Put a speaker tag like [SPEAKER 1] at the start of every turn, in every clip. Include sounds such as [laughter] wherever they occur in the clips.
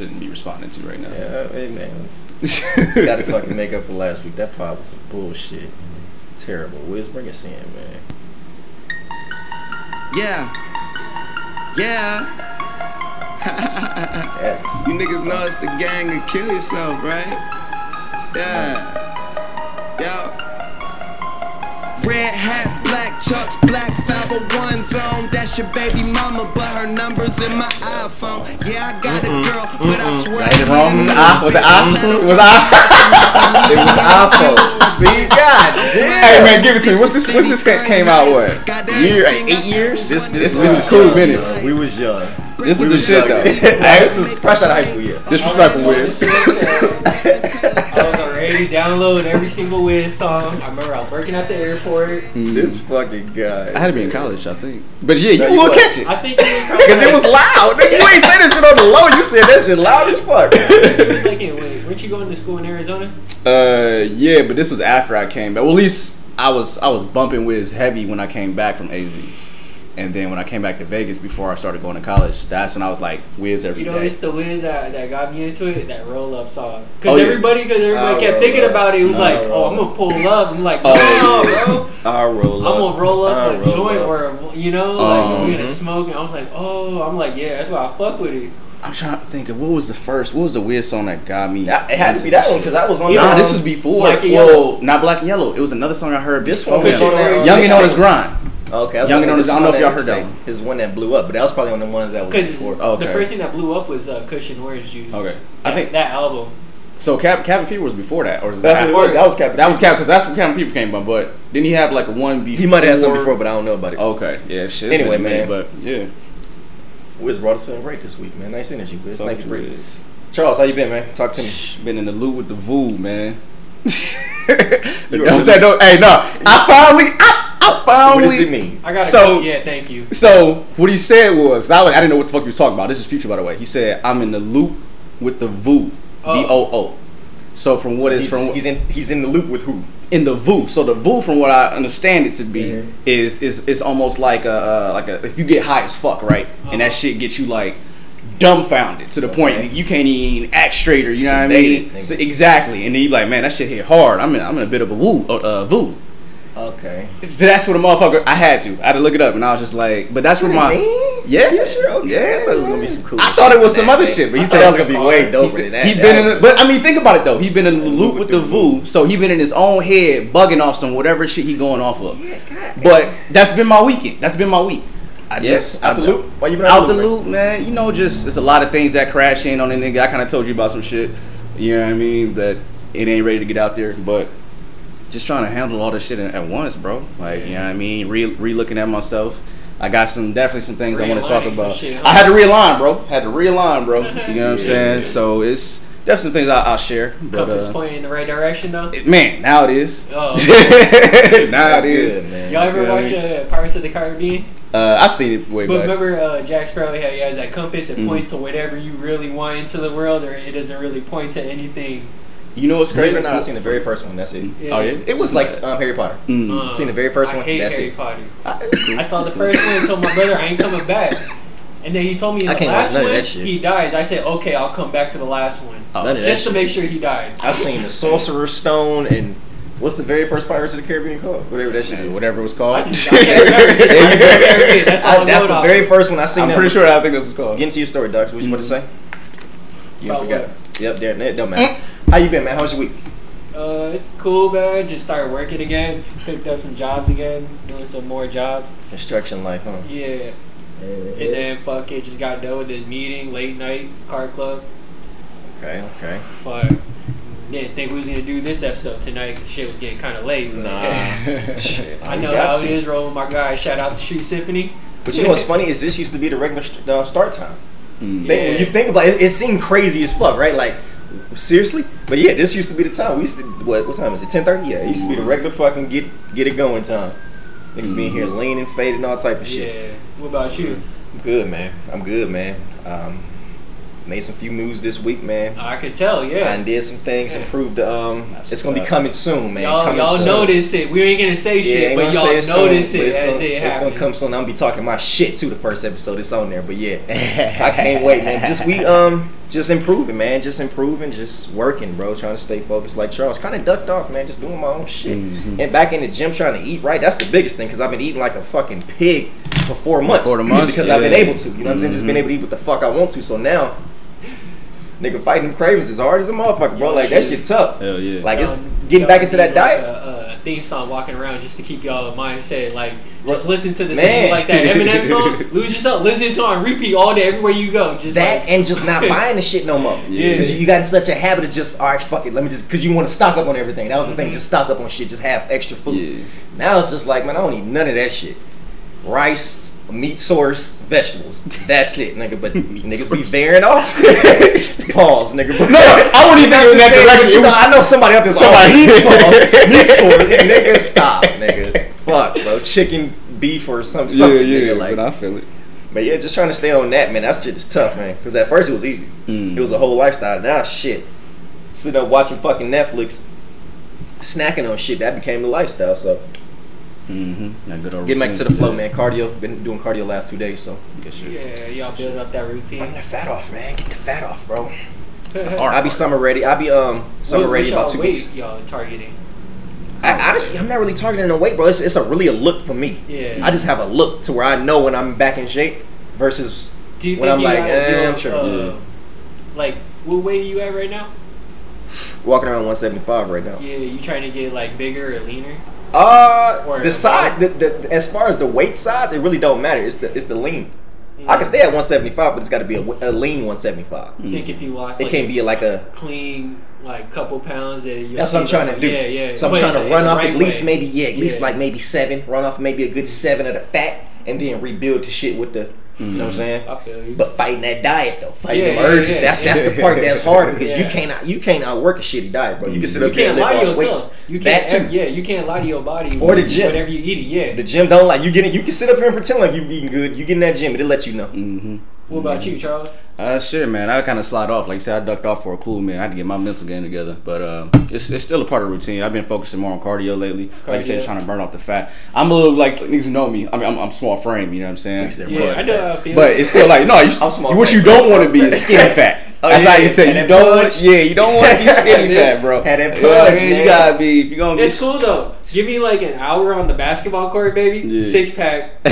[SPEAKER 1] shouldn't be responding to right now.
[SPEAKER 2] Yeah, hey man. [laughs] Gotta fucking make up for last week. That pod was some bullshit. Terrible. Wiz, bring us in, man.
[SPEAKER 3] Yeah. Yeah.
[SPEAKER 2] Yes. [laughs]
[SPEAKER 3] You niggas know it's the gang and kill yourself, right? Yeah. Yo. Red hat, black chucks, black 501 zone. That's your baby mama, but her number's in my iPhone. Yeah, I got a girl, but I swear.
[SPEAKER 1] Ain't it wrong?
[SPEAKER 3] I
[SPEAKER 1] Was it I? Was it I? Was I? [laughs]
[SPEAKER 2] It was iPhone. See, God damn.
[SPEAKER 1] Hey man, give it to me. What's this? What's this ca- came out what? Year? Eight years?
[SPEAKER 2] This,
[SPEAKER 1] This,
[SPEAKER 2] this,
[SPEAKER 1] this is cool
[SPEAKER 2] young,
[SPEAKER 1] minute.
[SPEAKER 2] We was young.
[SPEAKER 1] This
[SPEAKER 2] We
[SPEAKER 1] is the shit
[SPEAKER 2] young.
[SPEAKER 1] though. [laughs]
[SPEAKER 2] Hey, this was fresh out of high school, yeah.
[SPEAKER 1] Disrespectful weird. [laughs]
[SPEAKER 4] I was already every single Wiz song. I remember I was working at the airport.
[SPEAKER 2] This fucking guy.
[SPEAKER 1] I had to be in college, I think. But yeah,
[SPEAKER 2] No,
[SPEAKER 1] you
[SPEAKER 2] you
[SPEAKER 1] will
[SPEAKER 2] was.
[SPEAKER 1] catch it.
[SPEAKER 4] I think
[SPEAKER 2] Because it was loud. Nigga, you ain't say this shit on the low. You said that shit loud as fuck. [laughs]
[SPEAKER 4] it was like in, wait, weren't you going to school in Arizona?
[SPEAKER 1] Uh, yeah, but this was after I came back. Well, at least I was I was bumping Wiz heavy when I came back from AZ, and then when I came back to Vegas before I started going to college, that's when I was like Wiz every
[SPEAKER 4] You
[SPEAKER 1] day.
[SPEAKER 4] know, it's the Wiz that, that got me into it. That roll up song. Because
[SPEAKER 1] Oh, yeah.
[SPEAKER 4] everybody, because everybody
[SPEAKER 2] I'll
[SPEAKER 4] kept thinking
[SPEAKER 2] up.
[SPEAKER 4] about it. It was
[SPEAKER 2] I'll
[SPEAKER 4] like,
[SPEAKER 2] roll
[SPEAKER 4] oh, I'm gonna pull up. I'm like,
[SPEAKER 1] Oh,
[SPEAKER 4] no,
[SPEAKER 1] yeah.
[SPEAKER 4] bro.
[SPEAKER 2] I'll roll up.
[SPEAKER 4] I'm gonna roll up
[SPEAKER 2] I'll
[SPEAKER 4] a
[SPEAKER 2] roll
[SPEAKER 4] joint
[SPEAKER 2] up.
[SPEAKER 4] where you know,
[SPEAKER 1] Oh.
[SPEAKER 4] like we're gonna smoke. And I was like, oh, I'm like, yeah, that's why I fuck with it.
[SPEAKER 1] I'm trying to think of what was the first, what was the Wiz song that got me?
[SPEAKER 2] That- It had to be that one because I was on.
[SPEAKER 1] Nah,
[SPEAKER 2] the,
[SPEAKER 1] this
[SPEAKER 2] um,
[SPEAKER 1] was before.
[SPEAKER 4] Black and
[SPEAKER 1] Whoa,
[SPEAKER 4] Yellow.
[SPEAKER 1] not Black and Yellow. It was another song I heard.
[SPEAKER 2] This one was
[SPEAKER 1] that.
[SPEAKER 2] on there.
[SPEAKER 1] Young and
[SPEAKER 2] This
[SPEAKER 1] on his grind.
[SPEAKER 2] Okay, I was gonna say
[SPEAKER 1] I don't know if y'all heard that
[SPEAKER 2] mixtape
[SPEAKER 1] one.
[SPEAKER 2] Is one that blew up, but that was probably one of the ones that was
[SPEAKER 4] Because
[SPEAKER 2] before.
[SPEAKER 1] Oh, okay.
[SPEAKER 4] the first thing that blew up was uh, Kush & Orange Juice.
[SPEAKER 1] Okay.
[SPEAKER 4] I
[SPEAKER 1] I think-
[SPEAKER 4] think that album.
[SPEAKER 1] So Cap Cabin Fever was before that, or is
[SPEAKER 2] That's
[SPEAKER 1] that
[SPEAKER 2] what it was. That was Captain.
[SPEAKER 1] that was Cap because that's when Cabin Fever came from. But didn't he have like a one before?
[SPEAKER 2] He might have had something before, but I don't know about it.
[SPEAKER 1] Okay, yeah, shit.
[SPEAKER 2] Anyway,
[SPEAKER 1] been
[SPEAKER 2] man.
[SPEAKER 1] but yeah.
[SPEAKER 2] Wiz brought us something great this week, man. Nice energy, Wiz.
[SPEAKER 1] Fuck
[SPEAKER 2] Thank you,
[SPEAKER 1] you,
[SPEAKER 2] Wiz.
[SPEAKER 1] Wiz.
[SPEAKER 2] Charles, how you been, man? Talk to me.
[SPEAKER 1] Been in the loop with the Voo, man. [laughs] [laughs]
[SPEAKER 2] You
[SPEAKER 1] you know what I'm saying? No, hey, no. I finally, I, I finally.
[SPEAKER 2] What does it mean?
[SPEAKER 4] I got
[SPEAKER 1] So-
[SPEAKER 4] yeah, thank you.
[SPEAKER 1] So what he said was, I, I didn't know what the fuck he was talking about. This is future, by the way. He said, "I'm in the loop with the VOO, V
[SPEAKER 4] Oh.
[SPEAKER 1] O O." So from what is
[SPEAKER 2] he's,
[SPEAKER 1] from
[SPEAKER 2] he's in he's in the loop with who?
[SPEAKER 1] in the VOO. So the VOO, from what I understand it to be,
[SPEAKER 2] Mhm.
[SPEAKER 1] is is is almost like a uh, like a if you get high as fuck, right, and that
[SPEAKER 4] Uh-huh.
[SPEAKER 1] shit gets you like dumbfounded to the point that you can't even act straighter. You know what I mean? So, exactly. And then you be like, man, that shit hit hard. I'm in I'm in a bit of a woo uh, uh, VOO.
[SPEAKER 2] Okay.
[SPEAKER 1] So that's what a motherfucker. I had to. I had to look it up, and I was just like, but that's where my
[SPEAKER 2] yeah, yeah, sure, okay.
[SPEAKER 1] Yeah.
[SPEAKER 2] I thought it was gonna be some cool.
[SPEAKER 1] I thought it was some other
[SPEAKER 2] man.
[SPEAKER 1] shit, but he
[SPEAKER 2] I
[SPEAKER 1] said
[SPEAKER 2] that was gonna be way
[SPEAKER 1] He said-
[SPEAKER 2] that.
[SPEAKER 1] He
[SPEAKER 2] That
[SPEAKER 1] been in, the, but I mean, think about it though. He been in the loop with the VOO, so he been in his own head, bugging off some whatever shit he going off of. But that's been my weekend. That's been my week. I
[SPEAKER 2] Yes,
[SPEAKER 1] just
[SPEAKER 2] out the loop. Why you been
[SPEAKER 1] Out the loop, man. You know, just it's a lot of things that crash in on the nigga. I kind of told you about some shit. You know what I mean? That it ain't ready to get out there, but just trying to handle all this shit at at once, bro. Like, you know what I mean? Re, re looking at myself. I got some definitely some things I want to talk about.
[SPEAKER 4] shit, huh?
[SPEAKER 1] I had to realign, bro. Had to realign, bro. [laughs] You know what I'm
[SPEAKER 2] Yeah,
[SPEAKER 1] saying?
[SPEAKER 2] yeah.
[SPEAKER 1] So it's definitely some things I, I'll share. But
[SPEAKER 4] Compass
[SPEAKER 1] uh,
[SPEAKER 4] pointing in the right direction though.
[SPEAKER 1] it- man, now it is.
[SPEAKER 4] Oh. [laughs]
[SPEAKER 1] now
[SPEAKER 2] That's
[SPEAKER 1] it is.
[SPEAKER 2] good, man.
[SPEAKER 4] Y'all ever
[SPEAKER 1] You I
[SPEAKER 4] watch
[SPEAKER 1] mean?
[SPEAKER 4] uh, Pirates of the Caribbean?
[SPEAKER 1] Uh, I've seen it way
[SPEAKER 4] But
[SPEAKER 1] back.
[SPEAKER 4] remember, uh, Jack Sparrow had he has that compass. It
[SPEAKER 1] Mhm.
[SPEAKER 4] points to whatever you really want into the world, or it doesn't really point to anything.
[SPEAKER 1] You know what's
[SPEAKER 2] Believe
[SPEAKER 1] crazy?
[SPEAKER 2] it or not, I seen the very first one. That's it.
[SPEAKER 4] Yeah.
[SPEAKER 1] Oh yeah,
[SPEAKER 2] It was like um, Harry Potter.
[SPEAKER 1] Mm.
[SPEAKER 4] Uh,
[SPEAKER 2] Seen the very first
[SPEAKER 4] I
[SPEAKER 2] one.
[SPEAKER 4] hate
[SPEAKER 2] That's
[SPEAKER 4] Harry
[SPEAKER 2] it.
[SPEAKER 4] Potter.
[SPEAKER 2] It's cool.
[SPEAKER 4] I saw the first one and told my brother I ain't coming back. And then he told me in
[SPEAKER 2] I
[SPEAKER 4] the
[SPEAKER 2] can't
[SPEAKER 4] last one he dies. I said, okay, I'll come back for the last one,
[SPEAKER 1] Oh,
[SPEAKER 2] None of that
[SPEAKER 4] just to
[SPEAKER 2] shit.
[SPEAKER 4] make sure he died.
[SPEAKER 2] I seen the Sorcerer's Stone and what's the very first Pirates of the Caribbean called? Whatever that shit
[SPEAKER 1] whatever it was
[SPEAKER 4] I,
[SPEAKER 1] called.
[SPEAKER 4] just, I can't remember.
[SPEAKER 2] There you
[SPEAKER 4] Pirates of the That's
[SPEAKER 2] I-
[SPEAKER 4] I
[SPEAKER 2] that's the very first one I seen.
[SPEAKER 1] I'm
[SPEAKER 2] that
[SPEAKER 1] pretty
[SPEAKER 2] was-
[SPEAKER 1] sure I think that's was called.
[SPEAKER 2] Get into your story, Doc. What you about to say? You
[SPEAKER 4] About
[SPEAKER 2] forgot. Yep, there. It don't matter. How you been, man? How's your week?
[SPEAKER 4] Uh, it's cool, man. Just started working again. Picked up some jobs again. Doing some more jobs.
[SPEAKER 2] Construction life, huh?
[SPEAKER 4] Yeah. And then fuck it, just got done with the meeting, late night, car club.
[SPEAKER 2] Okay, okay.
[SPEAKER 4] Fuck. Didn't think we was gonna do this episode tonight because shit was getting kind of late.
[SPEAKER 2] Nah. [laughs] Shit.
[SPEAKER 4] I know
[SPEAKER 2] You got
[SPEAKER 4] how
[SPEAKER 2] to.
[SPEAKER 4] it is rolling my guy. Shout out to Street Symphony.
[SPEAKER 2] But you know what's [laughs] funny is this used to be the regular st- uh, start time.
[SPEAKER 1] Mm.
[SPEAKER 2] Think, when
[SPEAKER 4] Yeah.
[SPEAKER 2] you think about it, it seemed crazy as fuck, right? Like, seriously? But yeah, this used to be the time. We used to, what, what time is it? 10.30? Yeah, it used to be the regular fucking get get it going time. Niggas being here leaning, fading, all type of shit.
[SPEAKER 4] Yeah. What about you?
[SPEAKER 2] I'm good, man. I'm good, man. Um, made some few moves this week, man.
[SPEAKER 4] I could tell. Yeah.
[SPEAKER 2] I did some things,
[SPEAKER 4] Yeah.
[SPEAKER 2] improved um,
[SPEAKER 1] That's
[SPEAKER 2] it's gonna be coming soon, man.
[SPEAKER 4] y'all
[SPEAKER 2] coming
[SPEAKER 4] y'all
[SPEAKER 2] soon.
[SPEAKER 4] notice it. We ain't gonna say
[SPEAKER 2] Yeah,
[SPEAKER 4] shit, but y'all
[SPEAKER 2] it soon,
[SPEAKER 4] notice it
[SPEAKER 2] it's
[SPEAKER 4] as
[SPEAKER 2] gonna,
[SPEAKER 4] it
[SPEAKER 2] It's gonna come soon. I'm gonna be talking my shit too. The first episode, it's on there. But yeah, [laughs] I can't wait, man. Just we um, just improving, man. Just improving, just working, bro. Trying to stay focused. Like Charles, kind of ducked off, man. Just doing my own shit.
[SPEAKER 1] Mm-hmm.
[SPEAKER 2] And back in the gym trying to eat right. That's the biggest thing because I've been eating like a fucking pig for four months.
[SPEAKER 1] four [laughs] months,
[SPEAKER 2] because I've been able to. You know what I'm saying? Just been
[SPEAKER 1] Mhm.
[SPEAKER 2] able to eat what the fuck I want to. So now, [laughs] nigga, fighting them cravings is hard as a motherfucker, bro. Like that shit tough.
[SPEAKER 1] Hell yeah.
[SPEAKER 2] Like it's getting
[SPEAKER 4] y'all
[SPEAKER 2] back into that
[SPEAKER 4] need,
[SPEAKER 2] diet.
[SPEAKER 4] Like theme song walking around just to keep y'all mindset. Like
[SPEAKER 2] What-
[SPEAKER 4] just listen to song like that Eminem song. [laughs] Lose yourself. Listen to it on repeat all day, everywhere you go. Just
[SPEAKER 2] that
[SPEAKER 4] like,
[SPEAKER 2] and just not [laughs] buying the shit no more.
[SPEAKER 1] Yeah.
[SPEAKER 2] Because you got in such a habit of just, all right, fuck it, let me just, because you want to stock up on everything. That was the thing, mm-hmm. just stock up on shit, just have extra food.
[SPEAKER 1] Yeah.
[SPEAKER 2] Now it's just like, man, I don't need none of that shit. Rice, meat source, vegetables. That's it, nigga. But [laughs] niggas be
[SPEAKER 1] source.
[SPEAKER 2] veering off. [laughs] Pause, nigga.
[SPEAKER 1] No, I wouldn't even think was that direction. It
[SPEAKER 2] know,
[SPEAKER 1] was-
[SPEAKER 2] I know somebody out there.
[SPEAKER 1] Somebody-
[SPEAKER 2] meat [laughs] source, meat source. nigga, stop, nigga. Fuck, bro. Chicken, beef, or some something. nigga, like,
[SPEAKER 1] but I feel it.
[SPEAKER 2] but yeah, just trying to stay on that, man. That shit is tough, man. Because at first it was easy.
[SPEAKER 1] Mm.
[SPEAKER 2] It was a whole lifestyle. Now shit, sitting up watching fucking Netflix, snacking on shit. That became the lifestyle. So
[SPEAKER 1] Mm-hmm. That good old
[SPEAKER 2] getting back to the flow, man. Cardio. Been doing cardio last two days. So
[SPEAKER 1] Good shit.
[SPEAKER 4] yeah, y'all build up that
[SPEAKER 2] run
[SPEAKER 4] routine.
[SPEAKER 2] the fat off, man. Get the fat off, bro. [laughs] I'll be summer ready. I'll be um summer
[SPEAKER 4] What-
[SPEAKER 2] ready
[SPEAKER 4] what's
[SPEAKER 2] about two
[SPEAKER 4] weight
[SPEAKER 2] weeks.
[SPEAKER 4] y'all targeting?
[SPEAKER 2] I, honestly, I'm not really targeting a weight, bro. It's, it's a really a look for me.
[SPEAKER 4] Yeah.
[SPEAKER 2] I just have a look to where I know when I'm back in shape versus
[SPEAKER 4] Do you
[SPEAKER 2] when
[SPEAKER 4] think
[SPEAKER 2] I'm
[SPEAKER 4] you
[SPEAKER 2] like,
[SPEAKER 4] gotta
[SPEAKER 2] eh, I'm sure.
[SPEAKER 4] uh,
[SPEAKER 1] Yeah.
[SPEAKER 4] Like, what weight are you at right now?
[SPEAKER 2] walking around 175 right now.
[SPEAKER 4] Yeah, you trying to get like bigger or leaner?
[SPEAKER 2] Uh,
[SPEAKER 4] Or-
[SPEAKER 2] the side, the, the, as far as the weight size, it really don't matter. It's the it's the lean. I can stay at 175, but it's got to be a, a lean 175.
[SPEAKER 4] I think if you lost,
[SPEAKER 2] It
[SPEAKER 4] like,
[SPEAKER 2] can't be like a.
[SPEAKER 4] clean like couple pounds that.
[SPEAKER 2] That's what I'm trying to do.
[SPEAKER 4] Yeah, yeah.
[SPEAKER 2] So I'm
[SPEAKER 4] But
[SPEAKER 2] trying to run
[SPEAKER 4] in
[SPEAKER 2] off
[SPEAKER 4] right
[SPEAKER 2] at least
[SPEAKER 4] way.
[SPEAKER 2] maybe yeah, at least
[SPEAKER 4] Yeah.
[SPEAKER 2] like maybe seven. Run off maybe a good seven of the fat, and then rebuild to shit with the. You know what I'm saying?
[SPEAKER 4] I feel you.
[SPEAKER 2] But fighting that diet though, fighting
[SPEAKER 4] Yeah,
[SPEAKER 2] the urges.
[SPEAKER 4] yeah,
[SPEAKER 2] that's
[SPEAKER 4] yeah.
[SPEAKER 2] that's the part that's hard because you can't out, you can't outwork a shitty diet, bro. You can sit
[SPEAKER 4] you
[SPEAKER 2] up here and
[SPEAKER 4] can't lie to yourself.
[SPEAKER 2] weights.
[SPEAKER 4] You can't.
[SPEAKER 2] too.
[SPEAKER 4] Yeah, you can't lie to your body
[SPEAKER 2] Or the gym.
[SPEAKER 4] Whatever you eating. Yeah.
[SPEAKER 2] The gym don't like you get it. You can sit up here and pretend like you eating good. You get in that gym, it'll let you know.
[SPEAKER 1] Mm-hmm.
[SPEAKER 4] what about you, Charles?
[SPEAKER 1] Uh, shit, man. I kind of slide off. Like you said, I ducked off for a cool minute. I had to get my mental game together, but uh, it's, it's still a part of the routine. I've been focusing more on cardio lately. Like I said,
[SPEAKER 4] Cardio.
[SPEAKER 1] trying to burn off the fat. I'm a little like niggas who know me. I mean, I'm, I'm small frame. You know what I'm saying?
[SPEAKER 2] Six,
[SPEAKER 4] Yeah, I know how it feels.
[SPEAKER 1] But it's still like no. You, [laughs]
[SPEAKER 2] I'm small
[SPEAKER 1] what you don't want to be is skinny [laughs] fat.
[SPEAKER 2] Oh,
[SPEAKER 1] That's
[SPEAKER 2] yeah,
[SPEAKER 1] how you
[SPEAKER 2] yeah.
[SPEAKER 1] say you don't want. Yeah, you don't want to be [laughs] skinny fat, bro.
[SPEAKER 2] Had that
[SPEAKER 1] You know what I
[SPEAKER 2] punch,
[SPEAKER 1] mean?
[SPEAKER 2] man.
[SPEAKER 1] You gotta be if you're gonna be.
[SPEAKER 4] it's cool though. Give me like an hour on the basketball court, baby.
[SPEAKER 1] Yeah.
[SPEAKER 4] Six pack.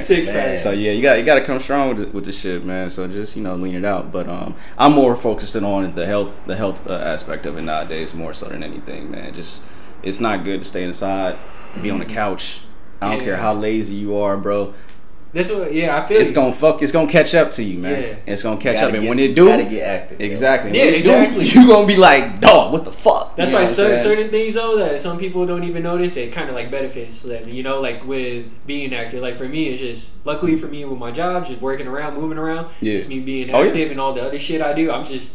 [SPEAKER 4] Six
[SPEAKER 2] Man.
[SPEAKER 4] pack.
[SPEAKER 1] So yeah, you got you got to come strong with the, with the shit, man. So just you know lean it out. But um, I'm more focusing on the health the health uh, aspect of it nowadays more so than anything, man. Just it's not good to stay inside, be on the couch. I don't
[SPEAKER 4] Yeah.
[SPEAKER 1] care how lazy you are, bro.
[SPEAKER 4] This one, yeah, I feel
[SPEAKER 1] It's
[SPEAKER 4] you.
[SPEAKER 1] gonna fuck. It's gonna catch up to you, man.
[SPEAKER 4] Yeah.
[SPEAKER 1] It's gonna catch
[SPEAKER 2] Gotta
[SPEAKER 1] up, and
[SPEAKER 2] get-
[SPEAKER 1] when it do,
[SPEAKER 2] gotta get active.
[SPEAKER 1] exactly.
[SPEAKER 4] Yeah,
[SPEAKER 1] when it do,
[SPEAKER 4] exactly.
[SPEAKER 1] you gonna be like, dog, what the fuck?
[SPEAKER 4] That's
[SPEAKER 1] You
[SPEAKER 4] why
[SPEAKER 1] what I'm
[SPEAKER 4] cer-
[SPEAKER 1] saying?
[SPEAKER 4] certain things though that some people don't even notice it kind of like benefits them. You know, like with being active. Like for me, it's just luckily for me with my job, just working around, moving around.
[SPEAKER 1] Yeah.
[SPEAKER 4] It's me being
[SPEAKER 1] Oh, yeah.
[SPEAKER 4] active and all the other shit I do. I'm just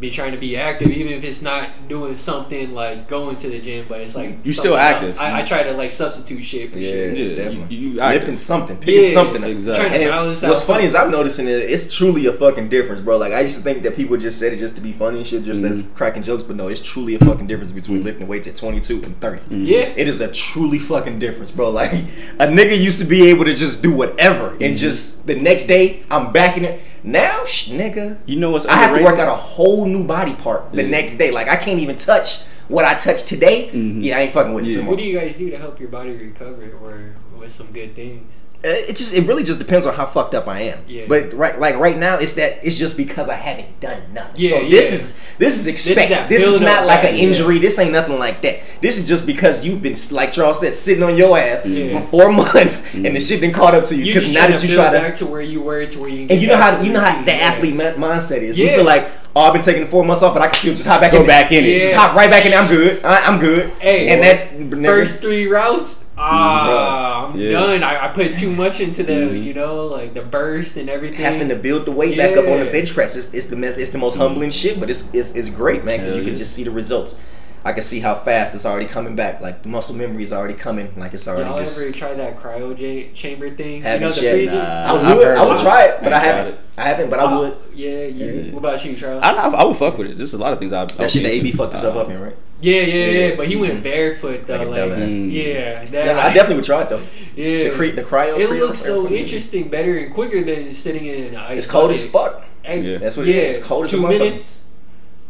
[SPEAKER 4] be trying to be active, even if it's not doing something like going to the gym, but it's like
[SPEAKER 1] you're still active.
[SPEAKER 4] I, I try to like substitute shit for
[SPEAKER 2] Yeah.
[SPEAKER 4] shit.
[SPEAKER 1] Yeah,
[SPEAKER 2] Definitely.
[SPEAKER 1] you, you
[SPEAKER 2] lifting something, picking
[SPEAKER 4] Yeah,
[SPEAKER 2] something up.
[SPEAKER 1] exactly.
[SPEAKER 4] Trying to
[SPEAKER 2] And
[SPEAKER 4] balance
[SPEAKER 2] what's
[SPEAKER 4] out
[SPEAKER 2] funny is. I'm noticing it. It's truly a fucking difference, bro. Like I used to think that people just said it just to be funny and shit, just
[SPEAKER 1] Mm-hmm.
[SPEAKER 2] cracking jokes, but no, it's truly a fucking difference between lifting weights at 22 and 30.
[SPEAKER 1] Mm-hmm.
[SPEAKER 4] Yeah.
[SPEAKER 2] It is a truly fucking difference, bro. Like [laughs] a nigga used to be able to just do whatever,
[SPEAKER 1] Mm-hmm.
[SPEAKER 2] and just the next day I'm back in it. Now, sh- nigga,
[SPEAKER 1] You know what's
[SPEAKER 2] I have to work out a whole new body part the
[SPEAKER 1] Yeah.
[SPEAKER 2] next day. Like I can't even touch what I touched today.
[SPEAKER 1] Mhm.
[SPEAKER 2] Yeah, I ain't fucking with it
[SPEAKER 1] Yeah.
[SPEAKER 2] tomorrow.
[SPEAKER 4] What do you guys do to help your body recover, or with some good things?
[SPEAKER 2] Uh, it just it really just depends on how fucked up I am.
[SPEAKER 4] Yeah.
[SPEAKER 2] But right like right now it's that it's just because I haven't done nothing.
[SPEAKER 4] Yeah,
[SPEAKER 2] so this is this is expected. This is,
[SPEAKER 4] build-up,
[SPEAKER 2] not like an injury. This ain't nothing like that. This is just because you've been like Charles said sitting on your ass
[SPEAKER 4] Yeah.
[SPEAKER 2] for four [laughs] months and the shit been caught up to you
[SPEAKER 4] You
[SPEAKER 2] because now that you
[SPEAKER 4] build
[SPEAKER 2] try to
[SPEAKER 4] back to where you were, to where you can.
[SPEAKER 2] and you know how you know how
[SPEAKER 4] routine,
[SPEAKER 2] the
[SPEAKER 4] yeah.
[SPEAKER 2] athlete mindset is. We feel like oh I've been taking four months off, but I can still just hop back
[SPEAKER 1] Go
[SPEAKER 2] in.
[SPEAKER 1] back in it.
[SPEAKER 2] Just hop right back in. I'm good. I, I'm good.
[SPEAKER 4] Hey,
[SPEAKER 2] and that's
[SPEAKER 4] First three routes, ah, I'm
[SPEAKER 1] Yeah.
[SPEAKER 4] done. I, I put too much into the,
[SPEAKER 1] Mhm.
[SPEAKER 4] you know, like the burst and everything.
[SPEAKER 2] having to build the weight back up on the bench press. It's, it's the meth- it's the most humbling shit, but it's it's, it's great, man, because
[SPEAKER 1] Hell
[SPEAKER 2] you can just see the results. I can see how fast it's already coming back. Like the muscle memory is already coming. Like it's already
[SPEAKER 4] Y'all
[SPEAKER 2] just.
[SPEAKER 4] ever try that cryo j- chamber thing?
[SPEAKER 2] Haven't
[SPEAKER 4] you know the
[SPEAKER 2] yet,
[SPEAKER 1] nah.
[SPEAKER 2] I would,
[SPEAKER 1] heard
[SPEAKER 2] I would try it, but I
[SPEAKER 1] Ain't tried
[SPEAKER 2] haven't.
[SPEAKER 1] it.
[SPEAKER 2] I haven't, but I would.
[SPEAKER 4] Yeah, you.
[SPEAKER 1] Yeah.
[SPEAKER 4] What about you, Charles?
[SPEAKER 1] I, I, I would fuck with it. There's a lot of things I.
[SPEAKER 2] That shit, the AB fucked himself up in, right?
[SPEAKER 4] Yeah, yeah, yeah,
[SPEAKER 2] Yeah.
[SPEAKER 4] But he went barefoot though.
[SPEAKER 2] Like
[SPEAKER 4] Like,
[SPEAKER 2] dumbass.
[SPEAKER 1] Mm.
[SPEAKER 4] yeah, that,
[SPEAKER 2] Yeah, I definitely would try it though.
[SPEAKER 4] yeah.
[SPEAKER 2] The, cre- the cryo.
[SPEAKER 4] it looks so
[SPEAKER 2] fucking-
[SPEAKER 4] interesting, better and quicker than sitting in an ice.
[SPEAKER 2] It's cold as fuck.
[SPEAKER 4] Hey,
[SPEAKER 1] Yeah.
[SPEAKER 2] That's what
[SPEAKER 4] yeah,
[SPEAKER 2] is. It's cold as a
[SPEAKER 4] two minutes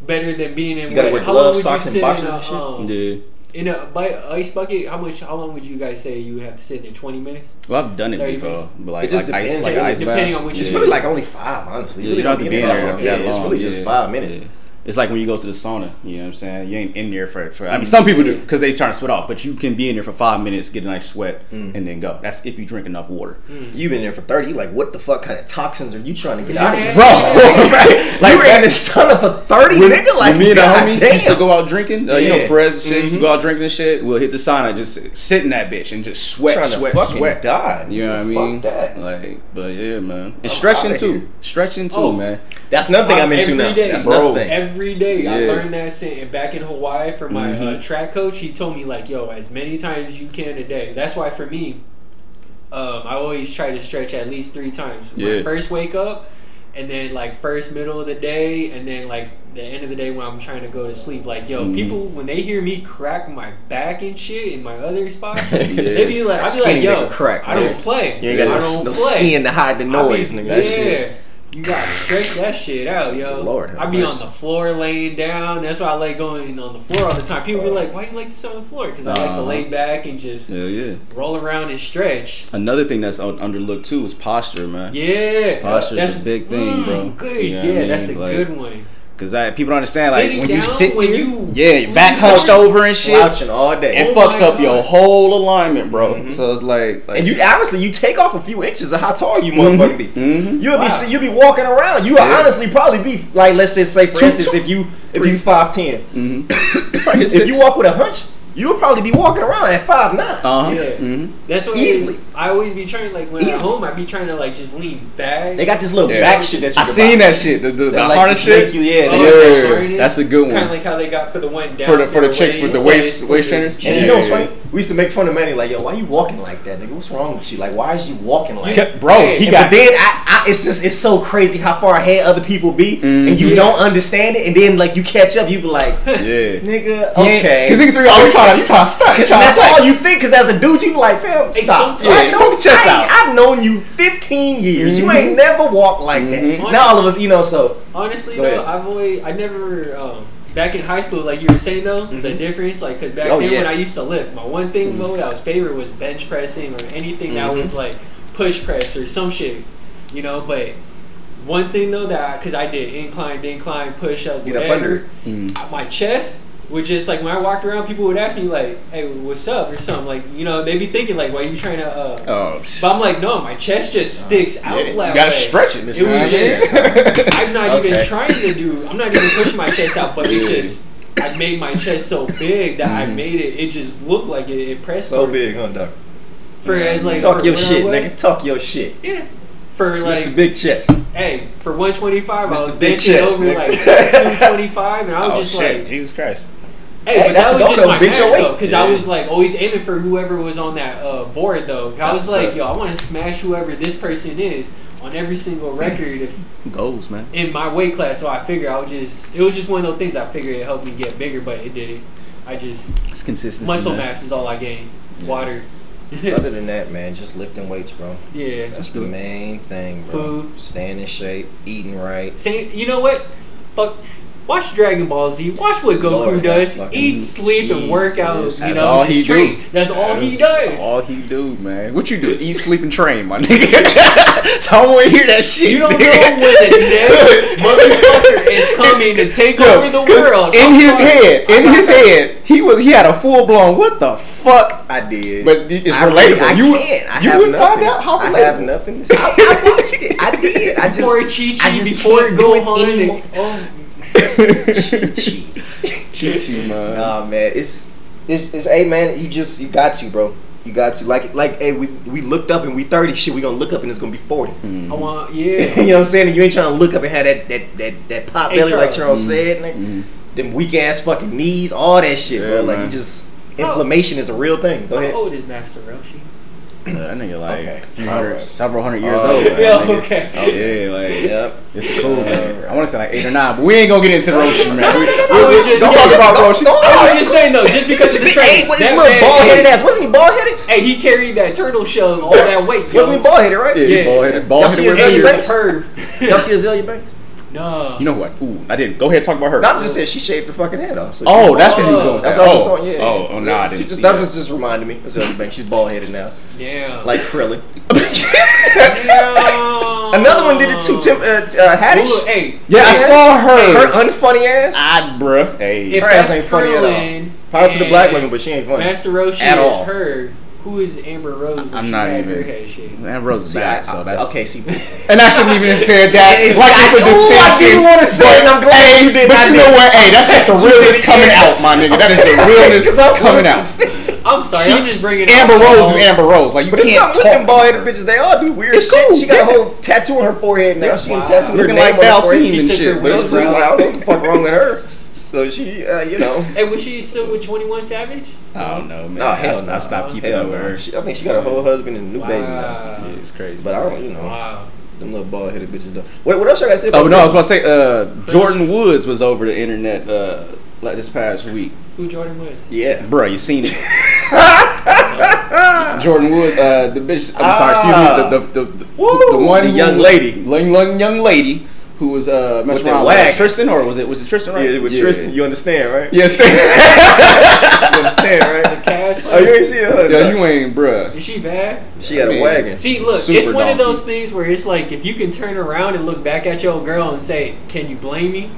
[SPEAKER 4] better than being in.
[SPEAKER 2] You gotta
[SPEAKER 4] what-
[SPEAKER 2] wear gloves, socks, and
[SPEAKER 4] sit
[SPEAKER 2] boxers
[SPEAKER 4] in a,
[SPEAKER 2] and shit?
[SPEAKER 4] um,
[SPEAKER 1] Yeah.
[SPEAKER 4] in a bu- ice bucket? How much? How long would you guys say you would have to sit in? Twenty minutes.
[SPEAKER 1] Well, I've done it before,
[SPEAKER 4] minutes.
[SPEAKER 1] but like,
[SPEAKER 2] It just
[SPEAKER 1] like ice,
[SPEAKER 2] depends,
[SPEAKER 1] like
[SPEAKER 2] yeah,
[SPEAKER 1] ice
[SPEAKER 4] depending
[SPEAKER 1] bath.
[SPEAKER 4] on which.
[SPEAKER 2] It's really like only five, honestly.
[SPEAKER 1] Yeah, you don't have to be in there
[SPEAKER 2] that
[SPEAKER 1] that,
[SPEAKER 2] long. It's really just five minutes.
[SPEAKER 1] Yeah. It's like when you go to the sauna. You know what I'm saying? You ain't in there for. for I mean, some people do because they trying to sweat off, but you can be in there for five minutes, get a nice sweat,
[SPEAKER 2] Mm.
[SPEAKER 1] and then go. That's if you drink enough water,
[SPEAKER 2] You've been there for thirty. Like, what the fuck kind of toxins are you trying to get
[SPEAKER 4] Yeah.
[SPEAKER 2] out of here,
[SPEAKER 1] bro. [laughs] [laughs]
[SPEAKER 2] right? Like, you were in the sauna for thirty,
[SPEAKER 1] when,
[SPEAKER 2] nigga. Like,
[SPEAKER 1] when me and a
[SPEAKER 2] God
[SPEAKER 1] homie
[SPEAKER 2] damn.
[SPEAKER 1] used to go out drinking, uh, you know,
[SPEAKER 2] Yeah.
[SPEAKER 1] Perez and shit, used to
[SPEAKER 2] Mhm.
[SPEAKER 1] go out drinking and shit. We'll hit the sauna, just sit in that bitch and just sweat,
[SPEAKER 2] Trying
[SPEAKER 1] sweat,
[SPEAKER 2] fucking
[SPEAKER 1] sweat.
[SPEAKER 2] die.
[SPEAKER 1] You know what I
[SPEAKER 2] Fuck
[SPEAKER 1] mean?
[SPEAKER 2] that.
[SPEAKER 1] Like, but yeah, man. And
[SPEAKER 2] I'm
[SPEAKER 1] stretching too.
[SPEAKER 2] here.
[SPEAKER 1] Stretching too,
[SPEAKER 4] Oh.
[SPEAKER 1] man.
[SPEAKER 2] That's another thing I'm into
[SPEAKER 4] Every
[SPEAKER 2] now.
[SPEAKER 4] day,
[SPEAKER 2] That's
[SPEAKER 1] bro.
[SPEAKER 2] another thing.
[SPEAKER 4] Every day, I learned that shit. Back in Hawaii, from my uh,
[SPEAKER 1] Mhm.
[SPEAKER 4] track coach, he told me like, "Yo, as many times you can a day." That's why for me, um, I always try to stretch at least three times. When I first wake up, and then like first middle of the day, and then like the end of the day when I'm trying to go to sleep. Like, yo,
[SPEAKER 1] Mhm.
[SPEAKER 4] people when they hear me crack my back and shit in my other spots, [laughs]
[SPEAKER 1] Yeah.
[SPEAKER 4] they be like, I be
[SPEAKER 2] Skinny
[SPEAKER 4] like, yo,
[SPEAKER 2] nigga crack,
[SPEAKER 4] I don't
[SPEAKER 2] man.
[SPEAKER 4] play.
[SPEAKER 2] You ain't got
[SPEAKER 4] I
[SPEAKER 2] no,
[SPEAKER 4] don't
[SPEAKER 2] no
[SPEAKER 4] play.
[SPEAKER 2] skin to hide the noise,
[SPEAKER 4] I be,
[SPEAKER 2] nigga.
[SPEAKER 4] Yeah. You gotta stretch that shit out, yo.
[SPEAKER 2] Lord
[SPEAKER 4] I be on the floor laying down. That's why I like going on the floor all the time. People be like, "Why you like to sit on the floor?" Because I like to
[SPEAKER 1] Uh-huh.
[SPEAKER 4] lay back and just
[SPEAKER 1] Yeah, yeah.
[SPEAKER 4] roll around and stretch.
[SPEAKER 1] Another thing that's un- underlooked too is posture, man.
[SPEAKER 4] Yeah,
[SPEAKER 1] posture
[SPEAKER 4] that's
[SPEAKER 1] a big thing,
[SPEAKER 4] mm,
[SPEAKER 1] bro.
[SPEAKER 4] Good,
[SPEAKER 1] You know
[SPEAKER 4] yeah,
[SPEAKER 1] I mean?
[SPEAKER 4] that's a
[SPEAKER 1] Like,
[SPEAKER 4] good one.
[SPEAKER 1] Cause I, people don't understand like when you sit
[SPEAKER 4] when
[SPEAKER 1] there,
[SPEAKER 4] you-
[SPEAKER 1] yeah, your back hunched over and shit.
[SPEAKER 2] Slouching all day.
[SPEAKER 1] It
[SPEAKER 4] Oh
[SPEAKER 1] fucks up your whole alignment, bro.
[SPEAKER 2] Mhm.
[SPEAKER 1] So it's like, like
[SPEAKER 2] And you honestly, you take off a few inches of how tall you motherfucker be.
[SPEAKER 1] Mhm.
[SPEAKER 2] You'll
[SPEAKER 4] Wow.
[SPEAKER 2] be you'll be walking around. You
[SPEAKER 1] Yeah.
[SPEAKER 2] honestly probably be like let's just say for
[SPEAKER 1] Two-
[SPEAKER 2] instance
[SPEAKER 1] two-
[SPEAKER 2] if you if you five ten,
[SPEAKER 1] Mm-hmm. [coughs]
[SPEAKER 2] if you walk with a hunch, you would probably be walking around at five nine.
[SPEAKER 1] uh huh.
[SPEAKER 4] Yeah.
[SPEAKER 1] hmm
[SPEAKER 4] That's what I
[SPEAKER 2] Easily.
[SPEAKER 4] I always be trying like when at
[SPEAKER 2] Easily.
[SPEAKER 4] home I be trying to like just lean back.
[SPEAKER 2] They got this little
[SPEAKER 1] Yeah.
[SPEAKER 2] back shit that you
[SPEAKER 1] I seen
[SPEAKER 2] buy.
[SPEAKER 1] that shit. The, the, the
[SPEAKER 2] That, like,
[SPEAKER 1] harness
[SPEAKER 2] just make
[SPEAKER 1] shit.
[SPEAKER 2] you- yeah,
[SPEAKER 4] Oh,
[SPEAKER 2] they-
[SPEAKER 1] yeah, that's a good one.
[SPEAKER 4] Kind of like how they got for the one down
[SPEAKER 1] For the- for the
[SPEAKER 4] their
[SPEAKER 1] chicks with the waist-
[SPEAKER 4] with
[SPEAKER 1] waist trainers?
[SPEAKER 2] And
[SPEAKER 1] Yeah.
[SPEAKER 2] you know what's funny? We used to make fun of Manny like, yo, why you walking like that, nigga? What's wrong with you? Like, why is you walking like that?
[SPEAKER 1] bro,
[SPEAKER 4] Hey,
[SPEAKER 1] he
[SPEAKER 2] And
[SPEAKER 1] got
[SPEAKER 2] but then I, I, it's just it's so crazy how far ahead other people be, and you
[SPEAKER 4] Mhm.
[SPEAKER 2] don't understand it, and then like you catch up, you be like,
[SPEAKER 1] yeah. [laughs]
[SPEAKER 2] nigga,
[SPEAKER 1] Okay.
[SPEAKER 2] okay.
[SPEAKER 1] Because niggas three, oh, you trying to, you trying to stunt, you
[SPEAKER 2] And
[SPEAKER 1] trying to
[SPEAKER 2] that's
[SPEAKER 1] flex.
[SPEAKER 2] all you think, because as a dude, you be like, fam, stop.
[SPEAKER 4] sometimes-
[SPEAKER 2] I know,
[SPEAKER 1] Get your chest
[SPEAKER 2] I,
[SPEAKER 1] out.
[SPEAKER 2] I've known you 15 years. You ain't never walked like that. Now all of us, you know, so
[SPEAKER 4] Honestly though,
[SPEAKER 2] ahead.
[SPEAKER 4] I've always I never um, back in high school like you were saying though the
[SPEAKER 2] Mhm.
[SPEAKER 4] difference like cause back
[SPEAKER 2] Oh,
[SPEAKER 4] then
[SPEAKER 2] yeah.
[SPEAKER 4] when I used to lift my one thing
[SPEAKER 1] Mhm.
[SPEAKER 4] though that was favorite was bench pressing or anything that was like push press or some shit, you know. But one thing though that because I did incline, incline, push up,
[SPEAKER 2] Get up
[SPEAKER 4] whatever.
[SPEAKER 2] under.
[SPEAKER 1] Mm.
[SPEAKER 4] My chest would just like when I walked around, people would ask me like, "Hey, what's up?" or something like you know they'd be thinking like, "Why are you trying to?" Uh,
[SPEAKER 1] Oh,
[SPEAKER 4] but I'm like, no, my chest just sticks out.
[SPEAKER 1] yeah, you gotta
[SPEAKER 4] way.
[SPEAKER 1] stretch it, Mr.
[SPEAKER 4] It was just. [laughs] I'm not even trying to do. I'm not even pushing my chest out, but it's just. I made my chest so big that I
[SPEAKER 1] Mhm.
[SPEAKER 4] made it. It just looked like it. It pressed
[SPEAKER 2] so big, huh, Doc?
[SPEAKER 4] For as like
[SPEAKER 2] Talk your shit,
[SPEAKER 4] was-
[SPEAKER 2] nigga. Talk your shit.
[SPEAKER 4] Yeah. For like
[SPEAKER 2] Mr.
[SPEAKER 4] like,
[SPEAKER 2] Big Chest.
[SPEAKER 4] hey, for 125, I was
[SPEAKER 2] Mr. Big
[SPEAKER 4] benching
[SPEAKER 2] Chest,
[SPEAKER 4] over
[SPEAKER 2] nigga.
[SPEAKER 4] like 225, and I was [laughs]
[SPEAKER 1] Oh,
[SPEAKER 4] just
[SPEAKER 1] shit.
[SPEAKER 4] like,
[SPEAKER 1] Jesus Christ.
[SPEAKER 4] Hey,
[SPEAKER 2] Hey,
[SPEAKER 4] but
[SPEAKER 2] that's
[SPEAKER 4] that was just
[SPEAKER 2] though.
[SPEAKER 4] my
[SPEAKER 2] Bitch
[SPEAKER 4] max though, because I was like always aiming for whoever was on that uh, board though. I was like,
[SPEAKER 2] up.
[SPEAKER 4] yo, I want to smash whoever this person is on every single record if
[SPEAKER 1] Goals, man.
[SPEAKER 4] in my weight class. So I figured I would just, it was just one of those things. I figured it helped me get bigger, but it didn't. I just
[SPEAKER 1] It's consistency.
[SPEAKER 4] muscle
[SPEAKER 1] man.
[SPEAKER 4] mass is all I gained.
[SPEAKER 1] Yeah.
[SPEAKER 4] Water. [laughs]
[SPEAKER 2] Other than that, man, just lifting weights, bro.
[SPEAKER 4] yeah.
[SPEAKER 2] That's the main thing, bro.
[SPEAKER 4] Food.
[SPEAKER 2] Staying in shape, eating right.
[SPEAKER 4] Say, you know what? Fuck. Watch Dragon Ball Z. Watch what Goku
[SPEAKER 2] Lord,
[SPEAKER 4] does. Eat, sleep, and work out.
[SPEAKER 2] Jesus.
[SPEAKER 4] You
[SPEAKER 1] That's
[SPEAKER 4] know,
[SPEAKER 1] all
[SPEAKER 4] just
[SPEAKER 1] he do.
[SPEAKER 4] train. That's all he
[SPEAKER 1] That's
[SPEAKER 4] does.
[SPEAKER 1] All he do, man. What you do? Eat, sleep, and train, my nigga. [laughs] so I want to hear that shit.
[SPEAKER 4] You don't know when the [laughs] next motherfucker is coming to take
[SPEAKER 1] Yo,
[SPEAKER 4] over the
[SPEAKER 1] 'cause
[SPEAKER 4] world.
[SPEAKER 1] In
[SPEAKER 4] I'm
[SPEAKER 1] his
[SPEAKER 4] sorry.
[SPEAKER 1] head,
[SPEAKER 4] I'm
[SPEAKER 1] in
[SPEAKER 4] not
[SPEAKER 1] his
[SPEAKER 4] gonna-
[SPEAKER 1] head, he was he had a full blown. What the fuck?
[SPEAKER 2] I did.
[SPEAKER 1] But it's
[SPEAKER 2] I
[SPEAKER 1] relatable.
[SPEAKER 2] really- I
[SPEAKER 1] you
[SPEAKER 2] can't. I
[SPEAKER 1] you
[SPEAKER 2] have
[SPEAKER 1] would
[SPEAKER 2] nothing.
[SPEAKER 1] find out how
[SPEAKER 2] I have nothing. I, I watched it. I did. I just
[SPEAKER 4] Before Chi
[SPEAKER 2] I
[SPEAKER 4] Chi,
[SPEAKER 2] just
[SPEAKER 4] before
[SPEAKER 2] can't do it
[SPEAKER 4] Gohan,
[SPEAKER 2] anymore. Oh.
[SPEAKER 4] And, oh,
[SPEAKER 2] Chi-Chi.
[SPEAKER 1] Chi-Chi, man.
[SPEAKER 2] Nah, man, it's it's it's hey man, you just you got to, bro. You got to like like hey we we looked up and we thirty shit. We gonna look up and it's gonna be forty.
[SPEAKER 1] Mm-hmm.
[SPEAKER 4] I want, [laughs] yeah you
[SPEAKER 2] know what I'm saying? And you ain't trying to look up and have that that that, that pop
[SPEAKER 4] Hey,
[SPEAKER 2] belly like
[SPEAKER 4] Charles.
[SPEAKER 2] Charles
[SPEAKER 1] Mhm.
[SPEAKER 2] said, nigga.
[SPEAKER 1] Mhm.
[SPEAKER 2] Them weak ass fucking knees, all that shit,
[SPEAKER 1] Yeah,
[SPEAKER 2] bro. Like
[SPEAKER 1] man.
[SPEAKER 2] you just inflammation is a real thing. Go
[SPEAKER 4] How
[SPEAKER 2] ahead.
[SPEAKER 4] old is Master Roshi?
[SPEAKER 1] Yeah, that nigga like
[SPEAKER 2] Okay.
[SPEAKER 1] a few hundred,
[SPEAKER 2] Alright.
[SPEAKER 1] several hundred years
[SPEAKER 2] Oh,
[SPEAKER 1] old. man,
[SPEAKER 4] yeah,
[SPEAKER 1] nigga.
[SPEAKER 4] okay.
[SPEAKER 1] Oh, yeah, like
[SPEAKER 2] Yep.
[SPEAKER 1] it's cool, man. I want to say like eight or nine, but we ain't gonna get into the Roshi, man. We, we-
[SPEAKER 4] I was just
[SPEAKER 1] don't talk about Roshi.
[SPEAKER 4] I was just saying though, just because of the
[SPEAKER 2] Hey,
[SPEAKER 4] training.
[SPEAKER 2] what his
[SPEAKER 4] that
[SPEAKER 2] little
[SPEAKER 4] man-
[SPEAKER 2] bald headed ass? Wasn't he bald headed?
[SPEAKER 4] Hey, he carried that turtle shell all that weight.
[SPEAKER 2] Wasn't he bald headed, right?
[SPEAKER 1] Yeah,
[SPEAKER 4] Yeah.
[SPEAKER 1] bald headed, bald
[SPEAKER 2] Y'all see
[SPEAKER 1] headed
[SPEAKER 2] his
[SPEAKER 1] Azealia
[SPEAKER 4] the
[SPEAKER 2] Banks?
[SPEAKER 4] curve.
[SPEAKER 2] Y'all see Azealia Banks?
[SPEAKER 4] No.
[SPEAKER 1] You know what? Ooh, I didn't. Go ahead, and talk about her.
[SPEAKER 2] No, I'm just saying she shaved her fucking head off. So
[SPEAKER 1] Oh, that's where he was going.
[SPEAKER 2] That's
[SPEAKER 1] with
[SPEAKER 2] what I was going. Yeah.
[SPEAKER 1] Oh, oh, no, I didn't.
[SPEAKER 2] just
[SPEAKER 1] see
[SPEAKER 2] that
[SPEAKER 1] that.
[SPEAKER 2] was just reminded me. That's the other thing. She's bald headed now.
[SPEAKER 4] Yeah.
[SPEAKER 2] Like Krillin.
[SPEAKER 4] Damn. [laughs]
[SPEAKER 2] Another one did it too. Tim uh, uh, Haddish.
[SPEAKER 4] Ooh, hey.
[SPEAKER 1] Yeah, I saw her.
[SPEAKER 2] Her unfunny ass.
[SPEAKER 1] I, bruh. Hey.
[SPEAKER 4] If
[SPEAKER 2] Her ass
[SPEAKER 4] that's
[SPEAKER 2] ain't funny at all.
[SPEAKER 4] Krillin
[SPEAKER 2] Power to the black
[SPEAKER 4] and
[SPEAKER 2] women, but she ain't funny.
[SPEAKER 4] Master Roshi
[SPEAKER 2] At
[SPEAKER 4] is
[SPEAKER 2] all.
[SPEAKER 4] her. Who is Amber Rose?
[SPEAKER 1] I'm not
[SPEAKER 4] had her
[SPEAKER 1] even-
[SPEAKER 4] head shaved?
[SPEAKER 1] Amber Rose is
[SPEAKER 2] See,
[SPEAKER 1] back,
[SPEAKER 2] I-
[SPEAKER 1] so that's
[SPEAKER 2] okay. See, [laughs]
[SPEAKER 1] And I shouldn't even have said that.
[SPEAKER 2] It's
[SPEAKER 1] like it's a
[SPEAKER 2] like, ooh, I didn't wanna say it, I'm glad
[SPEAKER 1] hey,
[SPEAKER 2] you did.
[SPEAKER 1] But
[SPEAKER 2] I
[SPEAKER 1] you know what? Hey, that's just the [laughs]
[SPEAKER 2] You
[SPEAKER 1] realness coming out, my nigga. That is the realness [laughs]
[SPEAKER 2] 'Cause I
[SPEAKER 1] coming out.
[SPEAKER 2] To
[SPEAKER 4] I'm sorry.
[SPEAKER 1] She-
[SPEAKER 4] I'm just bringing
[SPEAKER 1] Amber
[SPEAKER 4] up
[SPEAKER 1] Rose is Amber Rose. Like you
[SPEAKER 2] But it's
[SPEAKER 1] can't
[SPEAKER 2] something with them
[SPEAKER 1] talk
[SPEAKER 2] bald
[SPEAKER 1] about
[SPEAKER 2] headed bitches. They all do weird
[SPEAKER 1] It's
[SPEAKER 2] shit.
[SPEAKER 1] cool,
[SPEAKER 2] She got
[SPEAKER 1] yeah.
[SPEAKER 2] a whole tattoo on her forehead now. She
[SPEAKER 4] Wow.
[SPEAKER 2] can tattoo her
[SPEAKER 1] Looking
[SPEAKER 2] name
[SPEAKER 1] like
[SPEAKER 2] on her
[SPEAKER 1] Val
[SPEAKER 2] forehead.
[SPEAKER 1] Scene
[SPEAKER 4] She
[SPEAKER 1] and shit.
[SPEAKER 4] her
[SPEAKER 1] but
[SPEAKER 2] But
[SPEAKER 1] it's
[SPEAKER 2] it's just
[SPEAKER 1] just
[SPEAKER 2] like,
[SPEAKER 1] like,
[SPEAKER 2] I don't know what the fuck wrong with her. [laughs] So she, uh, you know.
[SPEAKER 4] Hey, was she still with 21 Savage?
[SPEAKER 1] I don't know, man.
[SPEAKER 2] Oh, hell
[SPEAKER 1] I,
[SPEAKER 2] no.
[SPEAKER 1] I stopped keeping
[SPEAKER 2] Hell
[SPEAKER 1] up with her.
[SPEAKER 2] She, I think she got a whole husband and a new baby now.
[SPEAKER 1] Yeah, it's crazy.
[SPEAKER 2] But I don't, you know,
[SPEAKER 4] Wow.
[SPEAKER 2] them little bald headed bitches. Though. What, what else I got to say?
[SPEAKER 1] Oh no, I was about to say. Uh, Jordyn Woods was over the internet uh, like this past week.
[SPEAKER 4] Who Jordyn was?
[SPEAKER 2] Yeah.
[SPEAKER 1] Bruh, you seen it? [laughs] Jordyn Woods, uh, the bitch. I'm sorry, excuse
[SPEAKER 2] Ah.
[SPEAKER 1] me. The the, the, the,
[SPEAKER 2] Woo!
[SPEAKER 1] the one
[SPEAKER 2] The
[SPEAKER 1] who-
[SPEAKER 2] young lady.
[SPEAKER 1] young, young young lady who was uh messing
[SPEAKER 2] that
[SPEAKER 1] around with. Tristan or was it was it Tristan? Right?
[SPEAKER 2] Yeah, with Tristan, you understand, right?
[SPEAKER 1] Yes. [laughs]
[SPEAKER 2] You understand, right?
[SPEAKER 4] The Cash
[SPEAKER 2] Oh, you ain't see her?
[SPEAKER 1] yeah, you ain't, bruh.
[SPEAKER 4] Is she bad?
[SPEAKER 2] She had
[SPEAKER 1] I
[SPEAKER 2] a
[SPEAKER 1] mean,
[SPEAKER 2] wagon.
[SPEAKER 4] See, look,
[SPEAKER 1] Super
[SPEAKER 4] it's one of those things where it's like if you can turn around and look back at your girl and say, "Can you blame me?"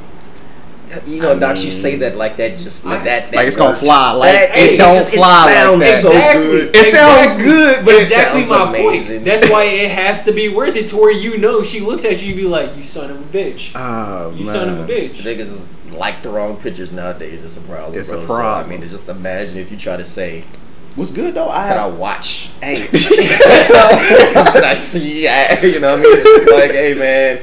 [SPEAKER 2] You know,
[SPEAKER 1] I
[SPEAKER 2] Doc, she
[SPEAKER 1] mean-
[SPEAKER 2] say that like that, just like that. that
[SPEAKER 1] Like it's gonna fly, like,
[SPEAKER 2] That-
[SPEAKER 1] it don't
[SPEAKER 2] just-
[SPEAKER 1] fly like
[SPEAKER 2] sounds
[SPEAKER 1] that.
[SPEAKER 2] So
[SPEAKER 4] Exactly.
[SPEAKER 2] good.
[SPEAKER 1] It sounds
[SPEAKER 4] Exactly.
[SPEAKER 1] good, but it
[SPEAKER 4] exactly
[SPEAKER 2] sounds
[SPEAKER 4] my
[SPEAKER 2] amazing.
[SPEAKER 4] point. That's why it has to be worth it to where you know she looks at you and be like, "You son of a bitch,
[SPEAKER 1] Oh,
[SPEAKER 4] you son of a bitch."
[SPEAKER 2] Niggas like the wrong pictures nowadays. It's a problem.
[SPEAKER 1] It's a problem.
[SPEAKER 2] So, I mean, just imagine if you try to say
[SPEAKER 1] What's good though? I
[SPEAKER 2] that I watch.
[SPEAKER 1] Hey, [laughs]
[SPEAKER 2] that I see. I, [laughs] you know what I mean? It's just like, hey, man.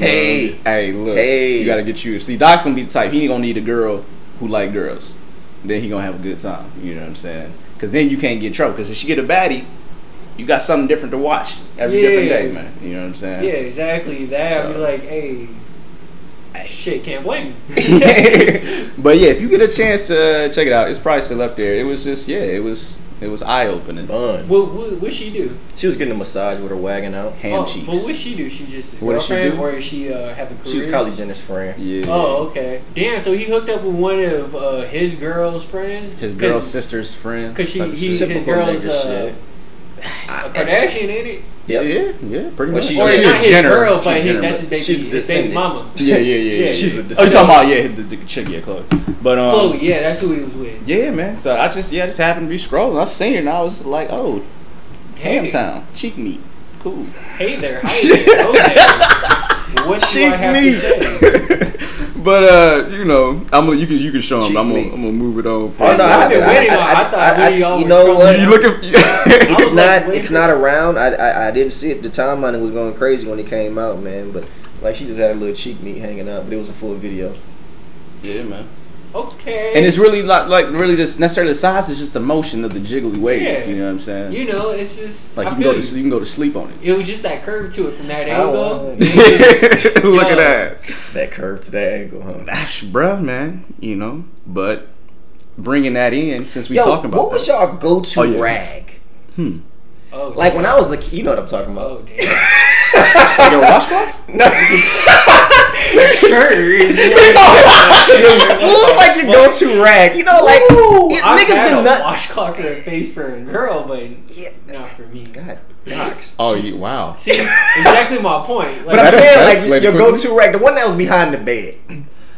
[SPEAKER 2] Hey.
[SPEAKER 1] hey, look,
[SPEAKER 2] Hey.
[SPEAKER 1] you gotta get you. See, Doc's gonna be the type. He ain't gonna need a girl who like girls. Then he gonna have a good time. You know what I'm saying? Because then you can't get in trouble. Because if she get a baddie, you got something different to watch every different day, man. You know what I'm saying?
[SPEAKER 4] Yeah, exactly. That I'd be like, "Hey, shit, can't blame me." [laughs] [laughs]
[SPEAKER 1] but yeah, if you get a chance to check it out, it's probably still up there. It was just yeah, it was it was eye opening.
[SPEAKER 2] Buns.
[SPEAKER 4] what, what what she do?
[SPEAKER 2] She was getting a massage with her wagon out.
[SPEAKER 1] Ham
[SPEAKER 4] oh,
[SPEAKER 1] cheeks.
[SPEAKER 4] But what she do? She just a
[SPEAKER 1] What did she
[SPEAKER 4] girlfriend,
[SPEAKER 1] do?
[SPEAKER 4] or is she uh, have a career?
[SPEAKER 2] She was Kylie Jenner's friend.
[SPEAKER 1] yeah.
[SPEAKER 4] Oh, okay. Damn. So he hooked up with one of uh, his girl's friends.
[SPEAKER 1] His girl's sister's friend.
[SPEAKER 4] Cause she, he,
[SPEAKER 1] shit.
[SPEAKER 4] his
[SPEAKER 2] Typical
[SPEAKER 4] girl's uh,
[SPEAKER 2] shit.
[SPEAKER 4] A Kardashian, ain't it?
[SPEAKER 1] Yeah,
[SPEAKER 2] Yep.
[SPEAKER 1] yeah, yeah, pretty
[SPEAKER 2] Well,
[SPEAKER 1] much.
[SPEAKER 2] she-
[SPEAKER 4] Or
[SPEAKER 2] she
[SPEAKER 4] not
[SPEAKER 1] a
[SPEAKER 4] his
[SPEAKER 1] Jenner.
[SPEAKER 4] girl, but
[SPEAKER 1] a
[SPEAKER 4] his, that's his baby,
[SPEAKER 2] a
[SPEAKER 4] his baby mama. [laughs]
[SPEAKER 1] Yeah, yeah, yeah.
[SPEAKER 4] Yeah,
[SPEAKER 2] she's a
[SPEAKER 1] Oh, you
[SPEAKER 2] descendant.
[SPEAKER 1] talking about yeah, the, the chick, yeah, Khloe. But um,
[SPEAKER 4] Khloe, yeah, that's who he was with.
[SPEAKER 1] yeah, man. So I just yeah, I just happened to be scrolling. I seen it and I was like, oh,
[SPEAKER 4] Hey,
[SPEAKER 1] Hamtown, cheek meat, cool.
[SPEAKER 4] hey there, hi there, hello there. What do I have
[SPEAKER 2] meat.
[SPEAKER 4] to say? [laughs]
[SPEAKER 1] uh, you know, I'm gonna you can you can show him.
[SPEAKER 2] Cheek
[SPEAKER 1] I'm gonna
[SPEAKER 2] meat.
[SPEAKER 1] I'm gonna move it on. For
[SPEAKER 2] Oh, no,
[SPEAKER 4] I've been waiting on. I,
[SPEAKER 2] I-
[SPEAKER 4] thought
[SPEAKER 2] I-
[SPEAKER 4] we all
[SPEAKER 2] you
[SPEAKER 4] were
[SPEAKER 2] know
[SPEAKER 4] scrolling
[SPEAKER 2] what?
[SPEAKER 4] down.
[SPEAKER 1] you looking? [laughs]
[SPEAKER 4] I
[SPEAKER 2] It's not.
[SPEAKER 4] like,
[SPEAKER 2] it's not around. I, I I didn't see it. The timeline was going crazy when it came out, man. But like, she just had a little cheek meat hanging out, but it was a full video.
[SPEAKER 1] yeah, man.
[SPEAKER 4] Okay.
[SPEAKER 1] And it's really not like really just necessarily the size. It's just the motion of the jiggly wave.
[SPEAKER 4] Yeah.
[SPEAKER 1] You know what I'm saying?
[SPEAKER 4] you know, it's just
[SPEAKER 1] like
[SPEAKER 4] I
[SPEAKER 1] you can
[SPEAKER 4] feel
[SPEAKER 1] go to you can go to sleep on it.
[SPEAKER 4] It was just that curve to it from that
[SPEAKER 2] I
[SPEAKER 4] angle. [laughs] [laughs]
[SPEAKER 1] Look at that.
[SPEAKER 2] That curve to that angle, huh?
[SPEAKER 1] Gosh, bruh, man. You know, but bringing that in since we
[SPEAKER 2] Yo,
[SPEAKER 1] talking about
[SPEAKER 2] what was
[SPEAKER 1] that.
[SPEAKER 2] y'all go-to
[SPEAKER 1] Oh, yeah.
[SPEAKER 2] rag?
[SPEAKER 1] Hmm.
[SPEAKER 4] Oh,
[SPEAKER 2] Like
[SPEAKER 4] damn.
[SPEAKER 2] when I was a kid, you know what I'm talking about.
[SPEAKER 4] Oh
[SPEAKER 2] about. [laughs]
[SPEAKER 4] damn.
[SPEAKER 1] Like a washcloth?
[SPEAKER 2] No,
[SPEAKER 4] sure.
[SPEAKER 2] what was like your [laughs] go-to rag? You know, like it,
[SPEAKER 4] I've
[SPEAKER 2] niggas
[SPEAKER 4] had
[SPEAKER 2] been
[SPEAKER 4] a
[SPEAKER 2] nut.
[SPEAKER 4] washcloth for a face for a girl, but
[SPEAKER 2] Yeah.
[SPEAKER 4] not for me.
[SPEAKER 2] God, docs.
[SPEAKER 1] Oh, you, wow.
[SPEAKER 4] See, exactly my point. Like,
[SPEAKER 2] But I'm
[SPEAKER 1] That is-
[SPEAKER 2] saying like your
[SPEAKER 1] quickly.
[SPEAKER 2] go-to rag, the one that was behind the bed.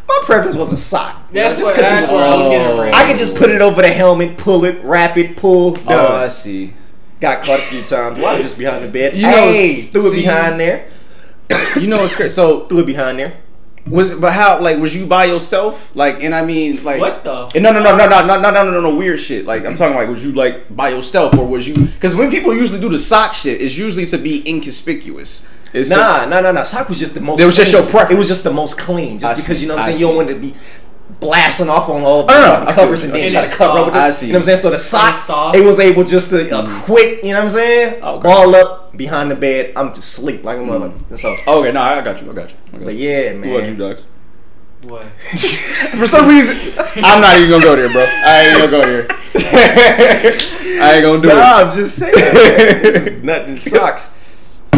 [SPEAKER 2] My preference was a sock. You know,
[SPEAKER 4] That's
[SPEAKER 2] just 'cause it
[SPEAKER 4] that's
[SPEAKER 2] was-
[SPEAKER 4] I was
[SPEAKER 1] Oh.
[SPEAKER 4] getting.
[SPEAKER 2] I could just put it over the helmet, pull it, wrap it, pull, oh, done.
[SPEAKER 1] Oh, I see.
[SPEAKER 2] Got caught a few times. Why was just behind the bed?
[SPEAKER 1] You know,
[SPEAKER 2] hey, threw it behind there.
[SPEAKER 1] You know what's great? So
[SPEAKER 2] Threw it behind there.
[SPEAKER 1] was but how like was you by yourself? Like and I mean like
[SPEAKER 4] What the
[SPEAKER 1] And no no no no no no no no no no weird shit. Like I'm talking like was you like by yourself or was you? Because when people usually do the sock shit, it's usually to be inconspicuous. It's to-
[SPEAKER 2] Nah, nah, nah, nah. Sock was just the most.
[SPEAKER 1] It was just your preference.
[SPEAKER 2] It was just the most clean, just
[SPEAKER 1] I
[SPEAKER 2] because
[SPEAKER 1] see,
[SPEAKER 2] you know what I'm
[SPEAKER 1] I
[SPEAKER 2] saying. You don't
[SPEAKER 1] see.
[SPEAKER 2] want to be blasting off on all the
[SPEAKER 1] I know,
[SPEAKER 2] fucking
[SPEAKER 1] I feel
[SPEAKER 2] covers and then
[SPEAKER 4] And
[SPEAKER 2] try to
[SPEAKER 4] it's
[SPEAKER 2] cover
[SPEAKER 4] soft.
[SPEAKER 2] over.
[SPEAKER 1] I
[SPEAKER 2] it.
[SPEAKER 1] see.
[SPEAKER 2] You know what I'm saying? So the sock,
[SPEAKER 4] it's
[SPEAKER 2] it was able just to a quick. You know what I'm saying?
[SPEAKER 1] Oh, okay.
[SPEAKER 2] Ball up behind the bed. I'm just sleep like a mm. mother. So,
[SPEAKER 1] Oh, okay, no, I got you. I got you. I got
[SPEAKER 2] but
[SPEAKER 1] you.
[SPEAKER 2] yeah,
[SPEAKER 1] Who was you,
[SPEAKER 2] man.
[SPEAKER 4] What? [laughs]
[SPEAKER 1] For some reason, [laughs] I'm not even gonna go there, bro. I ain't gonna go there. [laughs] I ain't gonna do
[SPEAKER 2] Nah,
[SPEAKER 1] it.
[SPEAKER 2] I'm just saying. nothing socks.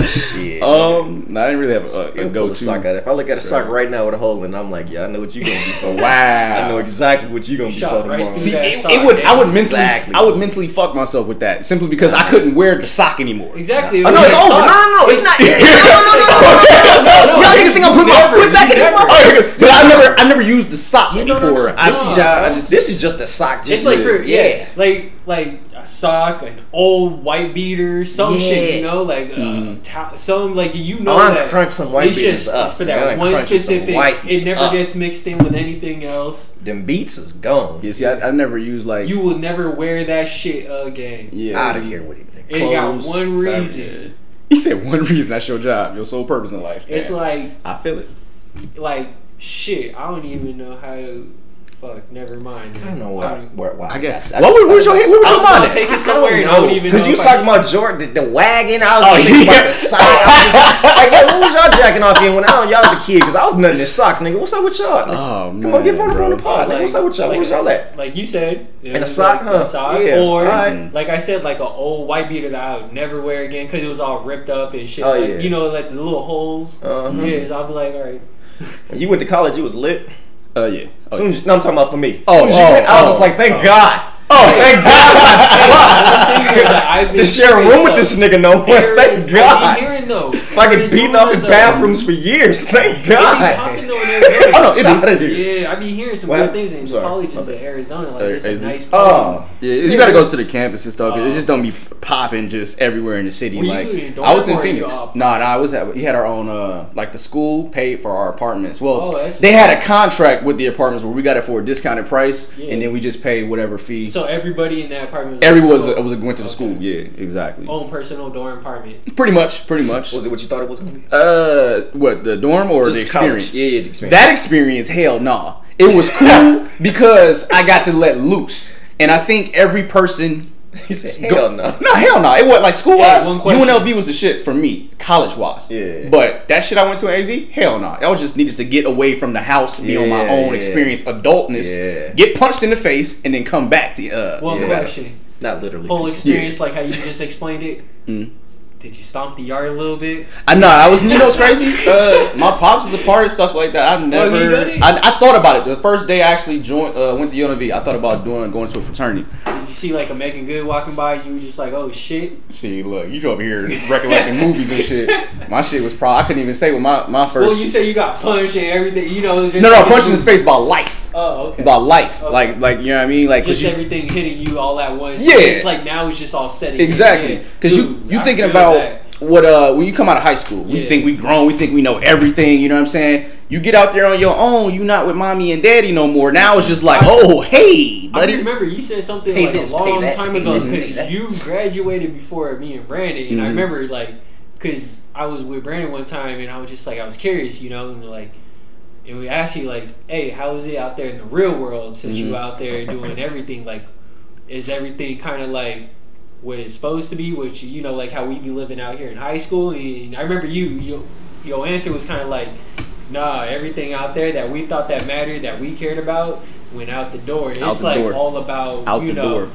[SPEAKER 2] Shit.
[SPEAKER 1] Um, no, I didn't really have a, a
[SPEAKER 2] Let me pull
[SPEAKER 1] go
[SPEAKER 2] the sock out. If I look at a sock right now with a hole in, it, I'm like, yeah, I know what you gonna be for.
[SPEAKER 1] Wow.
[SPEAKER 2] I know exactly what you gonna be
[SPEAKER 4] Shot
[SPEAKER 2] for
[SPEAKER 4] right
[SPEAKER 2] tomorrow.
[SPEAKER 4] through
[SPEAKER 1] See, it, it would. I would
[SPEAKER 4] yeah.
[SPEAKER 1] mentally.
[SPEAKER 2] Exactly.
[SPEAKER 1] I would mentally fuck myself with that simply because I couldn't wear the sock anymore.
[SPEAKER 4] Exactly.
[SPEAKER 2] Oh, no, it's over. No, no, no, it's not. No, no, no, no, no, no. Y'all niggas think I'm putting my foot back in this
[SPEAKER 4] Never.
[SPEAKER 2] motherfucker?
[SPEAKER 1] But I never, I never used the sock
[SPEAKER 2] Yeah, no, no,
[SPEAKER 1] before. I
[SPEAKER 2] This is
[SPEAKER 1] just,
[SPEAKER 2] just,
[SPEAKER 1] I just.
[SPEAKER 2] this is just a sock. Just
[SPEAKER 4] It's like for yeah,
[SPEAKER 2] yeah.
[SPEAKER 4] like like a sock, an old white beater, some
[SPEAKER 2] Yeah.
[SPEAKER 4] shit, you know, like uh,
[SPEAKER 1] Mm-hmm.
[SPEAKER 4] ta- some like you know
[SPEAKER 2] I
[SPEAKER 4] that
[SPEAKER 2] crunch some white
[SPEAKER 4] it's
[SPEAKER 2] beaters
[SPEAKER 4] just
[SPEAKER 2] up.
[SPEAKER 4] it's for that one specific. It never
[SPEAKER 2] up.
[SPEAKER 4] gets mixed in with anything else.
[SPEAKER 2] Them beats is gone.
[SPEAKER 1] Yeah, see, I, I never use like.
[SPEAKER 4] You will never wear that shit again.
[SPEAKER 1] yeah,
[SPEAKER 2] Out of here with it.
[SPEAKER 4] It got
[SPEAKER 1] clothes,
[SPEAKER 4] one
[SPEAKER 1] fabric.
[SPEAKER 4] reason.
[SPEAKER 1] He said one [laughs] reason. That's your job, your sole purpose in life.
[SPEAKER 4] It's
[SPEAKER 1] Man,
[SPEAKER 4] like
[SPEAKER 1] I feel it.
[SPEAKER 4] like shit. I don't even know how. Fuck, never mind.
[SPEAKER 2] I don't know why. why, why
[SPEAKER 1] I guess.
[SPEAKER 2] I
[SPEAKER 1] What was,
[SPEAKER 2] just-
[SPEAKER 1] what was your
[SPEAKER 2] I?
[SPEAKER 1] What was
[SPEAKER 4] I
[SPEAKER 1] your
[SPEAKER 4] was about
[SPEAKER 1] mind?
[SPEAKER 4] to take it somewhere and I don't even
[SPEAKER 2] Because
[SPEAKER 4] know
[SPEAKER 2] you
[SPEAKER 4] if
[SPEAKER 2] talking about Jordyn, the, the wagon. I was
[SPEAKER 1] Oh,
[SPEAKER 2] thinking
[SPEAKER 1] yeah.
[SPEAKER 2] about the sock. I was just [laughs] like, like, yo, what was y'all jacking off in when I was, y'all was a kid? Because I was nutting in socks, nigga. What's up with y'all? nigga?
[SPEAKER 1] Oh,
[SPEAKER 2] Come on, get
[SPEAKER 1] man,
[SPEAKER 2] on
[SPEAKER 1] bro.
[SPEAKER 2] on the pod. nigga. What's up with y'all?
[SPEAKER 4] like
[SPEAKER 2] Where's y'all at?
[SPEAKER 4] Like you said,
[SPEAKER 2] In a sock,
[SPEAKER 4] like
[SPEAKER 2] huh?
[SPEAKER 4] sock,
[SPEAKER 2] Yeah,
[SPEAKER 4] or
[SPEAKER 2] alright.
[SPEAKER 4] like I said, like an old white beater that I would never wear again because it was all ripped up and shit.
[SPEAKER 2] Oh, yeah.
[SPEAKER 4] You know, like the little holes.
[SPEAKER 2] Uh-huh.
[SPEAKER 4] Yeah, so I'll be like, all right.
[SPEAKER 2] When [laughs] you went to college, you was lit.
[SPEAKER 1] Uh, yeah. Oh,
[SPEAKER 2] Soon as, no, I'm talking about for me.
[SPEAKER 1] Oh,
[SPEAKER 2] Soon as you
[SPEAKER 1] oh,
[SPEAKER 2] went, I was
[SPEAKER 1] oh,
[SPEAKER 2] just like, thank
[SPEAKER 1] oh.
[SPEAKER 2] God. Oh, thank God. [laughs] to share a room with this nigga no more. Thank
[SPEAKER 4] I
[SPEAKER 2] God.
[SPEAKER 4] be hearing though.
[SPEAKER 2] Fucking beating up in bathrooms for years. Thank God.
[SPEAKER 4] popping though in [laughs] Arizona.
[SPEAKER 1] Oh, no, it be-
[SPEAKER 2] Out of here.
[SPEAKER 4] Yeah, I be hearing some
[SPEAKER 2] What
[SPEAKER 4] good things in
[SPEAKER 2] I'm sorry.
[SPEAKER 4] colleges
[SPEAKER 2] Okay.
[SPEAKER 4] in Arizona. Like it's a
[SPEAKER 1] is it?
[SPEAKER 4] nice.
[SPEAKER 2] Oh.
[SPEAKER 1] Yeah, you gotta go to the campus and stuff. 'cause it
[SPEAKER 4] Oh.
[SPEAKER 1] just don't be popping just everywhere in the city.
[SPEAKER 4] Were
[SPEAKER 1] like
[SPEAKER 4] in a
[SPEAKER 1] I was in Phoenix.
[SPEAKER 4] all-
[SPEAKER 1] No, no, I was. At, we had our own. Uh, like the school paid for our apartments. Well,
[SPEAKER 4] Oh,
[SPEAKER 1] they had a contract with the apartments where we got it for a discounted price,
[SPEAKER 4] Yeah.
[SPEAKER 1] and then we just paid whatever fee.
[SPEAKER 4] So everybody in that apartment.
[SPEAKER 1] Everyone was
[SPEAKER 4] in school?
[SPEAKER 1] was went to the
[SPEAKER 4] Okay.
[SPEAKER 1] school. Yeah, exactly.
[SPEAKER 4] Own personal dorm apartment.
[SPEAKER 1] Pretty much, pretty [laughs] much.
[SPEAKER 2] Was it what you thought it was going to be?
[SPEAKER 1] Uh, what the dorm or the
[SPEAKER 2] Just college.
[SPEAKER 1] experience?
[SPEAKER 2] Yeah, yeah, the experience.
[SPEAKER 1] That experience, hell nah. It was cool [laughs] because I got to let loose, and I think every person.
[SPEAKER 2] He said, hell no.
[SPEAKER 1] No, hell no. It wasn't like school wise.
[SPEAKER 4] Hey, one.
[SPEAKER 1] UNLV was the shit for me, college wise.
[SPEAKER 2] Yeah.
[SPEAKER 1] But that shit I went to AZ, hell no. I was just needed to get away from the house, be on my own,
[SPEAKER 2] yeah.
[SPEAKER 1] experience adultness,
[SPEAKER 2] Yeah.
[SPEAKER 1] get punched in the face, and then come back to uh.
[SPEAKER 4] One
[SPEAKER 2] Yeah.
[SPEAKER 4] question.
[SPEAKER 2] Not literally.
[SPEAKER 4] Whole experience, like how you just explained it.
[SPEAKER 1] Mm.
[SPEAKER 4] Did you stomp the yard a little bit?
[SPEAKER 1] I know. I was. You know what's crazy? [laughs] Uh, my pops was a part of stuff like that. I never.
[SPEAKER 4] Oh.
[SPEAKER 1] I, I thought about it the first day I actually joined. Uh, went to UNLV. I thought about doing going to a fraternity.
[SPEAKER 4] Did you see like a Meagan Good walking by? You were just like, oh shit.
[SPEAKER 1] See, look, you go over here recollecting [laughs] movies and shit. My shit was probably I couldn't even say what my my first.
[SPEAKER 4] Well, you say you got punched and everything. You know, just
[SPEAKER 1] no, no,
[SPEAKER 4] like-
[SPEAKER 1] punching the face about life,
[SPEAKER 4] Oh, okay.
[SPEAKER 1] about life,
[SPEAKER 4] Okay.
[SPEAKER 1] like like you know what I mean, like
[SPEAKER 4] just
[SPEAKER 1] you,
[SPEAKER 4] everything hitting you all at once.
[SPEAKER 1] Yeah.
[SPEAKER 4] It's like now it's just all setting.
[SPEAKER 1] exactly because you you
[SPEAKER 4] I
[SPEAKER 1] thinking about
[SPEAKER 4] that.
[SPEAKER 1] what uh when you come out of high school, we
[SPEAKER 4] Yeah.
[SPEAKER 1] think we grown, we think we know everything. You know what I'm saying? You get out there on your own, you not with mommy and daddy no more. Now it's just like,
[SPEAKER 4] I-
[SPEAKER 1] oh hey,
[SPEAKER 4] I
[SPEAKER 1] buddy.
[SPEAKER 4] remember you said something like
[SPEAKER 2] this,
[SPEAKER 4] a long
[SPEAKER 2] that,
[SPEAKER 4] time ago
[SPEAKER 2] this,
[SPEAKER 4] because you graduated before me and Brandon, and I
[SPEAKER 1] Mhm.
[SPEAKER 4] remember like because I was with Brandon one time, and I was just like I was curious, you know, and like. And we asked you like, "Hey, how is it out there in the real world? Since
[SPEAKER 1] Mhm.
[SPEAKER 4] you out there doing [laughs] everything, like, is everything kind of like what it's supposed to be? Which you know, like how we be living out here in high school." And I remember you, your your answer was kind of like, "Nah, everything out there that we thought that mattered, that we cared about, went out the door. It's
[SPEAKER 1] Out the
[SPEAKER 4] like
[SPEAKER 1] door.
[SPEAKER 4] all about
[SPEAKER 1] out
[SPEAKER 4] you
[SPEAKER 1] the
[SPEAKER 4] know,
[SPEAKER 1] door.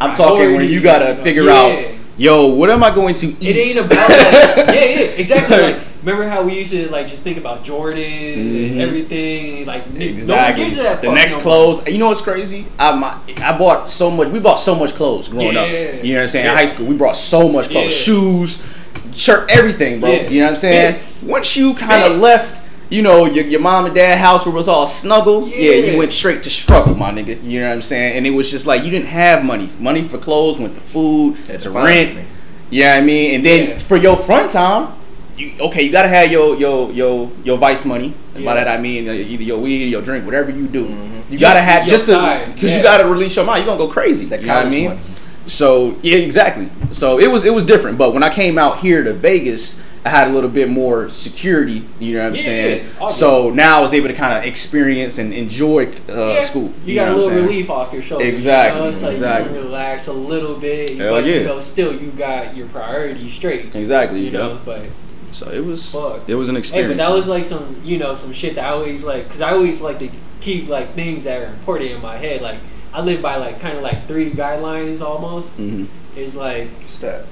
[SPEAKER 1] I'm talking when you gotta
[SPEAKER 4] you know.
[SPEAKER 1] figure
[SPEAKER 4] Yeah.
[SPEAKER 1] out, yo, what am I going to eat?
[SPEAKER 4] It ain't about like, [laughs] yeah, yeah, exactly. Like, remember how we used to like just think about Jordan
[SPEAKER 1] Mhm.
[SPEAKER 4] and everything? Like, n- no that.
[SPEAKER 1] the
[SPEAKER 4] fuck
[SPEAKER 1] next
[SPEAKER 4] no
[SPEAKER 1] clothes. You know what's crazy? I my, I bought so much. We bought so much clothes growing up. You know what I'm saying? In high school, we brought so much clothes,
[SPEAKER 4] Yeah.
[SPEAKER 1] shoes, shirt, everything, bro.
[SPEAKER 4] Yeah.
[SPEAKER 1] You know what I'm saying?
[SPEAKER 4] Bits.
[SPEAKER 1] Once you kind of left. You know, your, your mom and dad house where it was all snuggle. Yeah.
[SPEAKER 4] Yeah.
[SPEAKER 1] you went straight to struggle, my nigga. You know what I'm saying? And it was just like you didn't have money. Money for clothes went to food,
[SPEAKER 2] That's
[SPEAKER 1] to rent. Yeah, I mean, and then
[SPEAKER 4] Yeah.
[SPEAKER 1] for your front time, you okay, you gotta have your your your your vice money. And By that I mean uh, either your weed your drink, whatever you do. You
[SPEAKER 4] Just
[SPEAKER 1] gotta have just because you gotta release your mind. You're gonna go crazy.
[SPEAKER 2] That
[SPEAKER 1] you know what I mean?
[SPEAKER 2] money.
[SPEAKER 1] So yeah, exactly. So it was it was different. But when I came out here to Vegas, I had a little bit more security. You know what I'm
[SPEAKER 4] Yeah,
[SPEAKER 1] saying?
[SPEAKER 4] yeah,
[SPEAKER 1] So now I was able to kind of experience and enjoy uh,
[SPEAKER 4] Yeah.
[SPEAKER 1] school.
[SPEAKER 4] You,
[SPEAKER 1] know
[SPEAKER 4] got a little relief off your shoulders.
[SPEAKER 1] Exactly,
[SPEAKER 4] You know? It's like
[SPEAKER 1] exactly.
[SPEAKER 4] you can relax a little bit,
[SPEAKER 1] Hell
[SPEAKER 4] but
[SPEAKER 1] yeah.
[SPEAKER 4] you know, still you got your priorities straight.
[SPEAKER 1] Exactly.
[SPEAKER 4] You know, but
[SPEAKER 1] So it was
[SPEAKER 4] Fuck.
[SPEAKER 1] it was an experience.
[SPEAKER 4] Hey,
[SPEAKER 1] experience.
[SPEAKER 4] but that was like some, you know, some shit that I always like, cause I always like to keep like things that are important in my head. Like I live by like kind of like three guidelines almost.
[SPEAKER 1] hmm
[SPEAKER 4] Is like
[SPEAKER 2] Step.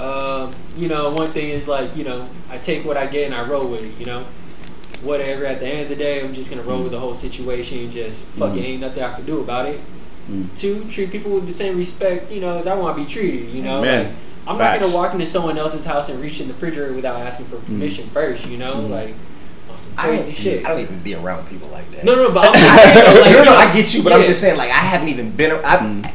[SPEAKER 4] Um, you know, one thing is like, you know, I take what I get and I roll with it, you know? Whatever, at the end of the day, I'm just gonna roll with the whole situation. Just fuck it,
[SPEAKER 1] Mhm.
[SPEAKER 4] ain't nothing I can do about it.
[SPEAKER 1] Mm.
[SPEAKER 4] Two, treat people with the same respect, you know, as I want to be treated, you know?
[SPEAKER 1] Man,
[SPEAKER 4] Like, I'm not gonna walk into someone else's house and reach in the refrigerator without asking for permission first, you know?
[SPEAKER 1] Mhm.
[SPEAKER 4] Like, on some
[SPEAKER 2] I don't,
[SPEAKER 4] crazy shit.
[SPEAKER 2] I don't even be around people like that.
[SPEAKER 4] No, no, but I'm [laughs] just saying, though, like,
[SPEAKER 2] no, no,
[SPEAKER 4] you know,
[SPEAKER 2] I get you, but I'm just saying, like, I haven't even been. I,
[SPEAKER 1] Mm.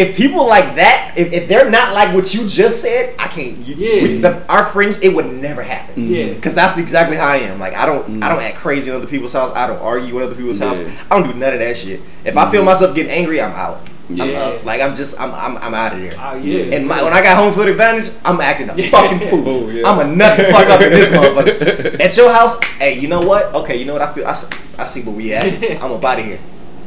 [SPEAKER 2] If people like that, if, if they're not like what you just said, I can't. You,
[SPEAKER 4] Yeah.
[SPEAKER 2] we- the, our friends, it would never happen.
[SPEAKER 4] Yeah.
[SPEAKER 2] Cause that's exactly how I am. Like I don't,
[SPEAKER 1] Mm.
[SPEAKER 2] I don't act crazy in other people's house. I don't argue in other people's house. I don't do none of that shit. If I feel myself getting angry, I'm out. I'm
[SPEAKER 4] Yeah.
[SPEAKER 2] up. Like I'm just, I'm, I'm, I'm out of there.
[SPEAKER 4] Oh, yeah.
[SPEAKER 2] And my, when I got home field advantage, I'm acting a
[SPEAKER 4] Yeah.
[SPEAKER 2] fucking fool.
[SPEAKER 1] Fool, yeah.
[SPEAKER 2] I'm a nut the fuck up in this [laughs] motherfucker. At your house, hey, you know what? Okay, you know what I feel? I, I see where we at. [laughs] I'm up out of here.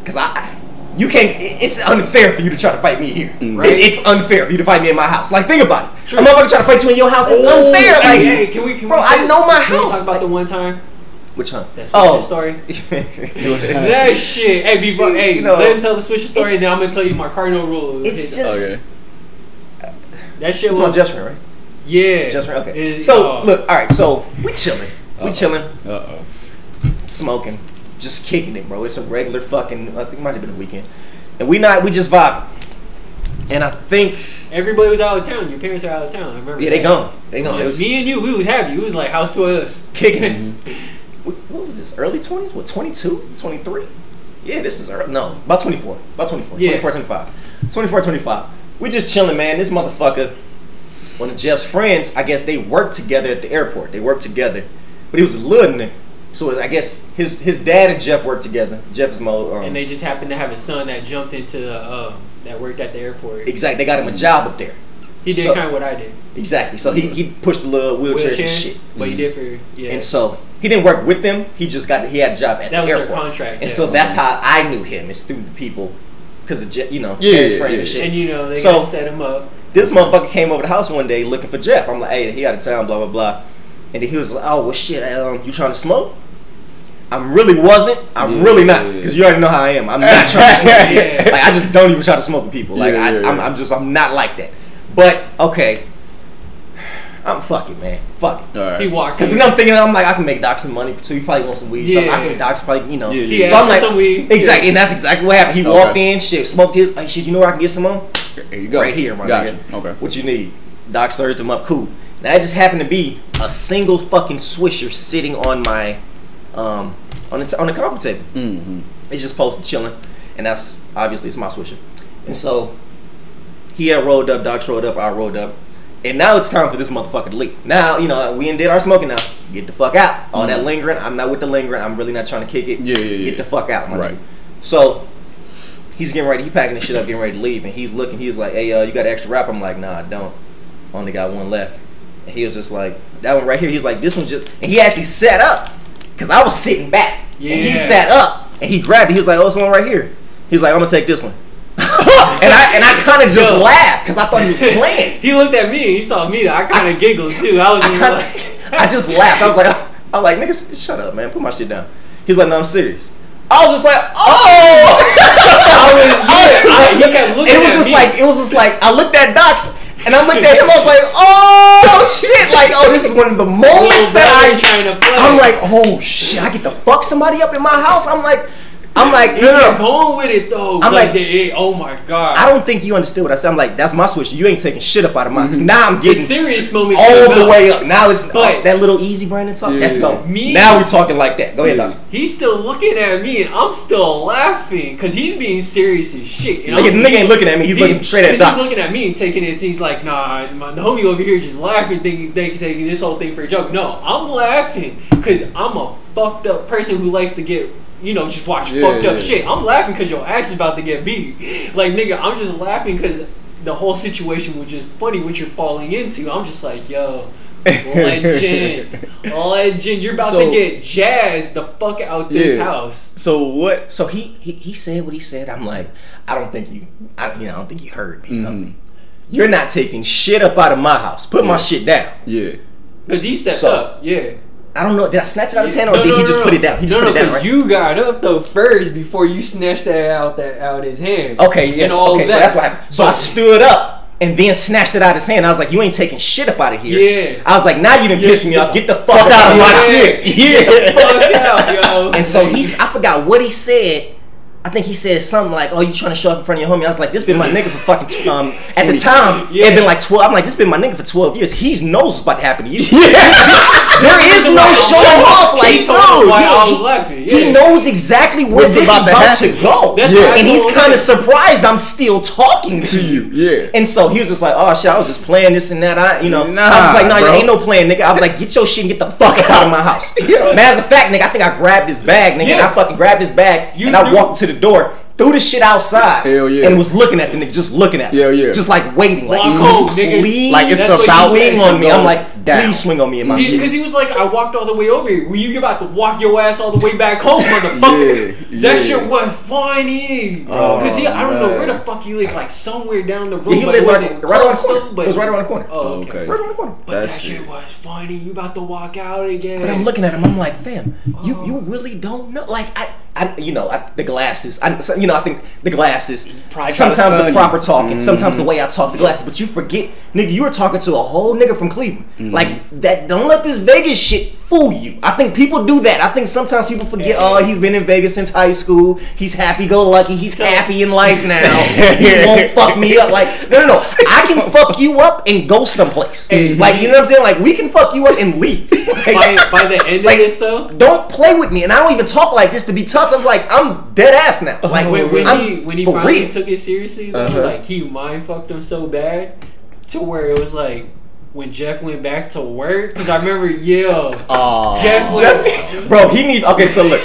[SPEAKER 2] Cause I, you can't. It's unfair for you to try to fight me here.
[SPEAKER 1] Mm.
[SPEAKER 2] It-
[SPEAKER 4] Right.
[SPEAKER 2] it's unfair for you to fight me in my house. Like think about it.
[SPEAKER 4] True.
[SPEAKER 2] A motherfucker try to fight you in your house is
[SPEAKER 4] Oh,
[SPEAKER 2] unfair. Like,
[SPEAKER 4] hey, hey, can we, can
[SPEAKER 2] bro,
[SPEAKER 4] we
[SPEAKER 2] I know my
[SPEAKER 4] can we
[SPEAKER 2] house.
[SPEAKER 4] talk about the one time?
[SPEAKER 2] Which one?
[SPEAKER 4] That Swisher
[SPEAKER 2] Oh.
[SPEAKER 4] story? [laughs]
[SPEAKER 2] it's
[SPEAKER 4] that [laughs] shit. Hey, [laughs] before,
[SPEAKER 2] See,
[SPEAKER 4] hey,
[SPEAKER 2] you know,
[SPEAKER 4] let him tell the Swisher story, and then I'm gonna tell you my cardinal rule.
[SPEAKER 2] It's just.
[SPEAKER 1] Okay.
[SPEAKER 4] that shit
[SPEAKER 2] It's
[SPEAKER 4] was
[SPEAKER 2] on just right?
[SPEAKER 4] yeah.
[SPEAKER 2] Just friend. Okay.
[SPEAKER 4] It-
[SPEAKER 2] so
[SPEAKER 4] oh.
[SPEAKER 2] look, all right. So we chilling. We
[SPEAKER 1] Uh-oh.
[SPEAKER 2] chilling.
[SPEAKER 1] Uh oh.
[SPEAKER 2] smoking, just kicking it, bro. It's a regular fucking. I think it might have been a weekend, and we not we just vibing. And I think
[SPEAKER 4] Everybody was out of town. Your parents are out of town. I remember.
[SPEAKER 2] yeah, they
[SPEAKER 4] that.
[SPEAKER 2] gone. They gone.
[SPEAKER 4] Just
[SPEAKER 2] was
[SPEAKER 4] me and you, we was happy. We was like house to us.
[SPEAKER 2] kicking it. Mm-hmm. [laughs] What what was this? Early twenties? What 22? 23? Yeah, this is early. No, about 24. About 24.
[SPEAKER 4] Yeah.
[SPEAKER 2] 24, 25. 24, 25. We just chilling, man. This motherfucker, one of Jeff's friends, I guess they worked together at the airport. They worked together, but he was a little nigga. So I guess his his dad and Jeff worked together. Jeff is my um,
[SPEAKER 4] And they just happened to have a son that jumped into the uh, that worked at the airport.
[SPEAKER 2] exactly. They got him a job up there.
[SPEAKER 4] He did
[SPEAKER 2] So-
[SPEAKER 4] kind of what I did.
[SPEAKER 2] Exactly. So he, he pushed the little wheelchairs, and shit.
[SPEAKER 4] but he did for yeah.
[SPEAKER 2] And so he didn't work with them. He just got he had a job at
[SPEAKER 4] That
[SPEAKER 2] the
[SPEAKER 4] was their
[SPEAKER 2] airport.
[SPEAKER 4] contract,
[SPEAKER 2] And
[SPEAKER 4] yeah.
[SPEAKER 2] so that's how I knew him. It's through the people because of Jeff, you know
[SPEAKER 1] Yeah,
[SPEAKER 2] his
[SPEAKER 1] yeah,
[SPEAKER 2] friends
[SPEAKER 1] yeah.
[SPEAKER 2] and shit.
[SPEAKER 4] and you know they
[SPEAKER 2] So-
[SPEAKER 4] got set him up.
[SPEAKER 2] this motherfucker came over the house one day looking for Jeff. I'm like, hey, he out of town, blah blah blah. And then he was like, oh well, shit. Um, you trying to smoke? I really wasn't. I'm
[SPEAKER 1] Yeah,
[SPEAKER 2] really not
[SPEAKER 1] yeah.
[SPEAKER 2] because you already know how I am. I'm not [laughs] trying to smoke.
[SPEAKER 4] Yeah.
[SPEAKER 2] Like I just don't even try to smoke with people. Like
[SPEAKER 1] Yeah,
[SPEAKER 2] I,
[SPEAKER 1] yeah,
[SPEAKER 2] I'm,
[SPEAKER 1] yeah.
[SPEAKER 2] I'm just I'm not like that. But okay, I'm fuck it, man. Fuck it.
[SPEAKER 1] All right.
[SPEAKER 4] He walked.
[SPEAKER 2] Because
[SPEAKER 4] in.
[SPEAKER 2] then I'm thinking, I'm like, I can make Doc some money, so he probably want some weed. So I
[SPEAKER 4] Yeah.
[SPEAKER 2] can Doc's probably, you know.
[SPEAKER 1] Yeah, yeah.
[SPEAKER 2] So I'm like,
[SPEAKER 4] some weed.
[SPEAKER 2] exactly,
[SPEAKER 4] Yeah.
[SPEAKER 2] and that's exactly what happened. He
[SPEAKER 1] Okay.
[SPEAKER 2] walked in, shit, smoked his, like, shit, you know where I can get some on?
[SPEAKER 1] Here you go.
[SPEAKER 2] Right here, my
[SPEAKER 1] gotcha.
[SPEAKER 2] nigga.
[SPEAKER 1] Okay.
[SPEAKER 2] What you need? Doc served him up, cool. Now it just happened to be a single fucking swisher sitting on my, um, on the, t- on the coffee table.
[SPEAKER 1] Mm-hmm.
[SPEAKER 2] It's just posted chilling, and that's obviously it's my swisher. And so he had rolled up, Doc rolled up, I rolled up, and now it's time for this motherfucker to leave. Now you know we did our smoking. Now get the fuck out. All that
[SPEAKER 1] Mhm.
[SPEAKER 2] lingering, I'm not with the lingering. I'm really not trying to kick it.
[SPEAKER 1] Yeah, yeah, yeah.
[SPEAKER 2] Get the fuck out, my
[SPEAKER 1] Right.
[SPEAKER 2] nigga. So he's getting ready. He packing his shit up, getting ready to leave, and he's looking. He's like, "Hey, uh, you got an extra wrap?" I'm like, "Nah, I don't. Only got one left." And he was just like, "That one right here." He's like, "This one's just," and he actually sat up because I was sitting back, and he sat up and he grabbed it. He was like, "Oh, this one right here." He's like, "I'm gonna take this one," [laughs] and I and I kind of just
[SPEAKER 4] Yo.
[SPEAKER 2] laughed because I thought he was [laughs] playing.
[SPEAKER 4] he looked at me and he saw me. I kind of giggled too. I was
[SPEAKER 2] I
[SPEAKER 4] just
[SPEAKER 2] kind
[SPEAKER 4] like, [laughs]
[SPEAKER 2] I just laughed. I was like, I'm like, nigga, shut up, man. Put my shit down. He's like, no, I'm serious. I was just like, oh.
[SPEAKER 4] I was, yeah, I, he kept looking
[SPEAKER 2] it was
[SPEAKER 4] at
[SPEAKER 2] just
[SPEAKER 4] me.
[SPEAKER 2] like, it was just like, I looked at Docs and I looked at him. I was like, oh shit! Like, oh, this is one of the moments that I.
[SPEAKER 4] trying to play.
[SPEAKER 2] I'm like, oh shit! I get to fuck somebody up in my house. I'm like, I'm like, no, no,
[SPEAKER 4] going with it though.
[SPEAKER 2] I'm
[SPEAKER 4] like,
[SPEAKER 2] like-
[SPEAKER 4] the, it- oh my god.
[SPEAKER 2] I don't think you understood what I said. I'm like, that's my switch. You ain't taking shit up out of mine. 'Cause mm-hmm. Now I'm
[SPEAKER 4] the
[SPEAKER 2] getting
[SPEAKER 4] serious moment
[SPEAKER 2] all the way up. Now it's
[SPEAKER 4] But-
[SPEAKER 2] oh, that little easy Brandon talk.
[SPEAKER 1] Yeah.
[SPEAKER 2] Let's go.
[SPEAKER 4] Me-
[SPEAKER 2] now we talking like that. Go ahead,
[SPEAKER 1] Yeah.
[SPEAKER 2] Doc.
[SPEAKER 4] He's still looking at me and I'm still laughing because he's being serious as shit. And
[SPEAKER 2] Nigga,
[SPEAKER 4] I'm-
[SPEAKER 2] nigga ain't looking at me. He's
[SPEAKER 4] he-
[SPEAKER 2] looking straight at.
[SPEAKER 4] He's looking at me and taking it. He's like, nah, my, the homie over here just laughing, thinking they taking this whole thing for a joke. No, I'm laughing because I'm a fucked up person who likes to get. You know, just watch
[SPEAKER 1] Yeah,
[SPEAKER 4] fucked up
[SPEAKER 1] yeah.
[SPEAKER 4] shit. I'm laughing because your ass is about to get beat. Like, nigga, I'm just laughing because the whole situation was just funny what you're falling into. I'm just like, yo, [laughs] legend, legend. You're about to get jazzed the fuck out this
[SPEAKER 1] Yeah.
[SPEAKER 4] house.
[SPEAKER 1] So what?
[SPEAKER 2] So he, he he said what he said. I'm like, I don't think you, I, you know, I don't think you heard me. you know?
[SPEAKER 1] Mhm.
[SPEAKER 2] You're not taking shit up out of my house. Put my shit down.
[SPEAKER 1] Yeah.
[SPEAKER 4] Cause he stepped
[SPEAKER 2] So-
[SPEAKER 4] up, yeah.
[SPEAKER 2] I don't know. Did I snatch it out of his hand or
[SPEAKER 4] No,
[SPEAKER 2] did
[SPEAKER 4] no,
[SPEAKER 2] he just
[SPEAKER 4] no.
[SPEAKER 2] put it down? He just
[SPEAKER 4] no,
[SPEAKER 2] put it down, right?
[SPEAKER 4] you got up though first before you snatched that out that out his hand.
[SPEAKER 2] Okay, yes. Okay, so that's what happened. So I stood up and then snatched it out of his hand. I was like, you ain't taking shit up out of here.
[SPEAKER 4] Yeah.
[SPEAKER 2] I was like, now you done
[SPEAKER 4] Yeah,
[SPEAKER 2] pissed me off. Get the fuck, out of my
[SPEAKER 4] Yeah.
[SPEAKER 2] shit. Yeah.
[SPEAKER 4] Fuck [laughs] out, yo.
[SPEAKER 2] And so he's, I forgot what he said. I think he said something like, "Oh, you trying to show up in front of your homie?" I was like, "This been my nigga for fucking." Um, [laughs] at the time, it been like twelve. I'm like, "This been my nigga for twelve years." He knows what's about to happen to you. [laughs] [laughs] there is no showing off. Like,
[SPEAKER 4] He
[SPEAKER 2] no, he-
[SPEAKER 4] I was
[SPEAKER 2] he- knows exactly where
[SPEAKER 5] What's
[SPEAKER 2] this
[SPEAKER 5] about
[SPEAKER 2] is about to
[SPEAKER 5] happen.
[SPEAKER 2] go.
[SPEAKER 4] That's I
[SPEAKER 2] and he's kind of surprised I'm still talking to you.
[SPEAKER 5] Yeah.
[SPEAKER 2] And so he was just like, "Oh shit, I was just playing this and that." I, you know, I was like, "No,
[SPEAKER 5] bro.
[SPEAKER 2] ain't no playing, nigga." I was like, "Get your shit and get the fuck out of my house." Matter of fact, nigga, I think I grabbed his bag, nigga, and I fucking grabbed his bag
[SPEAKER 4] You
[SPEAKER 2] and I walked to the door. Threw the shit outside
[SPEAKER 5] Hell yeah.
[SPEAKER 2] and was looking at the nigga, just looking at him.
[SPEAKER 5] Yeah, yeah.
[SPEAKER 2] Just like waiting. Like,
[SPEAKER 4] Walk home, nigga.
[SPEAKER 2] please
[SPEAKER 5] Like it's
[SPEAKER 4] That's what
[SPEAKER 5] about
[SPEAKER 4] he said.
[SPEAKER 2] swing
[SPEAKER 5] to
[SPEAKER 2] on me. I'm like,
[SPEAKER 5] down.
[SPEAKER 2] please swing on me in my shit.
[SPEAKER 4] Because he was like, I walked all the way over here. Were you about to walk your ass all the way back home, [laughs] motherfucker?
[SPEAKER 5] Yeah,
[SPEAKER 4] That
[SPEAKER 5] yeah.
[SPEAKER 4] shit was funny.
[SPEAKER 5] Oh,
[SPEAKER 4] Because he, I don't know where the fuck he lived, like somewhere down the road.
[SPEAKER 2] Yeah, he lived
[SPEAKER 4] it
[SPEAKER 2] right, right around the corner.
[SPEAKER 4] though, but
[SPEAKER 2] it was right around the corner.
[SPEAKER 4] Oh, okay.
[SPEAKER 1] Okay.
[SPEAKER 2] Right around the corner.
[SPEAKER 4] But
[SPEAKER 5] That
[SPEAKER 4] that,
[SPEAKER 5] shit.
[SPEAKER 4] shit was funny. You about to walk out again?
[SPEAKER 2] But I'm looking at him. I'm like, fam, you
[SPEAKER 4] Oh.
[SPEAKER 2] you really don't know. Like I, I you know, I, the glasses. I, so- you know, I think the glasses.
[SPEAKER 1] Probably try to
[SPEAKER 2] Sometimes the
[SPEAKER 1] sun
[SPEAKER 2] proper
[SPEAKER 1] you.
[SPEAKER 2] talking. Sometimes the mm-hmm. way I talk, the glasses. But you forget, nigga, you were talking to a whole nigga from Cleveland. Like that. Don't let this Vegas shit fool you. I think people do that. I think sometimes people forget. Oh, he's been in Vegas since high school. He's happy go lucky. He's
[SPEAKER 4] So-
[SPEAKER 2] happy in life [laughs] now. he won't fuck me up. Like no, no, no. I can [laughs] fuck you up and go someplace. Like you know what I'm saying? Like we can fuck you up and leave. [laughs]
[SPEAKER 4] by, by the end
[SPEAKER 2] Like-
[SPEAKER 4] of this though,
[SPEAKER 2] don't play with me. And I don't even talk like this to be tough. I'm like, I'm dead ass now. Like
[SPEAKER 4] when, when he when he finally
[SPEAKER 2] real.
[SPEAKER 4] took it seriously, though,
[SPEAKER 5] Uh-huh.
[SPEAKER 4] like he mind fucked him so bad to where it was like when Jeff went back to work. Because I remember, yo,
[SPEAKER 5] Aw.
[SPEAKER 4] Jeff,
[SPEAKER 2] Jeff, [laughs] bro, he needs. Okay, so look,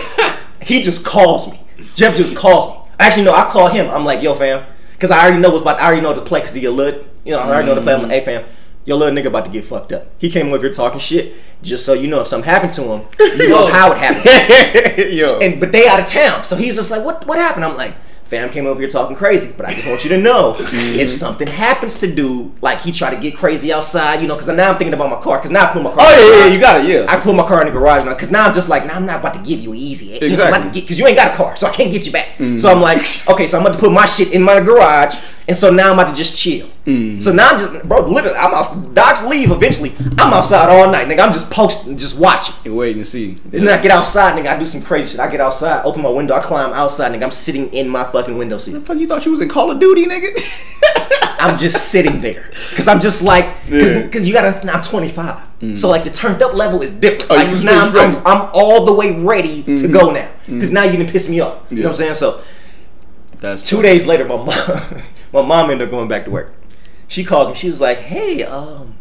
[SPEAKER 2] he just calls me. Jeff just calls me. Actually, no, I call him. I'm like, yo, fam, because I already know what's about. I already know the play because he a little, you know, I already know the play. I'm like, hey, fam. Your little nigga about to get fucked up. He came over here talking shit, just so you know if something happened to him, you know [laughs] how it happened. [laughs]
[SPEAKER 5] Yo.
[SPEAKER 2] and but they out of town, so he's just like, what what happened? I'm like, fam came over here talking crazy, but I just want you to know [laughs]
[SPEAKER 5] Mm-hmm.
[SPEAKER 2] if something happens to do, like he try to get crazy outside, you know, because now I'm thinking about my car, because now I put my car.
[SPEAKER 5] oh
[SPEAKER 2] in the
[SPEAKER 5] yeah, yeah, you got it. Yeah.
[SPEAKER 2] I put my car in the garage now because now I'm just like, now I'm not about to give you easy. You
[SPEAKER 5] Exactly.
[SPEAKER 2] about to because you ain't got a car, so I can't get you back.
[SPEAKER 5] Mm.
[SPEAKER 2] So I'm like, okay, so I'm about to put my shit in my garage, and so now I'm about to just chill.
[SPEAKER 5] Mm.
[SPEAKER 2] So now I'm just, bro, literally, I'm out. Docs leave eventually. I'm outside all night, nigga. I'm just posting, just watching.
[SPEAKER 5] You wait and see.
[SPEAKER 2] Then I get outside, nigga. I do some crazy shit. I get outside, open my window, I climb outside, nigga. I'm sitting in my fucking window seat.
[SPEAKER 5] The fuck you thought you was in Call of Duty, nigga? [laughs]
[SPEAKER 2] I'm just sitting there because I'm just like, because
[SPEAKER 5] Yeah. Mm.
[SPEAKER 2] you gotta. I'm 25, so like the turned up level is different.
[SPEAKER 5] Oh,
[SPEAKER 2] like 'cause now I'm. I'm, I'm all the way ready to go now because now you didn't piss me off. You know what I'm saying? So
[SPEAKER 5] That's
[SPEAKER 2] two days later, my mom, [laughs] my mom ended up going back to work. She calls me. She was like, "Hey, um."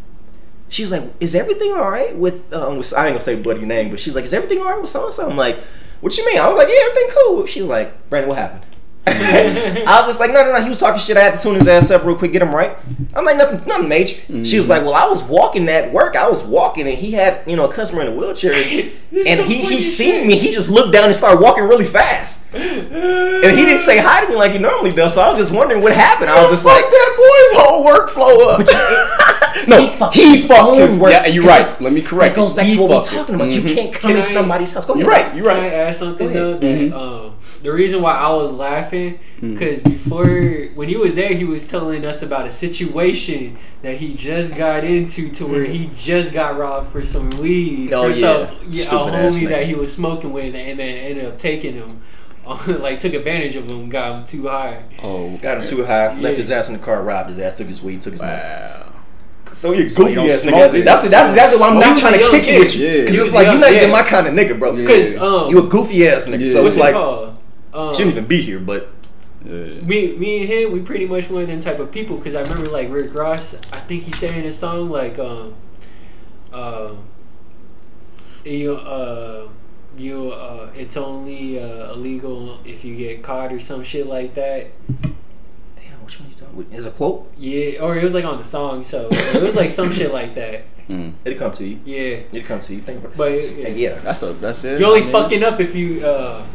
[SPEAKER 2] She was like, "Is everything all right with um?" With, I ain't gonna say bloody name, but she's like, "Is everything all right with so and so?" I'm like, "What you mean?" I was like, "Yeah, everything cool." She's like, "Brandon, what happened?" [laughs] I was just like, no, no, no. He was talking shit. I had to tune his ass up real quick, get him right. I'm like, nothing, nothing major. She was like, well, I was walking at work. I was walking, and he had, you know, a customer in a wheelchair, [laughs] and he he seen me. He just looked down and started walking really fast, and he didn't say hi to me like he normally does. So I was just wondering what happened. I was just
[SPEAKER 5] Fuck
[SPEAKER 2] like,
[SPEAKER 5] that boy's whole workflow up. [laughs] no,
[SPEAKER 2] fucked
[SPEAKER 5] he fucked
[SPEAKER 2] own
[SPEAKER 5] his.
[SPEAKER 2] work.
[SPEAKER 5] Yeah, you're right. Let me correct.
[SPEAKER 2] That goes back
[SPEAKER 5] He
[SPEAKER 2] to what we're
[SPEAKER 5] fucked it.
[SPEAKER 2] talking about. You
[SPEAKER 5] Mhm.
[SPEAKER 2] can't come
[SPEAKER 4] Can
[SPEAKER 2] in
[SPEAKER 4] I-
[SPEAKER 2] somebody's house. Go ahead.
[SPEAKER 5] You're right. You're
[SPEAKER 4] Can I
[SPEAKER 5] right.
[SPEAKER 4] add something
[SPEAKER 2] Go
[SPEAKER 4] though?
[SPEAKER 2] ahead.
[SPEAKER 4] That um, the reason why I was laughing
[SPEAKER 5] Mm.
[SPEAKER 4] because before when he was there, he was telling us about a situation that he just got into to where he just got robbed for some weed.
[SPEAKER 2] Mm. Oh,
[SPEAKER 4] for some-
[SPEAKER 2] yeah.
[SPEAKER 4] yeah, a homie
[SPEAKER 2] nigga.
[SPEAKER 4] that he was smoking with, and then ended up taking him. [laughs] like took advantage of him, got him too high.
[SPEAKER 5] Oh,
[SPEAKER 2] Got him too high.
[SPEAKER 4] Yeah.
[SPEAKER 2] Left his ass in the car. Robbed his ass. Took his weed. Took his money.
[SPEAKER 5] Wow.
[SPEAKER 2] So you
[SPEAKER 5] So
[SPEAKER 2] goofy
[SPEAKER 5] you
[SPEAKER 2] ass
[SPEAKER 5] smoke
[SPEAKER 2] nigga.
[SPEAKER 5] it.
[SPEAKER 2] That's that's exactly why I'm not trying to
[SPEAKER 4] young
[SPEAKER 2] kick it with you. Because
[SPEAKER 4] He
[SPEAKER 2] it's like you're not even my kind of nigga, bro.
[SPEAKER 5] Yeah.
[SPEAKER 4] Cause um,
[SPEAKER 2] You a goofy ass nigga.
[SPEAKER 5] Yeah.
[SPEAKER 2] So
[SPEAKER 4] what's
[SPEAKER 2] it's
[SPEAKER 4] it
[SPEAKER 2] like
[SPEAKER 4] called? Um,
[SPEAKER 2] shouldn't even be here, but
[SPEAKER 5] Yeah.
[SPEAKER 4] me, me and him, we pretty much one of them type of people. Cause I remember like Rick Ross. I think he said in his song like, um, um, you, uh, you, uh, it's only uh, illegal if you get caught or some shit like that.
[SPEAKER 2] damn, which one you talking? With? Is a quote?
[SPEAKER 4] Yeah, or it was like on the song, so it was like some shit like that.
[SPEAKER 5] Mm.
[SPEAKER 2] It'll come to you.
[SPEAKER 4] Yeah,
[SPEAKER 2] It'll come to you. Think about it.
[SPEAKER 4] but
[SPEAKER 2] yeah.
[SPEAKER 4] yeah.
[SPEAKER 2] yeah.
[SPEAKER 5] That's a. That's it.
[SPEAKER 4] you're only
[SPEAKER 5] I mean-
[SPEAKER 4] fucking up if you. Uh,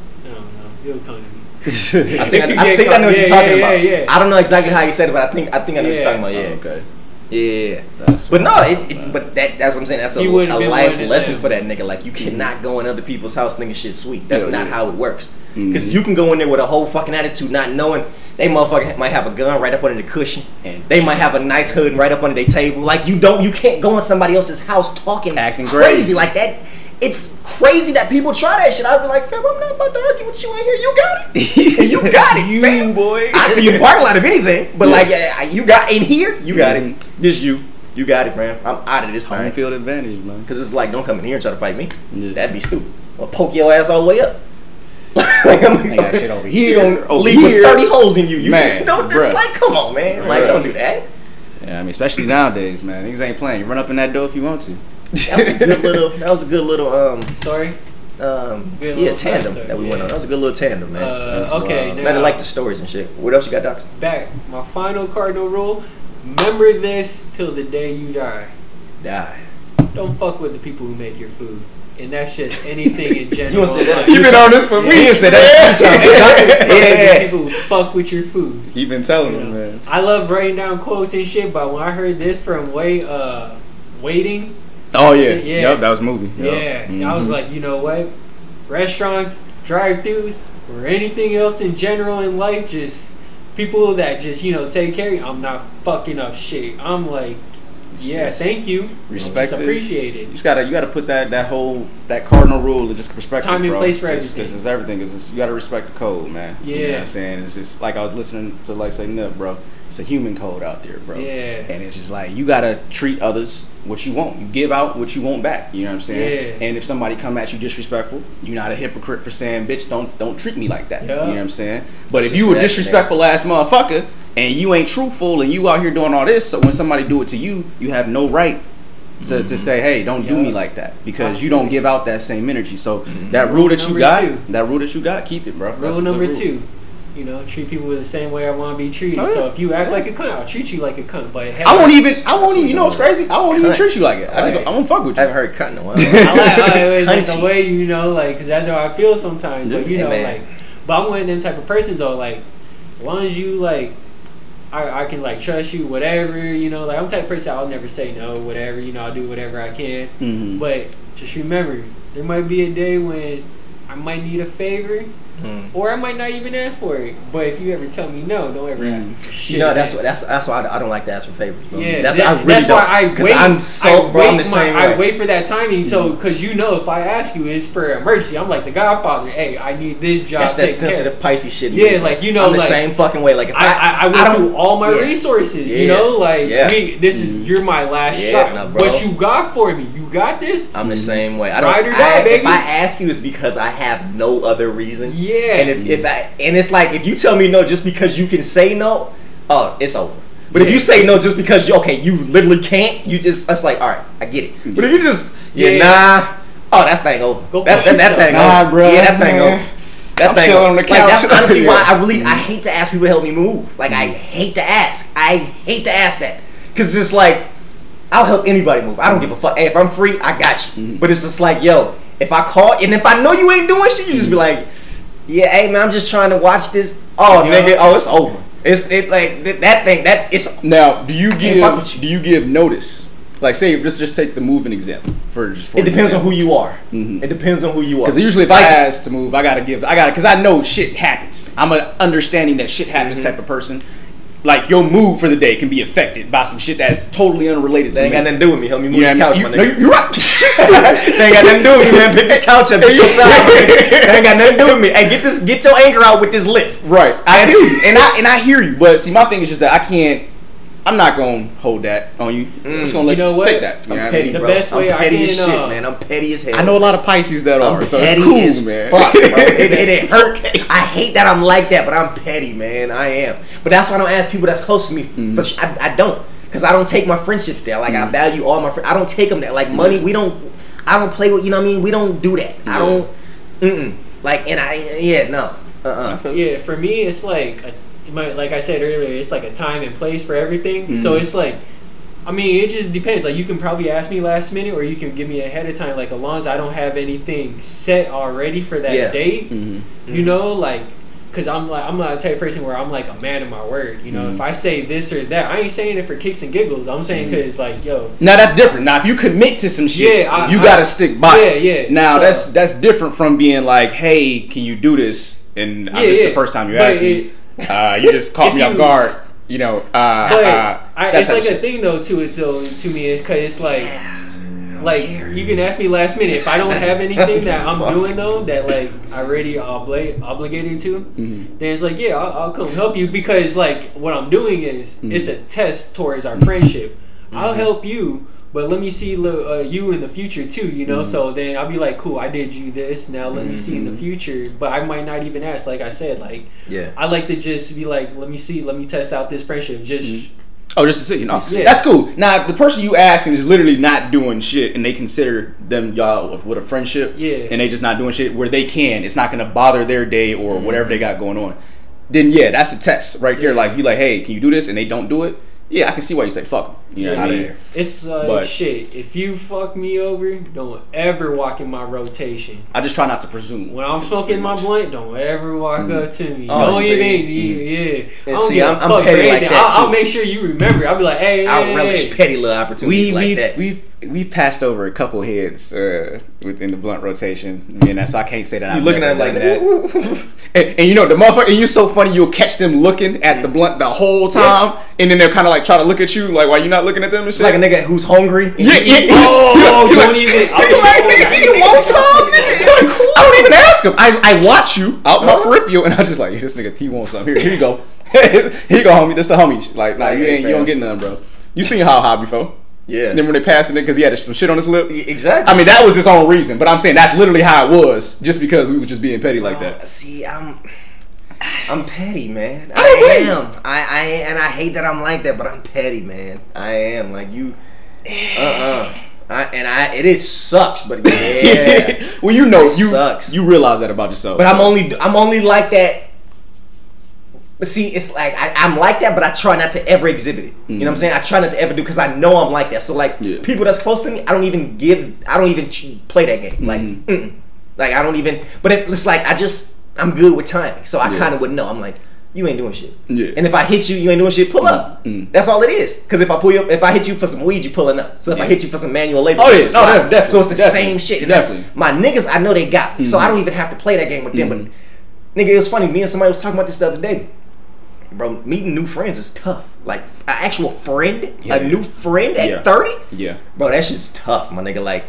[SPEAKER 4] no, no, you'll come to me. [laughs] [laughs]
[SPEAKER 2] I think,
[SPEAKER 4] If
[SPEAKER 2] I,
[SPEAKER 4] you
[SPEAKER 2] I, think I know what
[SPEAKER 4] caught.
[SPEAKER 2] you're talking
[SPEAKER 4] yeah,
[SPEAKER 2] about.
[SPEAKER 4] yeah, yeah.
[SPEAKER 2] I don't know exactly how you said it, but I think I think I know what you're talking about.
[SPEAKER 5] Oh,
[SPEAKER 2] Yeah,
[SPEAKER 5] okay.
[SPEAKER 2] yeah.
[SPEAKER 5] That's
[SPEAKER 2] But no, it, it but that that's what I'm saying. That's a,
[SPEAKER 4] He
[SPEAKER 2] a life lesson
[SPEAKER 4] them.
[SPEAKER 2] for that nigga. Like you cannot go in other people's house thinking shit sweet. That's
[SPEAKER 5] Hell
[SPEAKER 2] not
[SPEAKER 5] yeah.
[SPEAKER 2] how it works.
[SPEAKER 5] Mhm.
[SPEAKER 2] Because you can go in there with a whole fucking attitude, not knowing. They motherfucker might have a gun right up under the cushion,
[SPEAKER 1] And-
[SPEAKER 2] they might have a knife hood right up under their table. Like you don't, you can't go in somebody else's house talking,
[SPEAKER 1] Acting
[SPEAKER 2] crazy
[SPEAKER 1] crazy.
[SPEAKER 2] like that. It's crazy that people try that shit. I'd be like, fam, I'm not about to argue with you in here. You got it. [laughs] you got it,
[SPEAKER 1] You,
[SPEAKER 2] fam.
[SPEAKER 1] boy.
[SPEAKER 2] I see you in the parking lot of anything, but
[SPEAKER 1] Yeah.
[SPEAKER 2] like uh, you got in here, you got it.
[SPEAKER 1] Mhm.
[SPEAKER 2] This you, you got it, man. I'm out of this
[SPEAKER 1] Home
[SPEAKER 2] thing.
[SPEAKER 1] field advantage, man.
[SPEAKER 2] Cause it's like, don't come in here and try to fight me.
[SPEAKER 1] Yeah.
[SPEAKER 2] That'd be stupid. I'll poke your ass all the way up. [laughs] like I'm
[SPEAKER 1] I got shit over
[SPEAKER 2] You
[SPEAKER 1] here,
[SPEAKER 2] gonna
[SPEAKER 1] over
[SPEAKER 2] leave
[SPEAKER 1] here.
[SPEAKER 2] with thirty holes in you. You
[SPEAKER 1] Man,
[SPEAKER 2] just don't. It's like, come on, man. Like, don't do that.
[SPEAKER 1] Yeah, I mean, especially nowadays, man. Niggas ain't playing. You run up in that door if you want to.
[SPEAKER 2] That was a good [laughs] little. That was a good little. Um.
[SPEAKER 4] Story.
[SPEAKER 2] Um.
[SPEAKER 4] Good
[SPEAKER 2] yeah,
[SPEAKER 4] little
[SPEAKER 2] tandem
[SPEAKER 4] story,
[SPEAKER 2] that we went on. That was a good little tandem, man.
[SPEAKER 4] Uh, okay,
[SPEAKER 1] wild.
[SPEAKER 4] now
[SPEAKER 2] Man, I like the stories and shit. What else you got, Docs?
[SPEAKER 4] back. My final cardinal rule: remember this till the day you die.
[SPEAKER 2] Die.
[SPEAKER 4] Don't fuck with the people who make your food, and that's just anything in [laughs] general.
[SPEAKER 2] You wanna say that?
[SPEAKER 4] Like,
[SPEAKER 2] You
[SPEAKER 1] been on this for
[SPEAKER 4] Yeah.
[SPEAKER 1] weeks.
[SPEAKER 2] You said that a few times. [laughs]
[SPEAKER 4] fuck
[SPEAKER 2] yeah.
[SPEAKER 4] people who fuck with your food.
[SPEAKER 1] He been telling
[SPEAKER 4] You
[SPEAKER 1] them,
[SPEAKER 4] know?
[SPEAKER 1] man.
[SPEAKER 4] I love writing down quotes and shit, but when I heard this from Way, uh, waiting,
[SPEAKER 1] Oh yeah,
[SPEAKER 4] Yeah.
[SPEAKER 1] yep, that was a movie.
[SPEAKER 4] yeah,
[SPEAKER 1] Yep.
[SPEAKER 4] I was
[SPEAKER 1] Mhm.
[SPEAKER 4] like, you know what? Restaurants, drive-throughs, or anything else in general in life, just people that just you know take care. of you. I'm not fucking up shit. I'm like,
[SPEAKER 1] It's
[SPEAKER 4] yeah, thank you,
[SPEAKER 1] respect
[SPEAKER 4] just
[SPEAKER 1] it. You just gotta, you gotta put that that whole that cardinal rule of just perspective.
[SPEAKER 4] Time and
[SPEAKER 1] bro.
[SPEAKER 4] place for
[SPEAKER 1] Just-
[SPEAKER 4] everything.
[SPEAKER 1] This is everything. Cause you gotta respect the code, man. You know
[SPEAKER 4] Yeah.
[SPEAKER 1] what I'm saying it's just like I was listening to like say Nip, bro. It's a human code out there, bro.
[SPEAKER 4] Yeah.
[SPEAKER 1] And it's just like you gotta treat others what you want. You give out what you want back. You know what I'm saying?
[SPEAKER 4] Yeah.
[SPEAKER 1] And if somebody come at you disrespectful, you're not a hypocrite for saying, "Bitch, don't don't treat me like that."
[SPEAKER 4] Yeah.
[SPEAKER 1] You know what I'm saying? But
[SPEAKER 2] It's
[SPEAKER 1] if you a
[SPEAKER 2] just that,
[SPEAKER 1] disrespectful ass motherfucker and you ain't truthful and you out here doing all this, so when somebody do it to you, you have no right to,
[SPEAKER 2] Mm-hmm.
[SPEAKER 1] to say, hey, don't do me like that because you don't give out that same energy. So that
[SPEAKER 4] Rule
[SPEAKER 1] rule that you got,
[SPEAKER 4] two.
[SPEAKER 1] that rule that you got, keep it, bro.
[SPEAKER 4] Rule
[SPEAKER 1] good
[SPEAKER 4] number
[SPEAKER 1] rule.
[SPEAKER 4] two. You know, treat people the same way I want to be treated.
[SPEAKER 1] Oh, yeah.
[SPEAKER 4] So if you act like a cunt, I'll treat you like a cunt. But
[SPEAKER 1] I won't even. I won't even. You know what's crazy? I won't even treat you like it. I just.
[SPEAKER 2] Right.
[SPEAKER 1] I won't fuck with you.
[SPEAKER 2] I haven't heard cut in a while. [laughs]
[SPEAKER 4] I like, I like, like the way you know, like, cause that's how I feel sometimes. But you
[SPEAKER 2] Yeah,
[SPEAKER 4] know,
[SPEAKER 2] man.
[SPEAKER 4] like, but I'm one of them type of persons though. Like, as long as you like, I, I can like trust you, whatever. You know, like I'm the type of person I'll never say no, whatever. You know, I'll do whatever I can.
[SPEAKER 1] Mhm.
[SPEAKER 4] But just remember, there might be a day when I might need a favor,
[SPEAKER 2] Mm.
[SPEAKER 4] or I might not even ask for it. But if you ever tell me no, don't ever ask me for shit.
[SPEAKER 2] You know that's what that's that's why I, I don't like to ask for favors. Bro.
[SPEAKER 4] Yeah,
[SPEAKER 2] that's
[SPEAKER 4] that-
[SPEAKER 2] I really
[SPEAKER 4] that's why I wait.
[SPEAKER 2] I'm so
[SPEAKER 4] I
[SPEAKER 2] bro. I'm the
[SPEAKER 4] my-
[SPEAKER 2] same
[SPEAKER 4] I wait for that timing, so because you know if I ask you, it's for emergency. I'm like the Godfather. Hey, I need this job.
[SPEAKER 2] That's that
[SPEAKER 4] taken care
[SPEAKER 2] sensitive Pisces shit.
[SPEAKER 4] Yeah,
[SPEAKER 2] me,
[SPEAKER 4] like, you know,
[SPEAKER 2] I'm the
[SPEAKER 4] like,
[SPEAKER 2] same fucking way. Like if I,
[SPEAKER 4] I, I, went through all my
[SPEAKER 2] yeah.
[SPEAKER 4] resources. You know, like
[SPEAKER 2] Yeah.
[SPEAKER 4] me, this is you're my last
[SPEAKER 2] Yeah,
[SPEAKER 4] shot.
[SPEAKER 2] nah,
[SPEAKER 4] what you got for me? You got this?
[SPEAKER 2] I'm the same way. I don't.
[SPEAKER 4] Ride or die, baby.
[SPEAKER 2] If I ask you, it's because I have no other reason.
[SPEAKER 4] Yeah.
[SPEAKER 2] And if, if I and it's like if you tell me no just because you can say no, oh, it's over. But if you say no just because you okay, you literally can't. You just that's like all right, I get it. Mm-hmm. But if you just yeah,
[SPEAKER 4] Yeah.
[SPEAKER 2] nah, oh that thing over.
[SPEAKER 4] Go
[SPEAKER 2] that, that, that thing
[SPEAKER 1] Nah,
[SPEAKER 2] over.
[SPEAKER 1] bruh,
[SPEAKER 2] Yeah, that thing over. That
[SPEAKER 1] I'm
[SPEAKER 2] thing
[SPEAKER 1] chilling
[SPEAKER 2] over.
[SPEAKER 1] on the
[SPEAKER 2] Like, that's honestly [laughs] why I really I hate to ask people to help me move. Like I mm-hmm. hate to ask. I hate to ask that because it's like I'll help anybody move. I don't give a fuck. Hey, if I'm free, I got you. Mm-hmm. But it's just like, yo, if I call and if I know you ain't doing shit, you just be like, yeah, hey man, I'm just trying to watch this. Oh, nigga, oh, it's over. It's it like th- that thing that it's
[SPEAKER 1] Now, do you
[SPEAKER 2] can't fuck with
[SPEAKER 1] give?
[SPEAKER 2] you.
[SPEAKER 1] Do you give notice? Like, say, let's just take the moving example for just. For
[SPEAKER 2] it depends on who you are.
[SPEAKER 1] Mhm.
[SPEAKER 2] It depends on who you are.
[SPEAKER 1] Because usually, if I ask to move, I gotta give. I gotta because I know shit happens. I'm a understanding that shit happens
[SPEAKER 2] Mm-hmm.
[SPEAKER 1] type of person. Like your mood for the day can be affected by some shit that's totally unrelated to
[SPEAKER 2] that ain't
[SPEAKER 1] me.
[SPEAKER 2] got nothing to do with me. Help me move
[SPEAKER 1] You know
[SPEAKER 2] this couch,
[SPEAKER 1] mean?
[SPEAKER 2] my
[SPEAKER 1] You- no,
[SPEAKER 2] nigga.
[SPEAKER 1] you're right. [laughs]
[SPEAKER 2] that ain't got nothing to do with me, man. Pick this couch up, get your [laughs] side. man. That ain't got nothing to do with me. Hey, get this, get your anger out with this lift.
[SPEAKER 1] Right. I hear you, and I and I hear you. But see, my thing is just that I can't. I'm not gonna hold that on you. I'm just gonna let
[SPEAKER 4] You
[SPEAKER 1] you,
[SPEAKER 4] know what?
[SPEAKER 1] take that. You
[SPEAKER 2] I'm
[SPEAKER 1] know what I
[SPEAKER 2] petty,
[SPEAKER 1] mean?
[SPEAKER 4] The
[SPEAKER 2] bro.
[SPEAKER 4] best way
[SPEAKER 2] I'm
[SPEAKER 4] I
[SPEAKER 2] petty as
[SPEAKER 4] can,
[SPEAKER 2] shit,
[SPEAKER 4] uh,
[SPEAKER 2] man. I'm petty as hell.
[SPEAKER 1] I know a lot of Pisces that
[SPEAKER 2] I'm
[SPEAKER 1] are, so
[SPEAKER 2] petty
[SPEAKER 1] it's cool,
[SPEAKER 2] as
[SPEAKER 1] man.
[SPEAKER 2] fuck, bro. [laughs] It, it, it hurt.
[SPEAKER 1] okay.
[SPEAKER 2] I hate that I'm like that, but I'm petty, man. I am. But that's why I don't ask people that's close to me.
[SPEAKER 1] Mm-hmm.
[SPEAKER 2] For sh- I, I don't, cause I don't take my friendships there. Like I value all my friends. I don't take them there. Like money, we don't. I don't play with. You know what I mean? We don't do that. I don't. Mm-mm. Like and I yeah no. Uh uh
[SPEAKER 4] Yeah, for me, it's like a, it might- like I said earlier, it's like a time and place for everything. So
[SPEAKER 1] Mhm.
[SPEAKER 4] it's like, I mean, it just depends. Like you can probably ask me last minute, or you can give me ahead of time. Like as long as I don't have anything set already for that
[SPEAKER 2] Yeah.
[SPEAKER 4] date,
[SPEAKER 1] Mhm.
[SPEAKER 4] you know, like. Cause I'm like I'm not the type of person where I'm like a man of my word. You know,
[SPEAKER 1] Mhm.
[SPEAKER 4] if I say this or that, I ain't saying it for kicks and giggles. I'm saying because like, yo,
[SPEAKER 1] Now that's different. Now if you commit to some shit,
[SPEAKER 4] Yeah, I-
[SPEAKER 1] you
[SPEAKER 4] I-
[SPEAKER 1] gotta stick by.
[SPEAKER 4] Yeah, yeah.
[SPEAKER 1] Now
[SPEAKER 4] So-
[SPEAKER 1] that's that's different from being like, hey, can you do this? And uh,
[SPEAKER 4] Yeah,
[SPEAKER 1] this is
[SPEAKER 4] yeah.
[SPEAKER 1] the first time you
[SPEAKER 4] But
[SPEAKER 1] asked me.
[SPEAKER 4] It-
[SPEAKER 1] Uh, you just caught
[SPEAKER 4] If
[SPEAKER 1] me off guard. You know, uh,
[SPEAKER 4] But
[SPEAKER 1] uh,
[SPEAKER 4] I, it's like a
[SPEAKER 1] shit.
[SPEAKER 4] thing though to it though to me is because it's like like you can ask me last minute if I don't have [laughs] anything that I'm
[SPEAKER 2] Fuck.
[SPEAKER 4] doing though that like I already obli- obligated to,
[SPEAKER 1] Mm-hmm.
[SPEAKER 4] then it's like yeah I'll, I'll come help you because like what I'm doing is
[SPEAKER 1] Mm-hmm.
[SPEAKER 4] it's a test towards our friendship. I'll help you. But let me see uh, you in the future too, you know.
[SPEAKER 1] Mm-hmm.
[SPEAKER 4] So then I'll be like, "Cool, I did you this. Now let me see in
[SPEAKER 1] Mm-hmm.
[SPEAKER 4] the future." But I might not even ask. Like I said, like
[SPEAKER 2] Yeah.
[SPEAKER 4] I like to just be like, "Let me see, let me test out this friendship." Just
[SPEAKER 1] Oh, just to see, you know,
[SPEAKER 4] Yeah.
[SPEAKER 1] that's cool. Now, if the person you asking is literally not doing shit, and they consider them y'all with, a friendship,
[SPEAKER 4] Yeah.
[SPEAKER 1] and they just not doing shit where they can, it's not gonna bother their day or whatever they got going on. Then yeah, that's a test right there. Like you like, hey, can you do this? And they don't do it. Yeah, I can see why you say fuck 'em. You know what I mean?
[SPEAKER 4] It's like
[SPEAKER 1] But-
[SPEAKER 4] shit. If you fuck me over, don't ever walk in my rotation.
[SPEAKER 1] I just try not to presume.
[SPEAKER 4] When I'm smoking my
[SPEAKER 1] much-
[SPEAKER 4] blunt, don't ever walk mm-hmm. up to me.
[SPEAKER 2] Oh,
[SPEAKER 4] don't
[SPEAKER 2] see.
[SPEAKER 4] even, mm-hmm. yeah. I
[SPEAKER 2] And
[SPEAKER 4] don't
[SPEAKER 2] see,
[SPEAKER 4] give a
[SPEAKER 2] I'm- I'm
[SPEAKER 4] fuck
[SPEAKER 2] petty
[SPEAKER 4] for
[SPEAKER 2] like
[SPEAKER 4] anything.
[SPEAKER 2] that,
[SPEAKER 4] I'll, I'll make sure you remember. I'll be like, hey,
[SPEAKER 2] I
[SPEAKER 4] hey,
[SPEAKER 2] relish
[SPEAKER 4] hey.
[SPEAKER 2] petty little opportunities
[SPEAKER 1] We
[SPEAKER 2] like
[SPEAKER 1] we've
[SPEAKER 2] that.
[SPEAKER 1] we've we've passed over a couple heads uh, within the blunt rotation, and that so I can't say that.
[SPEAKER 2] you
[SPEAKER 1] I've
[SPEAKER 2] looking at like
[SPEAKER 1] that. [laughs] And, and you know the motherfucker, and you're so funny. You'll catch them looking at the blunt the whole time, and then they'll kind of like try to look at you, like why you not looking at them and shit.
[SPEAKER 2] like a nigga who's hungry.
[SPEAKER 1] Yeah,
[SPEAKER 2] you
[SPEAKER 1] yeah, yeah.
[SPEAKER 4] Oh,
[SPEAKER 1] He like-
[SPEAKER 4] don't even. I'll
[SPEAKER 1] He like,
[SPEAKER 4] like,
[SPEAKER 1] you want some? I don't even ask him. I, I watch you out my peripheral, and I'm just like, yeah, this nigga, he wants some. Here, here you go. [laughs] here you go, homie. This the homie. Like, like you ain't, you don't get none, bro. You seen how high before?
[SPEAKER 2] Yeah.
[SPEAKER 1] And then when they passed it, because he had some shit on his lip.
[SPEAKER 2] exactly.
[SPEAKER 1] I mean, that was his own reason, but I'm saying that's literally how it was, just because we were just being petty like that.
[SPEAKER 2] Uh, See, I'm I'm petty, man. I,
[SPEAKER 1] don't
[SPEAKER 2] am. I, I and I hate that I'm like that, but I'm petty, man. I am. Like you uh uh I, and I it is sucks, but [laughs] yeah.
[SPEAKER 1] well, you know,
[SPEAKER 2] It
[SPEAKER 1] you
[SPEAKER 2] sucks.
[SPEAKER 1] you realize that about yourself.
[SPEAKER 2] but I'm only I'm only like that but see, it's like I, I'm like that, but I try not to ever exhibit it. You know what I'm saying? I try not to ever do because I know I'm like that. So like
[SPEAKER 1] Yeah.
[SPEAKER 2] people that's close to me, I don't even give, I don't even play that game. Like,
[SPEAKER 1] Mhm.
[SPEAKER 2] mm-mm. like I don't even. But it, it's like I just I'm good with timing, so I
[SPEAKER 1] Yeah.
[SPEAKER 2] kind of would know. I'm like, you ain't doing shit.
[SPEAKER 1] Yeah.
[SPEAKER 2] And if I hit you, you ain't doing shit. Pull up.
[SPEAKER 1] Mm.
[SPEAKER 2] That's all it is. Because if I pull you, up, if I hit you for some weed, you pulling up. So if I hit you for some manual labor,
[SPEAKER 1] Oh, yeah. No, definitely,
[SPEAKER 2] So it's the
[SPEAKER 1] definitely,
[SPEAKER 2] same shit. And that's-
[SPEAKER 1] definitely.
[SPEAKER 2] my niggas, I know they got me, so. I don't even have to play that game with them. But nigga, it was funny. Me and somebody was talking about this the other day. Bro, meeting new friends is tough. Like an actual friend,
[SPEAKER 1] Yeah.
[SPEAKER 2] a new friend at
[SPEAKER 1] Yeah.
[SPEAKER 2] thirty,
[SPEAKER 1] yeah.
[SPEAKER 2] bro, that shit's tough, my nigga. Like,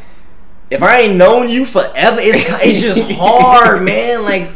[SPEAKER 2] if I ain't known you forever, it's it's just [laughs] hard, man. Like,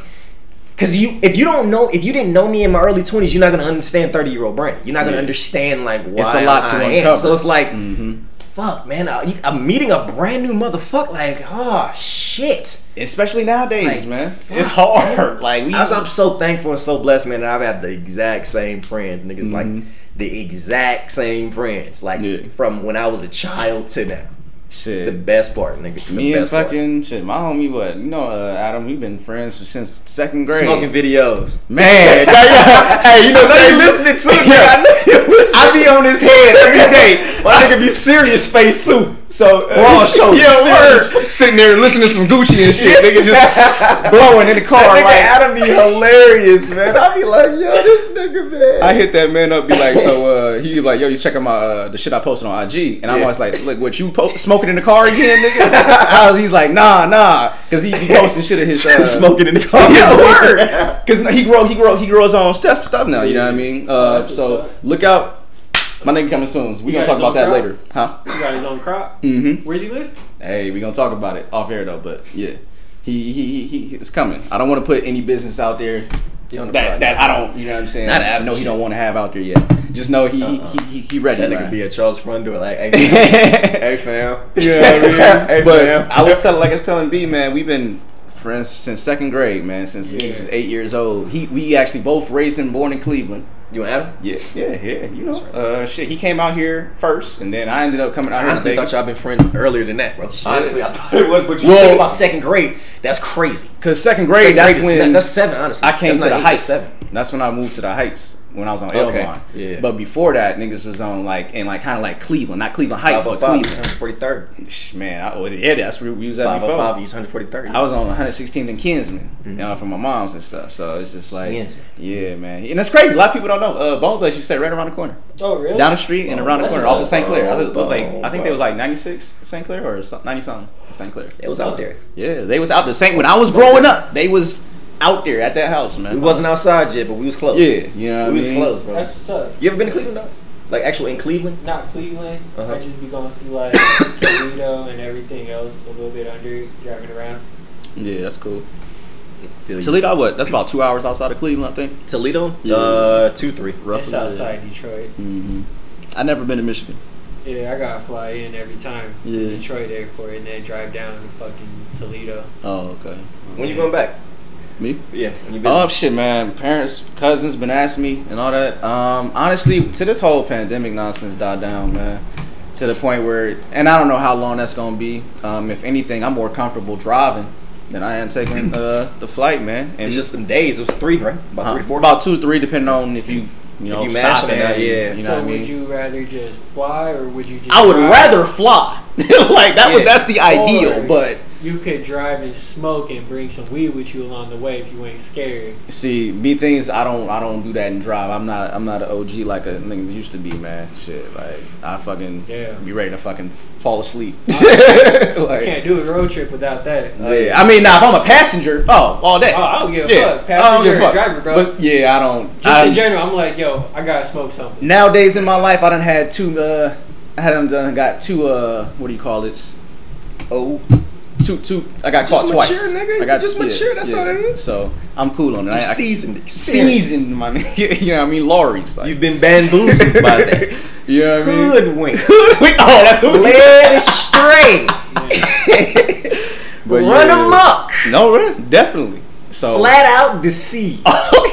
[SPEAKER 2] cause you if you don't know if you didn't know me in my early twenties, you're not gonna understand thirty year old brain. You're not gonna
[SPEAKER 1] Yeah.
[SPEAKER 2] understand like why
[SPEAKER 1] It's a lot to
[SPEAKER 2] I am. So it's like,
[SPEAKER 1] hmm
[SPEAKER 2] fuck, man. I, I'm meeting a brand new motherfucker. Like, oh shit.
[SPEAKER 1] Especially nowadays,
[SPEAKER 2] Like,
[SPEAKER 1] man. It's hard. [laughs] Like we.
[SPEAKER 2] I I'm so thankful and so blessed, man. That I've had the exact same friends, niggas. Like
[SPEAKER 1] Mhm.
[SPEAKER 2] the exact same friends, like
[SPEAKER 1] Yeah.
[SPEAKER 2] from when I was a child to now.
[SPEAKER 1] Shit.
[SPEAKER 2] The best part, nigga. The
[SPEAKER 1] Me and
[SPEAKER 2] best part.
[SPEAKER 1] fucking shit. My homie, what you know, uh, Adam. We've been friends since second grade.
[SPEAKER 2] smoking videos.
[SPEAKER 1] Man, [laughs] hey, you know, [laughs]
[SPEAKER 2] I you listening to
[SPEAKER 1] Yeah.
[SPEAKER 2] I know you [laughs] listening.
[SPEAKER 1] I be on his head every day.
[SPEAKER 2] My nigga be serious face too.
[SPEAKER 1] So uh,
[SPEAKER 2] Broad shoulders, [laughs]
[SPEAKER 1] yeah, word. Sitting there listening to some Gucci and shit. Nigga just [laughs] blowing in the car.
[SPEAKER 2] That nigga
[SPEAKER 1] Like
[SPEAKER 2] Adam be hilarious, man. I be like, yo, this nigga, man.
[SPEAKER 1] I hit that man up, be like, so uh, he like, yo, you checking my uh, the shit I posted on IG, and I'm always like, look, what you po- smoking in the car again, nigga? I was, he's like, nah, nah, because he be posting shit of his uh, [laughs]
[SPEAKER 2] smoking in the car.
[SPEAKER 1] Yeah, word. Because he grow, he grow, he grows on stuff, stuff now. You know what I mean? Uh, so look out. My nigga coming soon. We
[SPEAKER 4] You
[SPEAKER 1] gonna talk about that
[SPEAKER 4] crop?
[SPEAKER 1] later, huh?
[SPEAKER 4] He got his own crop.
[SPEAKER 1] Mm-hmm.
[SPEAKER 4] Where's he live?
[SPEAKER 1] Hey, we gonna talk about it off air though. But yeah, he he he, he it's coming. I don't want to put any business out there
[SPEAKER 2] He on
[SPEAKER 1] that
[SPEAKER 2] project.
[SPEAKER 1] that I don't. You know what I'm saying?
[SPEAKER 2] Not
[SPEAKER 1] I
[SPEAKER 2] Adam
[SPEAKER 1] know he don't want to have out there yet. Just know he
[SPEAKER 2] Uh-uh.
[SPEAKER 1] he, he he ready.
[SPEAKER 2] That nigga
[SPEAKER 1] man.
[SPEAKER 2] be a Charles front door like, hey, fam.
[SPEAKER 1] yeah, [laughs]
[SPEAKER 2] hey fam. [laughs]
[SPEAKER 1] I mean,
[SPEAKER 2] hey
[SPEAKER 1] but
[SPEAKER 2] fam.
[SPEAKER 1] I was telling, like I was telling B, man, we've been friends since second grade, man. Since he was eight years old. He we actually both raised and born in Cleveland.
[SPEAKER 2] You and Adam?
[SPEAKER 1] Yeah, yeah, yeah. You know,
[SPEAKER 2] right.
[SPEAKER 1] uh, shit. He came out here first, and then I ended up coming out here.
[SPEAKER 2] Honestly, I thought y'all been friends earlier than that, bro.
[SPEAKER 1] Shit.
[SPEAKER 2] Honestly, I thought it was, but you
[SPEAKER 1] Well-
[SPEAKER 2] think about second grade, that's crazy.
[SPEAKER 1] Cause second grade,
[SPEAKER 2] Second
[SPEAKER 1] that's
[SPEAKER 2] is-
[SPEAKER 1] when
[SPEAKER 2] that's, that's seven, honestly.
[SPEAKER 1] I came
[SPEAKER 2] That's
[SPEAKER 1] to the
[SPEAKER 2] eight,
[SPEAKER 1] heights.
[SPEAKER 2] Seven.
[SPEAKER 1] That's when I moved to the heights when I was on
[SPEAKER 2] Okay,
[SPEAKER 1] Elmont.
[SPEAKER 2] yeah.
[SPEAKER 1] But before that, niggas was on like in like kind of like Cleveland, not Cleveland Heights, but Cleveland.
[SPEAKER 2] East 143rd.
[SPEAKER 1] Shh, Man, I, well, yeah, that's where we was at before.
[SPEAKER 2] 505 East 143rd.
[SPEAKER 1] I was on 116th and Kinsman,
[SPEAKER 2] Mm-hmm.
[SPEAKER 1] you know, from my mom's and stuff. So it's just like,
[SPEAKER 2] Kinsman.
[SPEAKER 1] yeah, man. And it's crazy. A lot of people don't know. Uh, Bone Thugs, you say right around the corner,
[SPEAKER 4] Oh, really?
[SPEAKER 1] down the street and
[SPEAKER 2] Oh,
[SPEAKER 1] around the corner, off of. St. Clair. I it was like,
[SPEAKER 2] Oh,
[SPEAKER 1] I think
[SPEAKER 2] wow.
[SPEAKER 1] they was like 96 St. Clair or some- 90 something St. Clair.
[SPEAKER 2] It was out there.
[SPEAKER 1] Yeah, they was out the St. when I was growing up. They was out there at that house, man.
[SPEAKER 2] We wasn't outside yet, but we was close.
[SPEAKER 1] Yeah, you know what I
[SPEAKER 2] we was close, bro.
[SPEAKER 4] That's what's up.
[SPEAKER 2] You ever been to Cleveland, dogs? Like actual in Cleveland?
[SPEAKER 4] Not Cleveland.
[SPEAKER 2] Uh-huh.
[SPEAKER 4] I just be going through like [coughs] Toledo and everything else a little bit under driving around.
[SPEAKER 1] Yeah, that's cool.
[SPEAKER 2] Toledo.
[SPEAKER 1] Toledo, what? That's about two hours outside of Cleveland, I think.
[SPEAKER 2] Toledo?
[SPEAKER 1] Yeah.
[SPEAKER 2] Uh, two, three. Roughly.
[SPEAKER 4] It's outside Detroit.
[SPEAKER 1] hmm I never been to Michigan.
[SPEAKER 4] Yeah, I gotta fly in every time.
[SPEAKER 1] Yeah.
[SPEAKER 4] Detroit airport and then drive down to fucking Toledo.
[SPEAKER 1] Oh, okay.
[SPEAKER 2] When you going back?
[SPEAKER 1] Me?
[SPEAKER 2] Yeah, when you visit.
[SPEAKER 1] Oh shit, man! Parents, cousins been asking me and all that. Um, honestly, to this whole pandemic nonsense died down, man. To the point where, and I don't know how long that's gonna be. Um, if anything, I'm more comfortable driving than I am taking uh, the flight, man. And
[SPEAKER 2] it's just some days. It was three, right? About
[SPEAKER 1] uh,
[SPEAKER 2] three to four.
[SPEAKER 1] about two, three, depending on if you, you know,
[SPEAKER 2] you mash
[SPEAKER 1] stop
[SPEAKER 2] it or yeah.
[SPEAKER 1] You know
[SPEAKER 4] so
[SPEAKER 1] what I mean?
[SPEAKER 4] would you rather just fly or would you just
[SPEAKER 1] I would
[SPEAKER 4] drive?
[SPEAKER 1] rather fly. [laughs] like that. Was,
[SPEAKER 2] Yeah.
[SPEAKER 1] that's the ideal,
[SPEAKER 4] Or-
[SPEAKER 1] but
[SPEAKER 4] You could drive and smoke and bring some weed with you along the way if you ain't scared.
[SPEAKER 1] See, me things I don't I don't do that and drive. I'm not I'm not an OG like a nigga used to be, man. Shit, like I fucking
[SPEAKER 4] Yeah.
[SPEAKER 1] be ready to fucking fall asleep. [laughs]
[SPEAKER 4] I, [laughs]
[SPEAKER 1] like,
[SPEAKER 4] can't do a road trip without that.
[SPEAKER 1] yeah. I mean, now if I'm a passenger, oh, all day.
[SPEAKER 4] Oh, I don't give a
[SPEAKER 1] yeah,
[SPEAKER 4] fuck.
[SPEAKER 1] I don't
[SPEAKER 4] Passenger
[SPEAKER 1] give a
[SPEAKER 4] or driver, bro.
[SPEAKER 1] But yeah, I don't.
[SPEAKER 4] Just
[SPEAKER 1] I-
[SPEAKER 4] in general, I'm like, yo, I gotta smoke something.
[SPEAKER 1] nowadays in my life, I done had two. Uh, I hadn't done got two. Uh, what do you call it?
[SPEAKER 2] Oh,
[SPEAKER 1] Two, two. I got
[SPEAKER 2] Just
[SPEAKER 1] caught twice.
[SPEAKER 2] mature, nigga.
[SPEAKER 1] I got
[SPEAKER 2] Just mature, that's all that is.
[SPEAKER 1] So I'm cool on it. I,
[SPEAKER 2] you
[SPEAKER 1] I,
[SPEAKER 2] seasoned.
[SPEAKER 1] seasoned, my [laughs] nigga. you know what I mean? Lorries. Like,
[SPEAKER 2] You've been bamboozled by that. [laughs]
[SPEAKER 1] you know what I mean?
[SPEAKER 2] Hoodwink.
[SPEAKER 1] Wait, [laughs] oh, that's what
[SPEAKER 2] Led astray.
[SPEAKER 1] But
[SPEAKER 2] Run
[SPEAKER 1] yeah.
[SPEAKER 2] amok.
[SPEAKER 1] No, really, definitely. So
[SPEAKER 2] Flat out deceived.
[SPEAKER 1] Oh,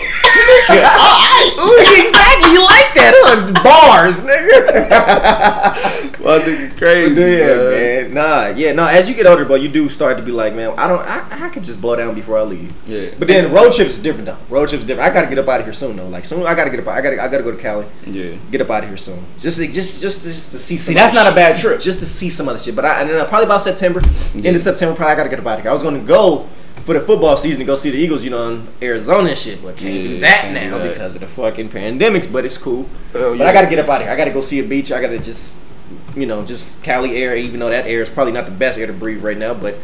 [SPEAKER 1] yeah,
[SPEAKER 2] exactly. You like that, huh? Bars, nigga. [laughs]
[SPEAKER 1] my nigga crazy.
[SPEAKER 2] yeah,
[SPEAKER 1] man.
[SPEAKER 2] Nah, yeah, no. As you get older, bro, you do start to be like, man, I don't, I, I could just blow down before I leave.
[SPEAKER 1] Yeah,
[SPEAKER 2] But then road trips is different though. Road trips is different. I gotta get up out of here soon though. Like soon, I gotta get up. I gotta, I gotta go to Cali.
[SPEAKER 1] yeah.
[SPEAKER 2] Get up out of here soon. Just, just, just, just to see. Some
[SPEAKER 1] See, that's not a bad trip.
[SPEAKER 2] Just to see some other shit. But I, and then uh, probably about September,
[SPEAKER 1] Yeah.
[SPEAKER 2] end of September, probably I gotta get up out of here. I was gonna go for the football season to go see the Eagles, you know, in Arizona and shit. But can't
[SPEAKER 1] Yeah,
[SPEAKER 2] do that
[SPEAKER 1] can't do
[SPEAKER 2] now
[SPEAKER 1] that.
[SPEAKER 2] because of the fucking pandemics. But it's cool.
[SPEAKER 1] Oh,
[SPEAKER 2] But I gotta get up out of here. I gotta go see a beach. I gotta just, you know, just Cali air. Even though that air is probably not the best air to breathe right now, but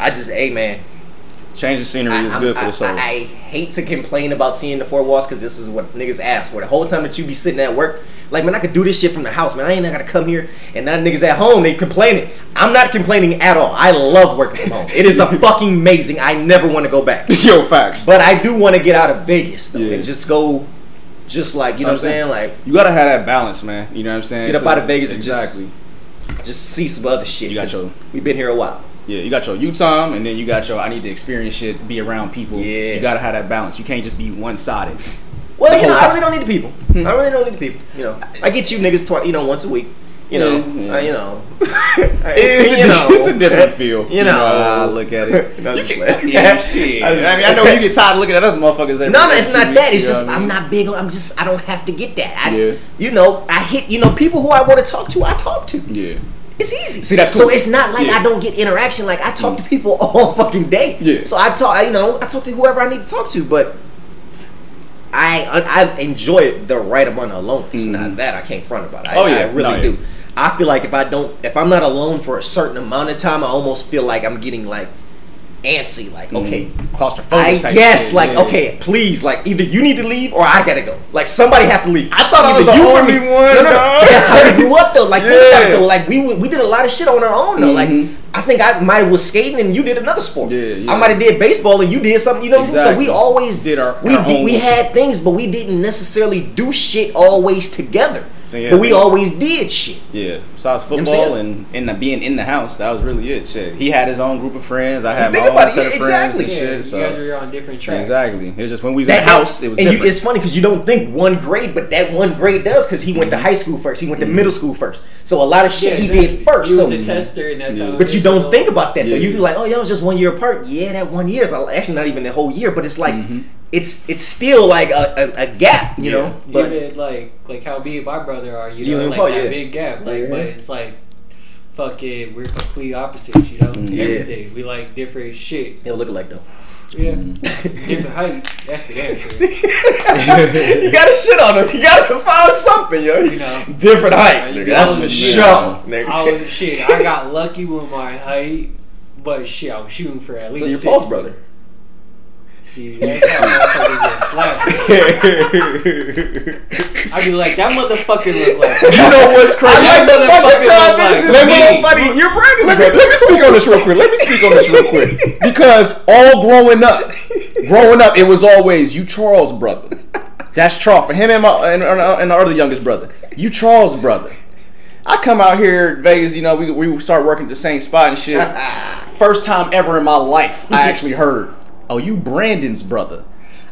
[SPEAKER 2] I just, hey man,
[SPEAKER 1] Change the scenery is
[SPEAKER 2] I,
[SPEAKER 1] good for the soul.
[SPEAKER 2] I, I hate to complain about seeing the four walls because this is what niggas ask for. The whole time that you be sitting at work, like man, I could do this shit from the house, man. I ain't gotta come here and now niggas at home they complaining. I'm not complaining at all. I love working from home. It is a [laughs] fucking amazing. I never want to go back, [laughs]
[SPEAKER 1] Yo, facts.
[SPEAKER 2] but I do want to get out of Vegas though
[SPEAKER 1] Yeah.
[SPEAKER 2] and just go, just like you know what I'm saying, like
[SPEAKER 1] you gotta have that balance, man. You know what I'm saying?
[SPEAKER 2] get up
[SPEAKER 1] So-
[SPEAKER 2] out of Vegas and just
[SPEAKER 1] exactly.
[SPEAKER 2] just see some other shit.
[SPEAKER 1] You got your-
[SPEAKER 2] We've been here a while.
[SPEAKER 1] Yeah, you got your you time, and then you got your I need to experience shit, be around people.
[SPEAKER 2] Yeah.
[SPEAKER 1] you gotta have that balance. You can't just be one sided.
[SPEAKER 2] Well, you know,
[SPEAKER 1] whole
[SPEAKER 2] I really don't need the people.
[SPEAKER 1] Hmm.
[SPEAKER 2] I really don't need the people. You know, I get you niggas twice, you know, once a week. You know,
[SPEAKER 1] Yeah, yeah.
[SPEAKER 2] uh, you know, [laughs]
[SPEAKER 1] It's,
[SPEAKER 2] you
[SPEAKER 1] a,
[SPEAKER 2] know,
[SPEAKER 1] it's a different feel.
[SPEAKER 2] You know,
[SPEAKER 1] how I look at it. [laughs]
[SPEAKER 2] No,
[SPEAKER 1] can- yeah, [laughs] shit.
[SPEAKER 2] I
[SPEAKER 1] I, mean, I know you get tired of looking at other motherfuckers. Every
[SPEAKER 2] No, no, it's not
[SPEAKER 1] weeks,
[SPEAKER 2] that. It's just
[SPEAKER 1] I
[SPEAKER 2] I'm
[SPEAKER 1] mean?
[SPEAKER 2] not big. on I'm just I don't have to get that. I,
[SPEAKER 1] Yeah.
[SPEAKER 2] You know, I hit. You know, people who I want to talk to, I talk to.
[SPEAKER 1] Yeah,
[SPEAKER 2] It's easy.
[SPEAKER 1] See, that's cool.
[SPEAKER 2] So it's not like
[SPEAKER 1] Yeah.
[SPEAKER 2] I don't get interaction. Like I talk to people [laughs] all fucking day.
[SPEAKER 1] Yeah.
[SPEAKER 2] So I talk. You know, I talk to whoever I need to talk to, but. I I enjoy the right amount of alone. It's
[SPEAKER 1] Mhm.
[SPEAKER 2] not that I can't front about. it. I,
[SPEAKER 1] Oh, yeah.
[SPEAKER 2] I really
[SPEAKER 1] No, yeah.
[SPEAKER 2] do. I feel like if I don't, if I'm not alone for a certain amount of time, I almost feel like I'm getting like antsy. Like okay,
[SPEAKER 1] claustrophobic.
[SPEAKER 2] I,
[SPEAKER 1] type
[SPEAKER 2] yes,
[SPEAKER 1] shit,
[SPEAKER 2] like
[SPEAKER 1] yeah.
[SPEAKER 2] okay, please, like either you need to leave or I gotta go. Like somebody has to leave.
[SPEAKER 1] I thought I was the
[SPEAKER 2] you or
[SPEAKER 1] only
[SPEAKER 2] me.
[SPEAKER 1] one,
[SPEAKER 2] No, no, no. That's how we grew up though. Like think about it though. Like we we we did a lot of shit on our own though.
[SPEAKER 1] Mhm.
[SPEAKER 2] Like I think I might have was skating and you did another sport.
[SPEAKER 1] Yeah, yeah.
[SPEAKER 2] I might have did baseball and you did something. You know what I'm saying? So we always
[SPEAKER 1] Did our-
[SPEAKER 2] we
[SPEAKER 1] our
[SPEAKER 2] did, we had things, but we didn't necessarily do shit always together.
[SPEAKER 1] So, yeah,
[SPEAKER 2] but we
[SPEAKER 1] yeah.
[SPEAKER 2] always did shit.
[SPEAKER 1] Yeah, besides
[SPEAKER 2] You know what I'm
[SPEAKER 1] football
[SPEAKER 2] saying?
[SPEAKER 1] and and being in the house, that was really it. Shit, he had his own group of friends. I had my own
[SPEAKER 2] about it,
[SPEAKER 1] set
[SPEAKER 2] yeah,
[SPEAKER 1] of friends
[SPEAKER 2] exactly.
[SPEAKER 1] and
[SPEAKER 4] Yeah,
[SPEAKER 1] shit.
[SPEAKER 4] you guys were on different tracks.
[SPEAKER 1] exactly, it was just when we was in the house, it was
[SPEAKER 2] and you, it's funny because you don't think one grade, but that one grade does because he went to high school first. He went to middle school first. So a lot of shit
[SPEAKER 4] Yeah,
[SPEAKER 2] he
[SPEAKER 4] exactly.
[SPEAKER 2] did first.
[SPEAKER 4] He
[SPEAKER 2] So,
[SPEAKER 4] was a tester, and that's
[SPEAKER 1] Yeah.
[SPEAKER 4] how.
[SPEAKER 2] but you don't think about that though.
[SPEAKER 1] Yeah.
[SPEAKER 2] You feel like, oh, y'all was just one year apart. Yeah, that one year is actually not even the whole year, but it's like
[SPEAKER 1] Mhm.
[SPEAKER 2] It's it's still like a, a, a gap, you
[SPEAKER 1] Yeah.
[SPEAKER 2] know. But
[SPEAKER 4] Even like like how me and my brother are, you
[SPEAKER 2] You
[SPEAKER 4] know,
[SPEAKER 2] and
[SPEAKER 4] like
[SPEAKER 2] Paul,
[SPEAKER 4] that
[SPEAKER 2] yeah.
[SPEAKER 4] big gap. Like,
[SPEAKER 2] Yeah.
[SPEAKER 4] but it's like, fucking, we're complete opposites, you know.
[SPEAKER 1] Mm.
[SPEAKER 2] Yeah.
[SPEAKER 4] Everything we like different shit.
[SPEAKER 2] It'll look alike though.
[SPEAKER 4] Yeah,
[SPEAKER 1] Mm. [laughs]
[SPEAKER 4] different height. That's the answer. [laughs] [laughs]
[SPEAKER 2] you gotta shit on him. You gotta find something, yo.
[SPEAKER 4] You know.
[SPEAKER 2] Different height,
[SPEAKER 4] You
[SPEAKER 2] nigga. That's for sure, nigga.
[SPEAKER 4] I was shit. I got lucky with my height, but shit, I was shooting for at
[SPEAKER 2] So
[SPEAKER 4] least.
[SPEAKER 2] your
[SPEAKER 4] six
[SPEAKER 2] Paul's
[SPEAKER 4] feet.
[SPEAKER 2] brother.
[SPEAKER 4] See, that's how motherfuckers get slapped. I'd be like, that motherfucker look like.
[SPEAKER 1] You know what's crazy?
[SPEAKER 4] I like the
[SPEAKER 2] Motherfucker,
[SPEAKER 4] motherfucker look like
[SPEAKER 2] is
[SPEAKER 1] Let me-
[SPEAKER 4] me.
[SPEAKER 2] so funny. You're Brandon.
[SPEAKER 1] let me, let me speak on this real quick. Let me speak on this real quick. Because all growing up, growing up, it was always you Charles brother. That's Charles for him and my and, and our other youngest brother. You Charles brother. I come out here Vegas, you know, we we start working at the same spot and shit. First time ever in my life, I [laughs] actually heard, "Oh, you Brandon's brother."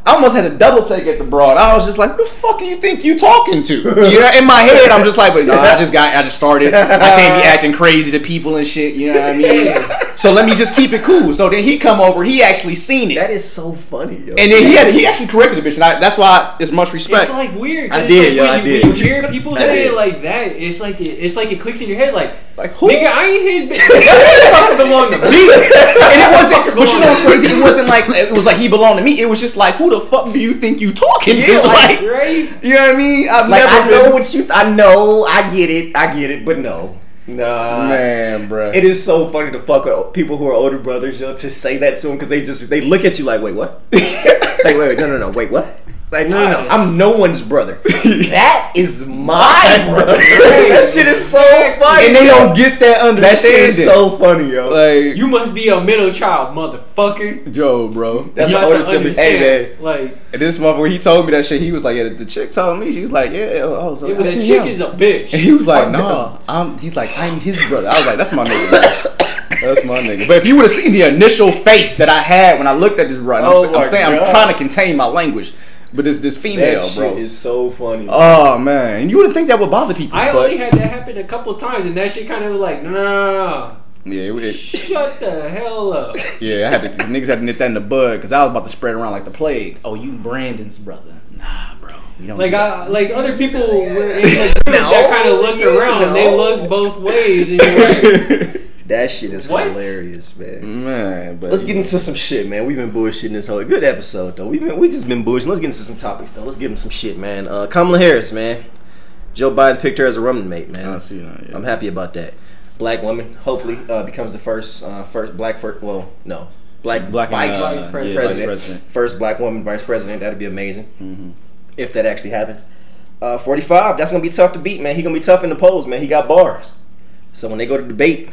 [SPEAKER 1] I almost had a double take at the broad. I was just like, "Who the fuck do you think you talking to?" You know, in my head, I'm just like, "But no, I just got, I just started. I can't be acting crazy to people and shit." You know what I mean? So let me just keep it cool. So then he come over. He actually seen it,
[SPEAKER 2] That is so funny, yo.
[SPEAKER 1] and then he had, he actually corrected the bitch, and I, that's why it's much respect.
[SPEAKER 4] It's like weird.
[SPEAKER 2] I did,
[SPEAKER 4] like
[SPEAKER 2] yo,
[SPEAKER 4] when
[SPEAKER 2] I
[SPEAKER 4] you,
[SPEAKER 2] did.
[SPEAKER 4] When you hear people say it like that, it's like it, it's like it clicks in your head. Like,
[SPEAKER 1] Like, who?
[SPEAKER 4] nigga, I ain't his. [laughs] That fucking belong to me.
[SPEAKER 1] and it wasn't. But you know what's crazy? It wasn't like it was like he belonged to me. It was just like, who the fuck do you think you talking to?
[SPEAKER 2] Yeah,
[SPEAKER 1] Like,
[SPEAKER 4] right?
[SPEAKER 1] you know what I mean? I've
[SPEAKER 2] like
[SPEAKER 1] never
[SPEAKER 2] I know
[SPEAKER 1] been-
[SPEAKER 2] what you. I know. I get it. I get it. But no, nah.
[SPEAKER 1] man, bro.
[SPEAKER 2] It is so funny to fuck with people who are older brothers, yo, to say that to them because they just they look at you like, wait, what? [laughs] like, wait, wait, no, no, no, wait, what? Like, no, no, no, I'm no one's brother. [laughs] that is my brother. [laughs] that shit is so funny.
[SPEAKER 1] and they don't get that
[SPEAKER 2] That
[SPEAKER 1] understanding.
[SPEAKER 2] shit is so funny, yo.
[SPEAKER 1] like,
[SPEAKER 4] You must be a middle child, motherfucker.
[SPEAKER 1] yo, bro.
[SPEAKER 2] That's
[SPEAKER 4] you
[SPEAKER 2] the
[SPEAKER 4] have
[SPEAKER 2] older
[SPEAKER 4] to
[SPEAKER 2] sibling. Hey, man.
[SPEAKER 4] Like,
[SPEAKER 1] And this motherfucker, he told me that shit. He was like, yeah, the, the chick told me. She was like, yeah, oh, so
[SPEAKER 4] if that chick
[SPEAKER 1] him.
[SPEAKER 4] is a bitch.
[SPEAKER 1] And he was like,
[SPEAKER 2] Fuck
[SPEAKER 1] nah, I'm. He's like, I'm his brother. I was like, that's my nigga. bro. That's my nigga. But if you would have seen the initial face that I had when I looked at this brother,
[SPEAKER 2] Oh
[SPEAKER 1] I'm,
[SPEAKER 2] my
[SPEAKER 1] I'm saying I'm trying to contain my language. But this this female,
[SPEAKER 2] That
[SPEAKER 1] bro.
[SPEAKER 2] shit is so funny.
[SPEAKER 1] oh man, and you wouldn't think that would bother people.
[SPEAKER 4] I
[SPEAKER 1] but,
[SPEAKER 4] only had that happen a couple times, and that shit kind of was like, no, no, no, no,
[SPEAKER 1] yeah, it, it-
[SPEAKER 4] Shut the hell up.
[SPEAKER 1] yeah. I had to, niggas had to nip that in the bud because I was about to spread around like the plague. Oh, you Brandon's brother? Nah, bro. You don't
[SPEAKER 4] Like I, like other people were in the group that kind of looked around. and They looked both ways, and you're like, [laughs]
[SPEAKER 2] That shit is
[SPEAKER 4] What?
[SPEAKER 2] hilarious, man.
[SPEAKER 1] man. But
[SPEAKER 2] Let's get into some shit, man. We've been bullshitting this whole good episode though. We've been we just been bullshitting. Let's get into some topics though. Let's give them some shit, man. Uh, Kamala Harris, man. Joe Biden picked her as a running mate, man.
[SPEAKER 1] I see that. Yeah.
[SPEAKER 2] I'm happy about that. Black woman, hopefully, uh, becomes the first, uh, first black first. Well, no, black
[SPEAKER 1] Black and,
[SPEAKER 2] vice,
[SPEAKER 1] uh,
[SPEAKER 4] Vice
[SPEAKER 1] yeah,
[SPEAKER 4] president.
[SPEAKER 1] vice president.
[SPEAKER 2] First black woman vice president. That'd be amazing
[SPEAKER 1] Mhm.
[SPEAKER 2] if that actually happens. Uh, 45. That's gonna be tough to beat, man. He gonna be tough in the polls, man. He got bars. So when they go to debate,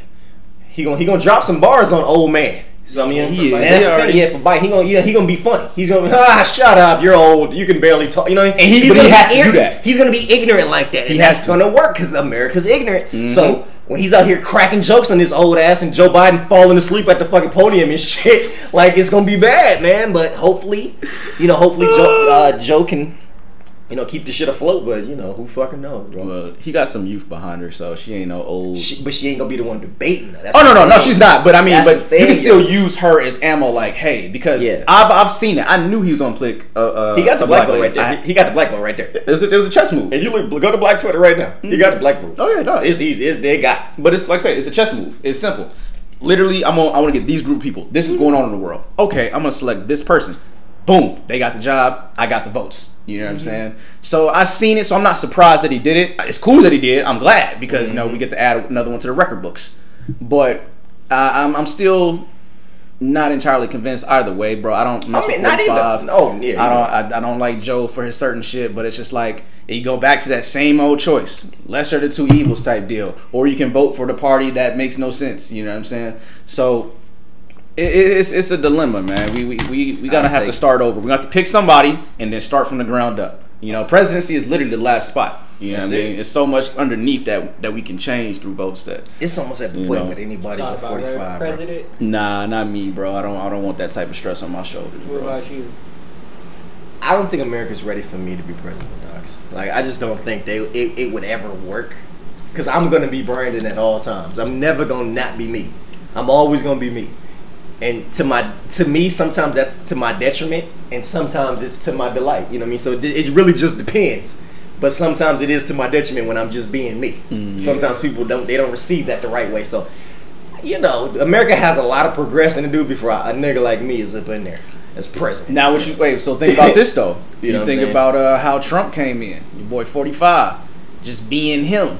[SPEAKER 2] he gonna he gonna drop some bars on old man. So I mean,
[SPEAKER 1] He is.
[SPEAKER 2] that's
[SPEAKER 1] He
[SPEAKER 2] the thing.
[SPEAKER 1] already-
[SPEAKER 2] Yeah, for Biden, he gonna yeah, he gonna be funny. He's gonna be [laughs] ah, shut up, you're old, you can barely talk. You know, and
[SPEAKER 1] he-
[SPEAKER 2] he's
[SPEAKER 1] but he
[SPEAKER 2] gonna
[SPEAKER 1] has
[SPEAKER 2] be
[SPEAKER 1] to do
[SPEAKER 2] ignorant.
[SPEAKER 1] that.
[SPEAKER 2] He's gonna be ignorant like that.
[SPEAKER 1] He has
[SPEAKER 2] gonna work because America's ignorant.
[SPEAKER 1] Mhm.
[SPEAKER 2] So when he's out here cracking jokes on his old ass and Joe Biden falling asleep at the fucking podium and [laughs] shit, like it's gonna be bad, man. But hopefully, you know, hopefully Joe, uh, Joe can, you know, keep the shit afloat. But you know, who fucking knows, bro?
[SPEAKER 1] Well, he got some youth behind her, so she ain't no old.
[SPEAKER 2] She, but she ain't gonna be the one debating. her. That's
[SPEAKER 1] Oh no no no she's not. But I mean,
[SPEAKER 2] That's
[SPEAKER 1] but
[SPEAKER 2] thing,
[SPEAKER 1] you can still
[SPEAKER 2] yo.
[SPEAKER 1] use her as ammo. Like, hey, because
[SPEAKER 2] Yeah.
[SPEAKER 1] I've I've seen it. I knew he was on click. Uh, uh,
[SPEAKER 2] He got the black vote right there.
[SPEAKER 1] I-
[SPEAKER 2] He- got the black vote right there.
[SPEAKER 1] it, was a, it was a chess move.
[SPEAKER 2] And you look, go to Black Twitter right now. He got the black vote.
[SPEAKER 1] Oh yeah, no.
[SPEAKER 2] It's easy. It's they got.
[SPEAKER 1] But it's like I say, it's a chess move. It's simple. Literally, I'm on. I want to get these group of people. This is going on in the world. Okay, I'm gonna select this person. Boom, they got the job. I got the votes. You know what I'm saying? So I seen it. So I'm not surprised that he did it. It's cool that he did. I'm glad because you know we get to add another one to the record books. But uh, I'm, I'm still not entirely convinced either way, bro. I don't
[SPEAKER 2] I mean, not
[SPEAKER 1] 45.
[SPEAKER 2] either. No, yeah,
[SPEAKER 1] I don't. I, I don't like Joe for his certain shit, but it's just like you go back to that same old choice, lesser of the two evils type deal, or you can vote for the party that makes no sense. You know what I'm saying? So it, it's it's a dilemma, man. We we we, we gotta
[SPEAKER 2] I'll
[SPEAKER 1] have to start over. We got to pick somebody and then start from the ground up. You know, presidency is literally the last spot. You know what I mean?
[SPEAKER 2] it.
[SPEAKER 1] It's so much underneath that that we can change through votes that.
[SPEAKER 2] It's almost at the point
[SPEAKER 1] know.
[SPEAKER 2] with anybody
[SPEAKER 4] thought
[SPEAKER 2] with 45.
[SPEAKER 4] running
[SPEAKER 2] bro.
[SPEAKER 4] president.
[SPEAKER 1] Nah, not me, bro. I don't I don't want that type of stress on my shoulders.
[SPEAKER 4] What
[SPEAKER 1] Bro.
[SPEAKER 4] about you?
[SPEAKER 2] I don't think America's ready for me to be president, dogs. Like, I just don't think they it, it would ever work. Because I'm going to be Brandon at all times. I'm never going to not be me. I'm always going to be me. And to my to me, sometimes that's to my detriment, and sometimes it's to my delight. You know what I mean? So it, it really just depends. But sometimes it is to my detriment when I'm just being me. Sometimes people don't they don't receive that the right way. So, you know, America has a lot of progression to do before a nigga like me is up in there as president.
[SPEAKER 1] Now, what you wait? So think about this though. [laughs]
[SPEAKER 2] You
[SPEAKER 1] you
[SPEAKER 2] know
[SPEAKER 1] think about uh, how Trump came in. Your boy, forty five, just being him.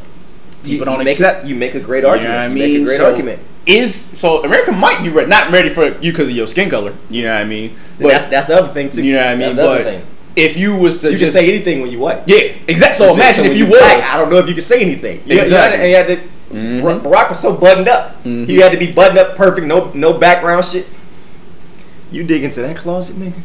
[SPEAKER 1] People
[SPEAKER 2] you,
[SPEAKER 1] don't
[SPEAKER 2] you make
[SPEAKER 1] accept.
[SPEAKER 2] A, you make a great
[SPEAKER 1] You know
[SPEAKER 2] argument.
[SPEAKER 1] I
[SPEAKER 2] You make a great
[SPEAKER 1] So-
[SPEAKER 2] argument.
[SPEAKER 1] Is so America might be ready, not ready for you because of your skin color. You know what I mean?
[SPEAKER 2] And that's that's the other thing too.
[SPEAKER 1] you know what I mean.
[SPEAKER 2] That's the other
[SPEAKER 1] but
[SPEAKER 2] thing.
[SPEAKER 1] if you was to
[SPEAKER 2] You
[SPEAKER 1] just
[SPEAKER 2] can say anything when you white.
[SPEAKER 1] yeah, exactly. So imagine
[SPEAKER 2] when
[SPEAKER 1] if you
[SPEAKER 2] black,
[SPEAKER 1] was.
[SPEAKER 2] I don't know if you can say anything. You know,
[SPEAKER 1] Exactly.
[SPEAKER 2] You had to, and you had to, Barack was so buttoned up.
[SPEAKER 1] Mhm.
[SPEAKER 2] He had to be buttoned up, perfect, no no background shit. You dig into that closet, nigga.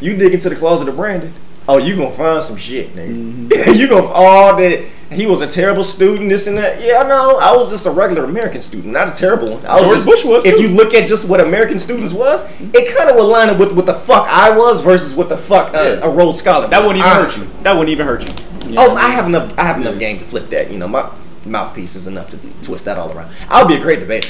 [SPEAKER 2] You dig into the closet of Brandon. Oh, you gonna find some shit, nigga. [laughs] you gonna all that. He was a terrible student, this and that. Yeah, I know. I was just a regular American student, not a terrible one. I was
[SPEAKER 1] George
[SPEAKER 2] just,
[SPEAKER 1] Bush was,
[SPEAKER 2] If you look at just what American students was, it kind of would line up with what the fuck I was versus what the fuck uh,
[SPEAKER 1] Yeah.
[SPEAKER 2] a Rhodes Scholar.
[SPEAKER 1] that
[SPEAKER 2] was,
[SPEAKER 1] wouldn't even hurt you. That wouldn't even hurt you. You
[SPEAKER 2] Oh. I have enough. I have enough game to flip that. You know, my mouthpiece is enough to twist that all around. I'll be a great debater,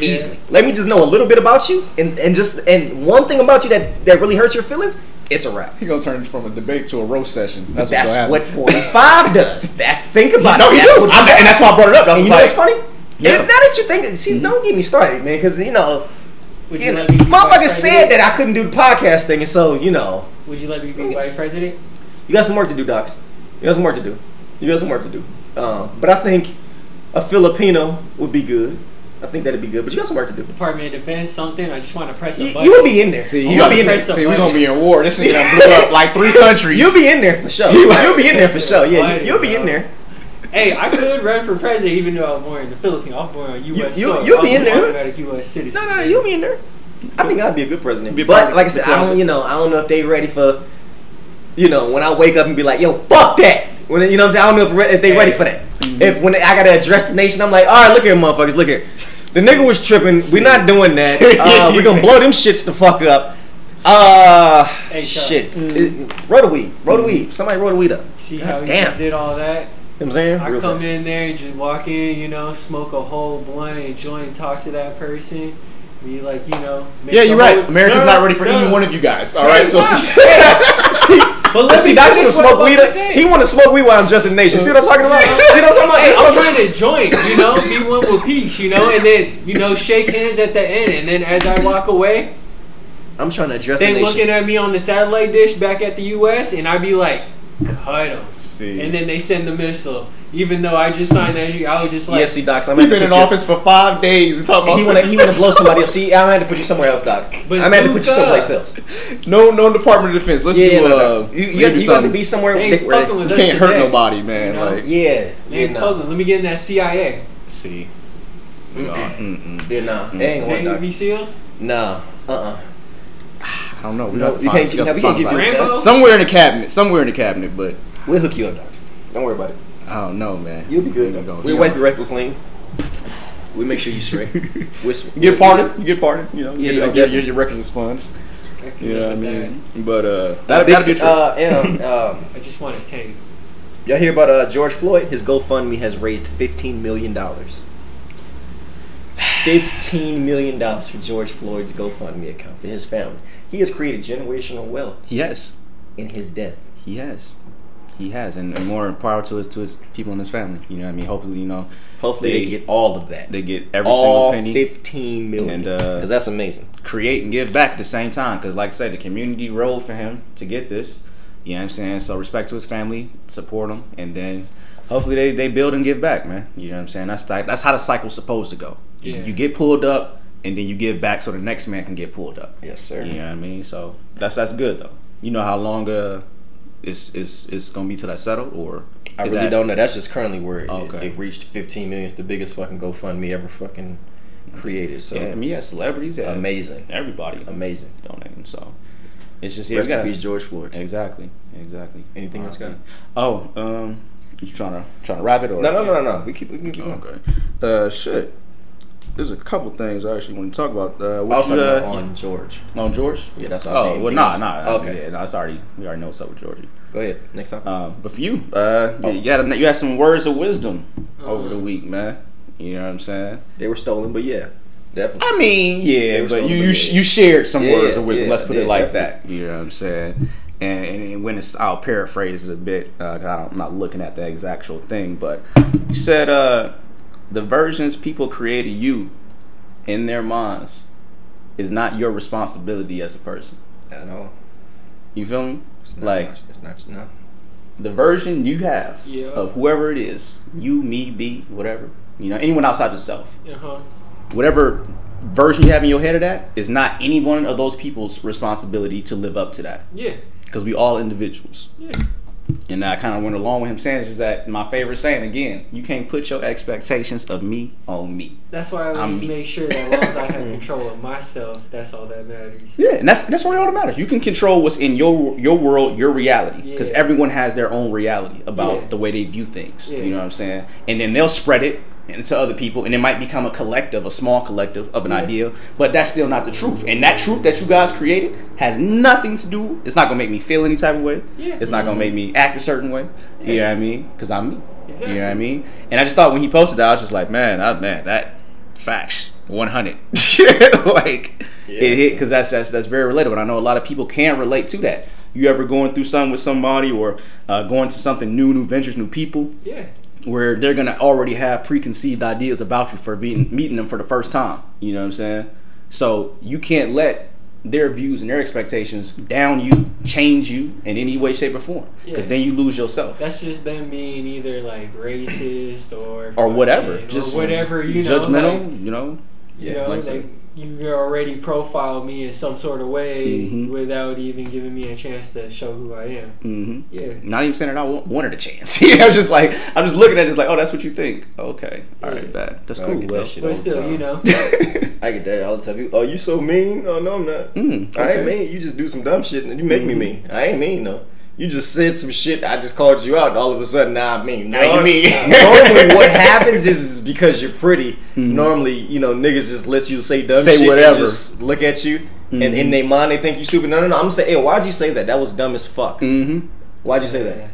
[SPEAKER 2] easily. Let me just know a little bit about you, and, and just and one thing about you that that really hurts your feelings. It's a wrap.
[SPEAKER 1] He gonna turn this from a debate to a roast session. That's,
[SPEAKER 2] That's
[SPEAKER 1] what's
[SPEAKER 2] what
[SPEAKER 1] gonna happen.
[SPEAKER 2] 45 does. That's think about
[SPEAKER 1] No,
[SPEAKER 2] it.
[SPEAKER 1] No, he
[SPEAKER 2] That's
[SPEAKER 1] do.
[SPEAKER 2] what
[SPEAKER 1] I'm- and that's why I brought it up. That's
[SPEAKER 2] And you
[SPEAKER 1] like,
[SPEAKER 2] know what's funny?
[SPEAKER 1] Yeah.
[SPEAKER 2] Now, now that you think, see, don't get me started, man, because you know,
[SPEAKER 4] Would
[SPEAKER 2] you
[SPEAKER 4] you
[SPEAKER 2] know,
[SPEAKER 4] let me be vice
[SPEAKER 2] said that I couldn't do the podcast thing, and so you know,
[SPEAKER 4] Would you let me be vice president?
[SPEAKER 2] you got some work to do, docs. You got some work to do. You got some work to do. Um, but I think a Filipino would be good. I think that'd be good. But you got some work to do.
[SPEAKER 4] Department of Defense, something. I just want to press a button.
[SPEAKER 2] you'll be in there.
[SPEAKER 1] See,
[SPEAKER 2] you'll be in there.
[SPEAKER 4] press a
[SPEAKER 1] See, we're gonna be in war. This nigga done blew up like three [laughs] countries.
[SPEAKER 2] You'll be in there for sure. You'll be in there for sure. Yeah, you, you'll be in there.
[SPEAKER 4] Hey, I could run for president even though I'm born in the Philippines. I'm born on U.S.
[SPEAKER 2] You- you-
[SPEAKER 4] soil.
[SPEAKER 2] you'll be
[SPEAKER 4] I'm
[SPEAKER 2] in there.
[SPEAKER 4] automatic U.S. citizen.
[SPEAKER 2] No, no, you'll be in there. I think I'd be a good president.
[SPEAKER 1] Be
[SPEAKER 2] but like I said, I don't. You know, I don't know if they're ready for. You know, when I wake up and be like, "Yo, fuck that." When you know what I'm saying, I don't know if, re- if they ready for that. If when I gotta address the nation, I'm like, "All right, look here, motherfuckers, look here." The nigga was tripping. We're not doing that. [laughs] Uh, we're gonna blow them shits the fuck up. Uh,
[SPEAKER 4] Hey, Chuck.
[SPEAKER 2] shit. It- Roll the weed. Roll the weed. Somebody roll the weed up.
[SPEAKER 4] See
[SPEAKER 2] God
[SPEAKER 4] how he
[SPEAKER 2] damn.
[SPEAKER 4] did all that?
[SPEAKER 2] You know what I'm saying?
[SPEAKER 4] I
[SPEAKER 2] Real
[SPEAKER 4] come
[SPEAKER 2] fast.
[SPEAKER 4] in there and just walk in, you know, smoke a whole blunt and joint, talk to that person. Be like, you know, make
[SPEAKER 1] Yeah, you're right.
[SPEAKER 4] whole-
[SPEAKER 1] America's
[SPEAKER 4] No,
[SPEAKER 1] not ready for
[SPEAKER 4] no.
[SPEAKER 1] any one of you guys. All right, so [laughs]
[SPEAKER 4] But let
[SPEAKER 2] see, that's want to smoke weed.
[SPEAKER 4] about to say.
[SPEAKER 2] He want to smoke weed while I'm just in nation. See what I'm talking about? [laughs] See what I'm talking about?
[SPEAKER 4] Hey, I'm trying to joint, you know, be one with peace, you know, and then you know, shake hands at the end, and then as I walk away,
[SPEAKER 2] I'm trying to address
[SPEAKER 4] they
[SPEAKER 2] nation.
[SPEAKER 4] looking at me on the satellite dish back at the U.S. and I be like.
[SPEAKER 1] See.
[SPEAKER 4] and then they send the missile. Even though I just signed that, I was just like,
[SPEAKER 2] yeah, see, Docs, I'm
[SPEAKER 1] You've been in office for five days and talking about
[SPEAKER 2] He want to he want to blow somebody up. See, I'm gonna have to put you somewhere else, Doc.
[SPEAKER 4] But
[SPEAKER 2] I'm gonna have to put you
[SPEAKER 4] Zuka.
[SPEAKER 2] someplace else.
[SPEAKER 1] no no Department of Defense. Let's
[SPEAKER 2] Yeah,
[SPEAKER 1] do
[SPEAKER 2] no,
[SPEAKER 1] uh,
[SPEAKER 2] no. You, you,
[SPEAKER 1] maybe
[SPEAKER 2] got, you got to be somewhere.
[SPEAKER 4] They ain't
[SPEAKER 2] where-
[SPEAKER 4] with
[SPEAKER 1] You
[SPEAKER 4] us
[SPEAKER 1] can't hurt nobody, man.
[SPEAKER 4] You know?
[SPEAKER 1] Like,
[SPEAKER 2] Yeah,
[SPEAKER 4] They
[SPEAKER 2] yeah,
[SPEAKER 4] ain't
[SPEAKER 2] no,
[SPEAKER 4] fucking. Let me get in that CIA.
[SPEAKER 1] see, we are, mm-mm.
[SPEAKER 2] yeah, no. They ain't going,
[SPEAKER 4] Navy
[SPEAKER 2] Doc.
[SPEAKER 4] SEAls.
[SPEAKER 2] No, uh, uh
[SPEAKER 1] I don't know. We
[SPEAKER 2] No,
[SPEAKER 1] have
[SPEAKER 2] you can't-
[SPEAKER 1] we have
[SPEAKER 2] no, we can't give you-
[SPEAKER 1] it.
[SPEAKER 4] Rambo.
[SPEAKER 1] somewhere in the cabinet. Somewhere in the cabinet, but
[SPEAKER 2] We'll hook you up, Doc. Don't worry about it.
[SPEAKER 1] I don't know, man.
[SPEAKER 2] You'll be good.
[SPEAKER 1] We go-
[SPEAKER 2] We'll wipe your rectal clean. We make sure you straight. [laughs] We'll,
[SPEAKER 1] You get pardoned. You get pardoned. You know,
[SPEAKER 2] Yeah,
[SPEAKER 1] your,
[SPEAKER 2] yeah,
[SPEAKER 1] your, your, your record's expunged.
[SPEAKER 4] I
[SPEAKER 1] You know what I mean? But uh, that,
[SPEAKER 2] big-
[SPEAKER 1] that'll be true.
[SPEAKER 2] uh, and, um. [laughs]
[SPEAKER 4] I just want a tank.
[SPEAKER 2] Y'all hear about uh, George Floyd? His GoFundMe has raised fifteen million dollars. Fifteen million dollars for George Floyd's GoFundMe account for his family. He has created generational wealth
[SPEAKER 1] he has.
[SPEAKER 2] in his death.
[SPEAKER 1] He has. He has, and, and more power to his to his people and his family. You know, what I mean, hopefully, you know,
[SPEAKER 2] Hopefully, they,
[SPEAKER 1] They-
[SPEAKER 2] get all of that.
[SPEAKER 1] they get every
[SPEAKER 2] all
[SPEAKER 1] single penny,
[SPEAKER 2] fifteen million.
[SPEAKER 1] And, uh,
[SPEAKER 2] Because that's amazing.
[SPEAKER 1] create and give back at the same time. Because, like I said, the community role for him to get this. You know what I'm saying? So respect to his family, support him, and then hopefully they, they build and give back, man. You know what I'm saying? That's like, that's how the cycle's supposed to go.
[SPEAKER 4] Yeah.
[SPEAKER 1] You get pulled up, and then you give back so the next man can get pulled up.
[SPEAKER 2] Yes, sir.
[SPEAKER 1] You know what I mean? So that's that's good though. You know how long uh it's it's it's gonna be till that settled or
[SPEAKER 2] I really
[SPEAKER 1] that-
[SPEAKER 2] don't know. That's just currently where it,
[SPEAKER 1] okay.
[SPEAKER 2] it reached 15 million. It's the biggest fucking GoFundMe ever fucking created. So
[SPEAKER 1] Yeah, I mean, yeah, celebrities, yeah,
[SPEAKER 2] amazing,
[SPEAKER 1] everybody
[SPEAKER 2] amazing.
[SPEAKER 1] donating. So it's just yeah,
[SPEAKER 2] Rest in
[SPEAKER 1] gotta-
[SPEAKER 2] peace, George Floyd.
[SPEAKER 1] Exactly, exactly.
[SPEAKER 2] Anything else, guy?
[SPEAKER 1] Oh, um, you trying to trying to wrap it or
[SPEAKER 2] No, no, no, no, no. We keep, we keep going.
[SPEAKER 1] Okay. Uh, shit. There's a couple things I actually want to talk about. Uh,
[SPEAKER 2] I
[SPEAKER 1] what you, uh,
[SPEAKER 2] on George.
[SPEAKER 1] on George?
[SPEAKER 2] Yeah, that's what I was
[SPEAKER 1] Oh well, nah, nah.
[SPEAKER 2] Okay.
[SPEAKER 1] Yeah, no, it's already we already know what's up with Georgie.
[SPEAKER 2] Go ahead. Next time.
[SPEAKER 1] Um, but for you, uh,
[SPEAKER 2] Oh.
[SPEAKER 1] you, had, you had some words of wisdom over
[SPEAKER 2] Uh-huh.
[SPEAKER 1] the week, man. You know what I'm saying?
[SPEAKER 2] they were stolen, but yeah, definitely.
[SPEAKER 1] I mean, yeah, but
[SPEAKER 2] stolen,
[SPEAKER 1] you you,
[SPEAKER 2] yeah.
[SPEAKER 1] you shared some
[SPEAKER 2] Yeah,
[SPEAKER 1] words of wisdom.
[SPEAKER 2] yeah,
[SPEAKER 1] Let's put it like
[SPEAKER 2] definitely.
[SPEAKER 1] that. You know what I'm saying? And, and, and when it's, I'll paraphrase it a bit. Uh, 'cause I don't, I'm not looking at the exact actual thing, but you said uh, the versions people create of you in their minds is not your responsibility as a person.
[SPEAKER 2] At all.
[SPEAKER 1] You feel me?
[SPEAKER 2] It's not,
[SPEAKER 1] Like
[SPEAKER 2] it's not. No.
[SPEAKER 1] the version you have
[SPEAKER 4] Yeah.
[SPEAKER 1] of whoever it is, you, me, be, whatever. You know, anyone outside yourself.
[SPEAKER 4] Uh huh.
[SPEAKER 1] whatever version you have in your head of that is not any one of those people's responsibility to live up to that
[SPEAKER 4] Yeah.
[SPEAKER 1] because we all individuals.
[SPEAKER 4] Yeah.
[SPEAKER 1] And I kind of went along with him saying this is that my favorite saying again, you can't put your expectations of me on me.
[SPEAKER 4] That's why I
[SPEAKER 1] I'm
[SPEAKER 4] always
[SPEAKER 1] me.
[SPEAKER 4] make sure that as long as I have [laughs] control of myself, that's all that matters.
[SPEAKER 1] Yeah, and that's that's really all that matters. You can control what's in your your world, your reality, because
[SPEAKER 4] Yeah.
[SPEAKER 1] everyone has their own reality about
[SPEAKER 4] Yeah.
[SPEAKER 1] the way they view things.
[SPEAKER 4] Yeah.
[SPEAKER 1] You know what I'm saying? And then they'll spread it into other people, and it might become a collective, a small collective of an
[SPEAKER 4] Yeah.
[SPEAKER 1] idea. But that's still not the truth. And that truth that you guys created has nothing to do. It's not gonna make me feel any type of way.
[SPEAKER 4] Yeah.
[SPEAKER 1] It's not gonna make me act a certain way. You know what I mean? Because I'm me.
[SPEAKER 4] Exactly.
[SPEAKER 1] You know what I mean? And I just thought when he posted that, I was just like, man, I, man, that facts 100 [laughs] like it hit because that's that's that's very relatable and i know a lot of people can relate to that you ever going through something with somebody or uh, going to something new new ventures new people
[SPEAKER 4] Yeah.
[SPEAKER 1] Where they're gonna already have preconceived ideas about you for being meeting them for the first time you know what i'm saying so you can't let their views and their expectations down you change you in any way shape or form because
[SPEAKER 4] Yeah.
[SPEAKER 1] then you lose yourself
[SPEAKER 4] That's just them being either like racist or
[SPEAKER 1] or whatever just
[SPEAKER 4] or whatever you know.
[SPEAKER 1] judgmental
[SPEAKER 4] like,
[SPEAKER 1] you know
[SPEAKER 4] you
[SPEAKER 1] Yeah,
[SPEAKER 4] know,
[SPEAKER 1] like
[SPEAKER 4] like you already profiled me in some sort of way
[SPEAKER 1] Mhm.
[SPEAKER 4] without even giving me a chance to show who I am.
[SPEAKER 1] mm-hmm.
[SPEAKER 4] Yeah.
[SPEAKER 1] Not even saying that I wanted a chance. [laughs] you know, just like I'm just looking at it, it's like, oh, that's what you think. Okay, all right,
[SPEAKER 4] Yeah.
[SPEAKER 1] bad. That's cool.
[SPEAKER 2] get
[SPEAKER 1] though.
[SPEAKER 2] that shit
[SPEAKER 4] But
[SPEAKER 2] the
[SPEAKER 4] still,
[SPEAKER 2] time.
[SPEAKER 4] you know. [laughs]
[SPEAKER 2] I get that all the time. People, oh, you so mean? Oh no, I'm not.
[SPEAKER 1] Mm,
[SPEAKER 2] I ain't mean. You just do some dumb shit and you make me mean. I ain't mean though. You just said some shit. I just called you out. And all of a sudden, now I'm mean.
[SPEAKER 1] Now you mean. [laughs]
[SPEAKER 2] normally, what [laughs] happens is, is because you're pretty. Normally, you know, niggas just let you say dumb
[SPEAKER 1] Mm-hmm. Say
[SPEAKER 2] shit.
[SPEAKER 1] whatever.
[SPEAKER 2] And just look at you, and
[SPEAKER 1] Mhm.
[SPEAKER 2] in their mind they think you stupid. No, no, no. I'm gonna say, hey, why'd you say that? That was dumb as fuck.
[SPEAKER 1] Mm-hmm.
[SPEAKER 2] Why'd you say that?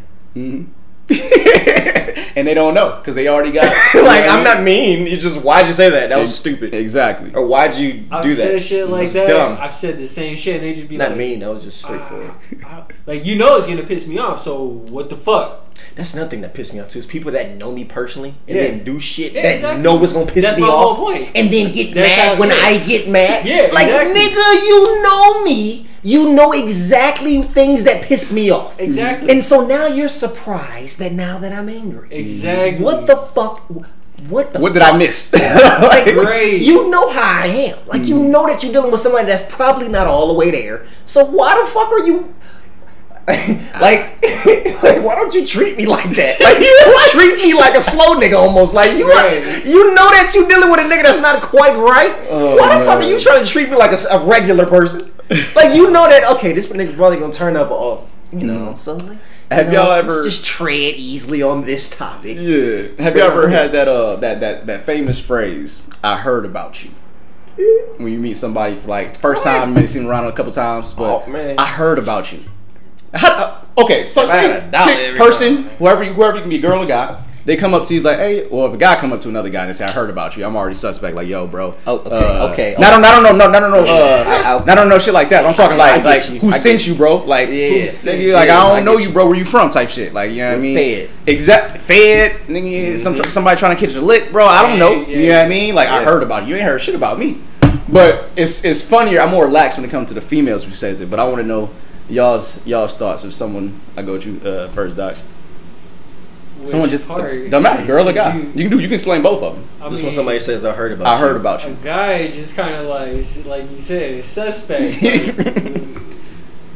[SPEAKER 2] [laughs]
[SPEAKER 1] And they don't know because they already got. [laughs]
[SPEAKER 2] like I'm not mean. You just why'd you say that? That was stupid.
[SPEAKER 1] Exactly.
[SPEAKER 2] Or why'd you
[SPEAKER 4] I've
[SPEAKER 2] do that?
[SPEAKER 4] said shit like that.
[SPEAKER 2] Dumb.
[SPEAKER 4] I've said the same shit and they just be
[SPEAKER 2] Not
[SPEAKER 4] like,
[SPEAKER 2] mean. That was just straightforward.
[SPEAKER 4] "Ah, ah." like you know it's gonna piss me off. So what the fuck?
[SPEAKER 2] That's another thing that pissed me off too. Is people that know me personally and
[SPEAKER 4] Yeah.
[SPEAKER 2] then do shit
[SPEAKER 4] Yeah,
[SPEAKER 2] that
[SPEAKER 4] exactly.
[SPEAKER 2] know what's gonna piss
[SPEAKER 4] That's
[SPEAKER 2] me
[SPEAKER 4] my
[SPEAKER 2] off,
[SPEAKER 4] whole point.
[SPEAKER 2] and then get
[SPEAKER 4] That's
[SPEAKER 2] mad
[SPEAKER 4] how-
[SPEAKER 2] when. I get mad.
[SPEAKER 4] Yeah,
[SPEAKER 2] like
[SPEAKER 4] exactly.
[SPEAKER 2] nigga, you know me. You know exactly things that piss me off. Mm-hmm.
[SPEAKER 4] Exactly.
[SPEAKER 2] And so now you're surprised that now that I'm angry.
[SPEAKER 4] Exactly.
[SPEAKER 2] What the fuck? What the?
[SPEAKER 1] What did I miss? [laughs]
[SPEAKER 2] like,
[SPEAKER 4] Great.
[SPEAKER 2] You know how I am. Like you mm-hmm. know that you're dealing with somebody that's probably not all the way there. So why the fuck are you? Ah. [laughs] like, [laughs] like, why don't you treat me like that? Like, you [laughs] treat me like a slow nigga almost. Like, you,
[SPEAKER 4] Right.
[SPEAKER 2] you know that you dealing with a nigga that's not quite right.
[SPEAKER 1] Oh,
[SPEAKER 2] why the fuck are you trying to treat me like a regular person? like, you know that okay, this nigga's probably gonna turn up off. You know, mm-hmm. so like, you
[SPEAKER 1] Have
[SPEAKER 2] know,
[SPEAKER 1] y'all ever-
[SPEAKER 2] just tread easily on this topic?
[SPEAKER 1] yeah. Have you ever um, had that uh that that that famous phrase? I heard about you. When you meet somebody for like first time, maybe seen see around a couple times, but
[SPEAKER 2] Oh, man.
[SPEAKER 1] I heard about you. How, okay, so
[SPEAKER 2] I
[SPEAKER 1] say
[SPEAKER 2] had a dollar
[SPEAKER 1] chick, person,
[SPEAKER 2] time,
[SPEAKER 1] whoever you, whoever you can be, girl or guy, they come up to you like, hey, or if a guy come up to another guy and say, I heard about you, I'm already suspect. Like, yo, bro.
[SPEAKER 2] Oh, okay,
[SPEAKER 1] uh,
[SPEAKER 2] okay,
[SPEAKER 1] Not on, not on, no, no, no, no,
[SPEAKER 2] I-
[SPEAKER 1] uh,
[SPEAKER 2] I-
[SPEAKER 1] on no shit like that. I'm talking like, like
[SPEAKER 2] you.
[SPEAKER 1] who
[SPEAKER 2] I
[SPEAKER 1] sent you, bro? Like,
[SPEAKER 2] Yeah.
[SPEAKER 1] who sent you? Like,
[SPEAKER 2] Yeah,
[SPEAKER 1] I
[SPEAKER 2] I
[SPEAKER 1] don't know you, bro. Where you from? Type shit. Like, you know what I mean?
[SPEAKER 2] Fed.
[SPEAKER 1] Exact. Fed. Nigga, some, somebody trying to catch a lick, bro. I don't know.
[SPEAKER 4] Yeah, yeah.
[SPEAKER 1] You know what I mean? Like, I heard about you. You ain't heard shit about me. But it's it's funnier. I'm more relaxed when it comes to the females who says it. But I want to know y'all's y'all's thoughts. If someone, I go to uh, first, Docs.
[SPEAKER 4] Which
[SPEAKER 1] Someone just
[SPEAKER 4] part
[SPEAKER 1] don't matter, girl or guy.
[SPEAKER 4] you-
[SPEAKER 1] You, can do. You can explain both of them.
[SPEAKER 4] I
[SPEAKER 2] Just
[SPEAKER 4] mean,
[SPEAKER 2] when somebody says I heard about
[SPEAKER 1] I
[SPEAKER 2] you.
[SPEAKER 1] heard about you.
[SPEAKER 4] a
[SPEAKER 1] you.
[SPEAKER 4] guy just kind of like, like you said, suspect. [laughs]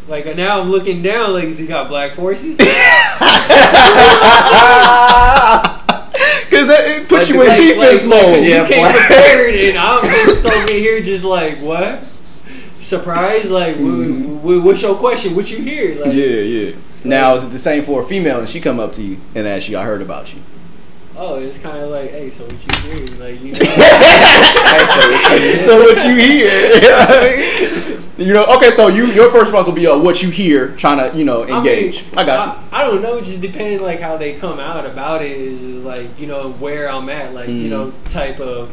[SPEAKER 4] Like, like now I'm looking down, like, has he got black forces?
[SPEAKER 1] Because [laughs] [laughs] it puts you in
[SPEAKER 2] Like-
[SPEAKER 1] defense
[SPEAKER 4] like,
[SPEAKER 1] mode.
[SPEAKER 4] you
[SPEAKER 2] Yeah,
[SPEAKER 4] came
[SPEAKER 2] black-
[SPEAKER 4] prepared, and I'm just over here, just like, what? Surprised? Like, wh- what's your question? What you hear? Like,
[SPEAKER 1] Yeah, yeah. Now is it the same for a female and she come up to you and ask you, "I heard about you."
[SPEAKER 4] oh, it's kind of like, hey, so what you hear? Like, you [laughs] know,
[SPEAKER 1] so what you hear? [laughs] you know, okay. So you your first response will be uh, what you hear, trying to you know engage. I, got you.
[SPEAKER 4] I, I don't know. It just depends, like how they come out about it. Is, like you know where I'm at, like you
[SPEAKER 1] Mm.
[SPEAKER 4] know type of.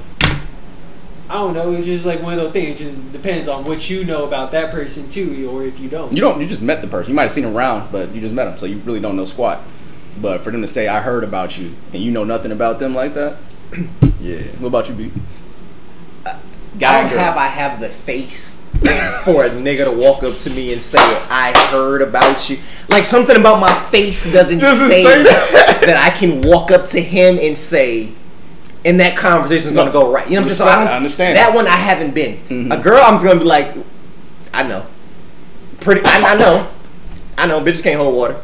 [SPEAKER 4] I don't know. It's just like one of those things. It just depends on what you know about that person too, or if you don't.
[SPEAKER 1] You don't. You just met the person. You might have seen him around, but you just met him, so you really don't know squat. But for them to say, "I heard about you," and you know nothing about them like that, [clears throat] yeah. What about you, B?
[SPEAKER 2] I
[SPEAKER 1] Guy,
[SPEAKER 2] don't
[SPEAKER 1] girl.
[SPEAKER 2] have I have the face for a nigga to walk up to me and say I heard about you. Like something about my face doesn't,
[SPEAKER 1] Doesn't
[SPEAKER 2] say,
[SPEAKER 1] say that.
[SPEAKER 2] that I can walk up to him and say and that conversation is gonna go right. You know what I'm saying? So I, don't,
[SPEAKER 1] I understand.
[SPEAKER 2] that one. I haven't been a girl. I'm just gonna be like, I know, pretty. I, I know, I know. Bitches can't hold water.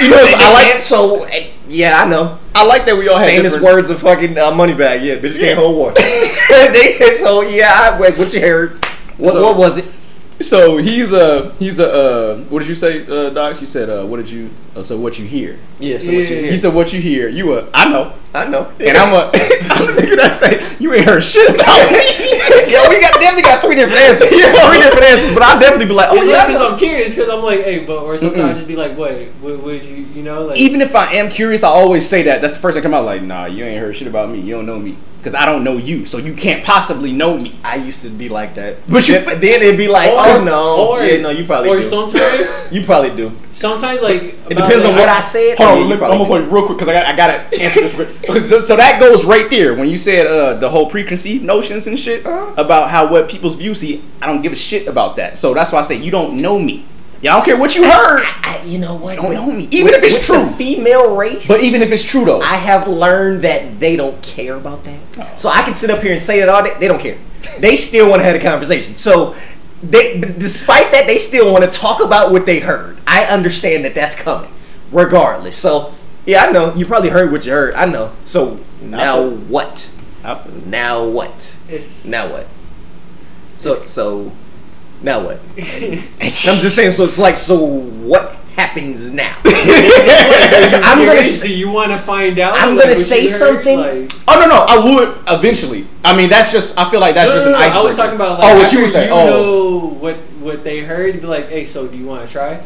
[SPEAKER 1] You know, [laughs] I like
[SPEAKER 2] so eh, yeah, I know.
[SPEAKER 1] I like that we all have
[SPEAKER 2] Famous
[SPEAKER 1] different-
[SPEAKER 2] words of fucking uh, money bag. Yeah, bitches can't hold water. [laughs] So yeah, I, wait, what you heard? What,
[SPEAKER 1] So-
[SPEAKER 2] what was it?
[SPEAKER 1] So he's a he's a uh, what did you say, uh, Docs? You said uh, what did you? Uh, so what you hear?
[SPEAKER 2] Yeah, so what you
[SPEAKER 4] Yeah.
[SPEAKER 2] hear?
[SPEAKER 1] He said what you hear. You a I know,
[SPEAKER 2] I know.
[SPEAKER 1] and I'm a [laughs] I'm a nigga that say you ain't heard shit about me. [laughs]
[SPEAKER 2] yeah, we got definitely got three different answers. [laughs] yeah. Three different answers, but I'll definitely be like, oh
[SPEAKER 4] It's
[SPEAKER 2] yeah, I
[SPEAKER 4] because
[SPEAKER 2] know.
[SPEAKER 4] I'm curious because I'm like, hey, but or sometimes I just be like, wait, would, would you, you know, like
[SPEAKER 1] Even if I am curious, I always say that. That's the first thing I come out. Like, nah, you ain't heard shit about me. You don't know me because I don't know you, so you can't possibly know me.
[SPEAKER 2] I used to be like that,
[SPEAKER 1] But you-
[SPEAKER 2] then, then it'd be like,
[SPEAKER 4] Or-
[SPEAKER 2] oh no,
[SPEAKER 4] or-
[SPEAKER 2] yeah, no, you probably
[SPEAKER 4] or
[SPEAKER 2] do.
[SPEAKER 4] sometimes, [laughs]
[SPEAKER 2] you probably do.
[SPEAKER 4] sometimes like
[SPEAKER 2] It
[SPEAKER 4] about,
[SPEAKER 2] depends on what I said.
[SPEAKER 1] Hold on,
[SPEAKER 2] you
[SPEAKER 1] let- I'm gonna
[SPEAKER 2] do.
[SPEAKER 1] put real quick because I got I gotta answer this. real- [laughs] so, so that goes right there when you said uh, the whole preconceived notions and shit
[SPEAKER 2] Uh-huh.
[SPEAKER 1] about how what people's views see. I don't give a shit about that. So that's why I say you don't know me. Yeah, I don't care what you heard,
[SPEAKER 2] I, you know what?
[SPEAKER 1] don't
[SPEAKER 2] With-
[SPEAKER 1] know me. Even if it's
[SPEAKER 2] with
[SPEAKER 1] true.
[SPEAKER 2] the female race.
[SPEAKER 1] but even if it's true though,
[SPEAKER 2] I have learned that they don't care about that. So I can sit up here and say it all day. They don't care. They still want to have a conversation. So they, despite that, they still want to talk about what they heard. I understand that that's coming, regardless. So yeah, I know you probably heard what you heard. I know. So now what?
[SPEAKER 1] I-
[SPEAKER 2] Now what?
[SPEAKER 4] It's,
[SPEAKER 2] Now what? So so now what? [laughs] I'm just saying. So it's like so what happens now? I'm [laughs] [laughs]
[SPEAKER 4] I'm
[SPEAKER 2] gonna
[SPEAKER 4] gonna.
[SPEAKER 2] say-
[SPEAKER 4] Do you want to find out?
[SPEAKER 2] I'm
[SPEAKER 4] like,
[SPEAKER 2] gonna say something.
[SPEAKER 4] Like,
[SPEAKER 1] oh no no, I would eventually. I mean that's just I feel like that's
[SPEAKER 4] no,
[SPEAKER 1] just
[SPEAKER 4] no,
[SPEAKER 1] an
[SPEAKER 4] no, I was talking about like
[SPEAKER 1] oh what you were saying.
[SPEAKER 4] you
[SPEAKER 1] oh,
[SPEAKER 4] know what what they heard. Be like, hey, so do you want to try?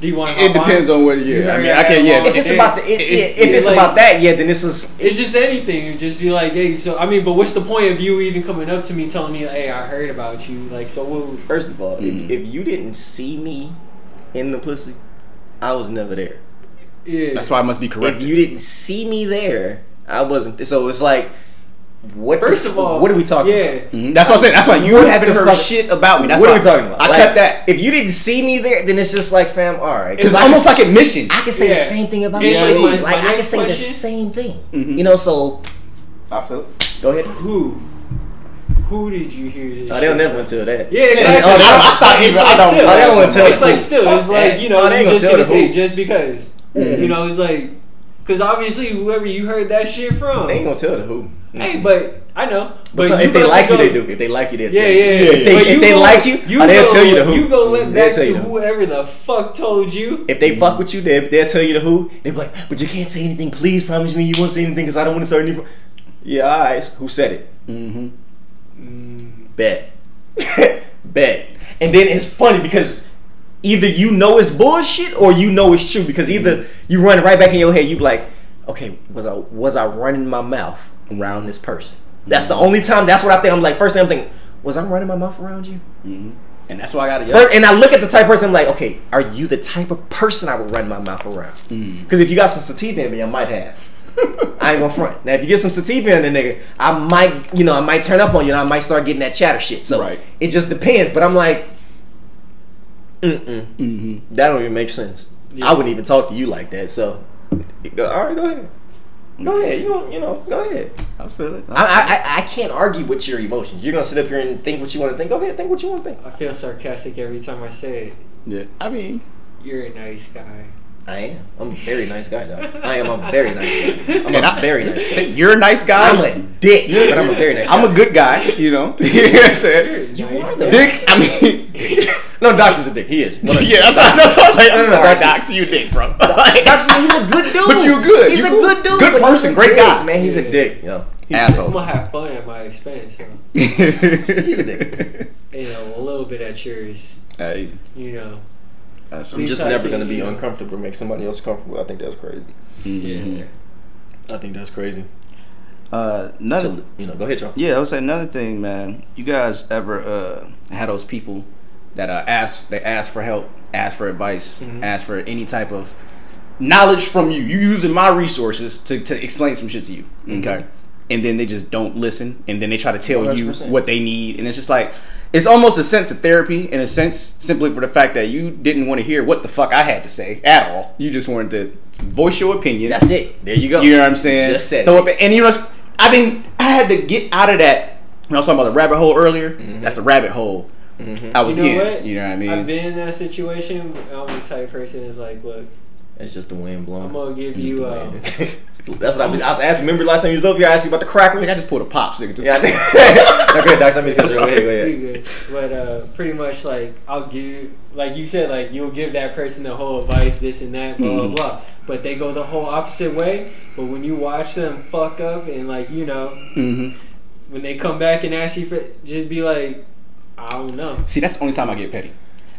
[SPEAKER 4] Do you want?
[SPEAKER 1] it depends on what.
[SPEAKER 4] You
[SPEAKER 1] Yeah, I mean
[SPEAKER 4] I
[SPEAKER 1] I can't. Yeah,
[SPEAKER 2] if it's about the if,
[SPEAKER 1] If-
[SPEAKER 2] if, if it's
[SPEAKER 4] like-
[SPEAKER 2] about that, yeah, then this is
[SPEAKER 4] It's just anything. You just be like, hey, so I mean, but what's the point of you even coming up to me telling me, hey, I heard about you? Like, so what?
[SPEAKER 2] first of all,
[SPEAKER 1] Mhm.
[SPEAKER 2] if, if you didn't see me in the pussy, I was never there.
[SPEAKER 4] Yeah,
[SPEAKER 1] that's why I must be correct.
[SPEAKER 2] If you didn't see me there, I wasn't. So it's like, what?
[SPEAKER 4] First of all,
[SPEAKER 2] what are we talking
[SPEAKER 4] yeah.
[SPEAKER 2] about?
[SPEAKER 1] Mhm. That's what I'm saying. That's why you haven't heard
[SPEAKER 2] fuck-
[SPEAKER 1] shit about me. That's
[SPEAKER 2] what
[SPEAKER 1] why
[SPEAKER 2] are we talking about?
[SPEAKER 1] I
[SPEAKER 2] Like,
[SPEAKER 1] kept that.
[SPEAKER 2] If you didn't see me there, then it's just like, fam, all right.
[SPEAKER 1] It's almost
[SPEAKER 2] can,
[SPEAKER 1] like admission.
[SPEAKER 2] I can say the same thing about
[SPEAKER 4] And
[SPEAKER 2] you.
[SPEAKER 4] like
[SPEAKER 2] Like,
[SPEAKER 4] my- my
[SPEAKER 2] I can
[SPEAKER 4] next
[SPEAKER 2] say the same thing.
[SPEAKER 1] Mhm.
[SPEAKER 2] You know, so
[SPEAKER 1] I feel it.
[SPEAKER 2] go ahead.
[SPEAKER 4] Who? Who did you hear this?
[SPEAKER 2] Oh, they'll
[SPEAKER 4] shit
[SPEAKER 2] never
[SPEAKER 4] from?
[SPEAKER 2] until that.
[SPEAKER 4] Yeah, exactly.
[SPEAKER 2] oh, they don't-
[SPEAKER 1] I stopped
[SPEAKER 4] It's
[SPEAKER 1] even- I
[SPEAKER 4] like
[SPEAKER 1] don't-
[SPEAKER 4] still,
[SPEAKER 1] I don't
[SPEAKER 2] wanna tell
[SPEAKER 4] It's like still, it's like you
[SPEAKER 2] No,
[SPEAKER 4] know,
[SPEAKER 2] they ain't
[SPEAKER 4] you
[SPEAKER 2] gonna
[SPEAKER 4] just
[SPEAKER 2] tell
[SPEAKER 4] gonna say
[SPEAKER 2] who.
[SPEAKER 4] just because. You know, it's like because obviously whoever you heard that shit from.
[SPEAKER 2] They ain't gonna tell the who.
[SPEAKER 4] Hey, but I know.
[SPEAKER 2] But
[SPEAKER 4] But
[SPEAKER 2] so
[SPEAKER 4] you
[SPEAKER 2] if they
[SPEAKER 4] gonna
[SPEAKER 2] like you, they do. If they like you, they'll
[SPEAKER 4] Yeah,
[SPEAKER 2] tell
[SPEAKER 4] yeah,
[SPEAKER 2] you.
[SPEAKER 4] yeah.
[SPEAKER 1] If
[SPEAKER 2] they-
[SPEAKER 4] But
[SPEAKER 2] if they
[SPEAKER 4] go-
[SPEAKER 2] like you, oh, they'll
[SPEAKER 4] go-
[SPEAKER 2] tell you the who.
[SPEAKER 4] You go let
[SPEAKER 2] They'll
[SPEAKER 4] back
[SPEAKER 2] tell
[SPEAKER 4] to
[SPEAKER 2] you
[SPEAKER 4] whoever the fuck told you.
[SPEAKER 2] If they fuck with you, they, they'll tell you the who. They be like, but you can't say anything. Please promise me you won't say anything because I don't want to start any. pro-" Yeah, alright. Who said it?
[SPEAKER 1] Mm-hmm.
[SPEAKER 2] Bet. [laughs] Bet. And then it's funny because either you know it's bullshit or you know it's true because either you run right back in your head, you be like, okay, was I was I running my mouth around this person? That's the only time. That's what I think. I'm like, first thing I'm thinking, was I running my mouth around you?
[SPEAKER 1] Mm-hmm. And that's why I got to
[SPEAKER 2] and I look at the type of person I'm like, okay, are you the type of person I would run my mouth around? Because if you got some sativa in me, I might have. [laughs] I ain't gonna front. Now, if you get some sativa in the nigga, I might, you know, I might turn up on you, and I might start getting that chatter shit. So
[SPEAKER 1] Right.
[SPEAKER 2] it just depends. But I'm like, mm mm,
[SPEAKER 1] Mm-hmm.
[SPEAKER 2] that don't even make sense.
[SPEAKER 4] Yeah.
[SPEAKER 2] I wouldn't even talk to you like that. So, all right, go ahead. Go ahead. You don't, you know, go ahead.
[SPEAKER 1] I feel it.
[SPEAKER 2] I, I, I- I can't argue with your emotions. You're gonna sit up here and think what you want to think. Go ahead, think what you want to think.
[SPEAKER 4] I feel sarcastic every time I say it.
[SPEAKER 1] yeah. I mean,
[SPEAKER 4] You're a nice guy.
[SPEAKER 2] I am. I'm a very nice guy, dog. I am a very nice guy. [laughs] I'm
[SPEAKER 1] And
[SPEAKER 2] a
[SPEAKER 1] I-
[SPEAKER 2] very nice guy.
[SPEAKER 1] you're a nice guy.
[SPEAKER 2] I'm a dick, but I'm a very nice guy.
[SPEAKER 1] I'm a good guy. You know. [laughs] you know what I'm saying?
[SPEAKER 4] You're a nice
[SPEAKER 2] are the.
[SPEAKER 1] Dick. I mean. [laughs]
[SPEAKER 2] No, Dox is a dick. He is.
[SPEAKER 1] yeah. That's, that's what I was like. I'm
[SPEAKER 2] No, no, no,
[SPEAKER 1] sorry,
[SPEAKER 2] Dox
[SPEAKER 1] Dox. You dick, bro.
[SPEAKER 2] Dox, he's a good dude.
[SPEAKER 1] But you're good.
[SPEAKER 2] He's
[SPEAKER 1] You
[SPEAKER 2] a
[SPEAKER 1] cool.
[SPEAKER 2] good dude.
[SPEAKER 1] Good person, great
[SPEAKER 2] dick,
[SPEAKER 1] guy.
[SPEAKER 2] Man, he's
[SPEAKER 4] Yeah.
[SPEAKER 2] a dick. Yo, he's
[SPEAKER 4] I'm gonna have fun at my expense. So,
[SPEAKER 2] He's a dick.
[SPEAKER 4] you know, a little bit at yours.
[SPEAKER 1] Hey.
[SPEAKER 4] You know.
[SPEAKER 1] That's
[SPEAKER 2] I'm just never gonna be
[SPEAKER 4] you
[SPEAKER 2] uncomfortable or make somebody else comfortable. I think that's crazy.
[SPEAKER 1] Mhm.
[SPEAKER 2] I think that's crazy.
[SPEAKER 1] Uh, another.
[SPEAKER 2] So, you know, go ahead, John.
[SPEAKER 1] Yeah, I would say another thing, man. You guys ever uh, had those people that uh, ask they ask for help, ask for advice,
[SPEAKER 2] Mhm.
[SPEAKER 1] ask for any type of knowledge from you. You using my resources to, to explain some shit to you. Okay. And then they just don't listen, and then they try to tell you
[SPEAKER 2] 100%.
[SPEAKER 1] what they need, and it's just like it's almost a sense of therapy in a sense, simply for the fact that you didn't want to hear what the fuck I had to say at all. You just wanted to voice your opinion.
[SPEAKER 2] That's it. There you go.
[SPEAKER 1] You know what I'm saying?
[SPEAKER 2] Just said
[SPEAKER 1] Throw
[SPEAKER 2] it.
[SPEAKER 1] up, and you know, I've been I had to get out of that. When I was talking about the rabbit hole earlier, mm-hmm. that's the rabbit hole mm-hmm. I was
[SPEAKER 4] you know
[SPEAKER 1] in.
[SPEAKER 4] what?
[SPEAKER 1] You know what I mean?
[SPEAKER 4] I've been in that situation. I'm the type of person that's like, look,
[SPEAKER 2] It's just the wind blowing.
[SPEAKER 4] I'm gonna give you. Um. [laughs]
[SPEAKER 2] That's what I, mean. I was asking. Remember last time you was over here? I asked you about the crackers.
[SPEAKER 1] Like, I just pulled a pops, nigga.
[SPEAKER 2] yeah. I [laughs] think. no, Doc. I mean, go ahead, go ahead,
[SPEAKER 4] you good. But uh, pretty much like I'll give, like you said, like you'll give that person the whole advice, this and that, blah
[SPEAKER 1] Mhm.
[SPEAKER 4] blah blah. But they go the whole opposite way. But when you watch them fuck up and like you know,
[SPEAKER 1] Mm-hmm.
[SPEAKER 4] when they come back and ask you for, just be like, I don't know.
[SPEAKER 1] See, that's the only time I get petty.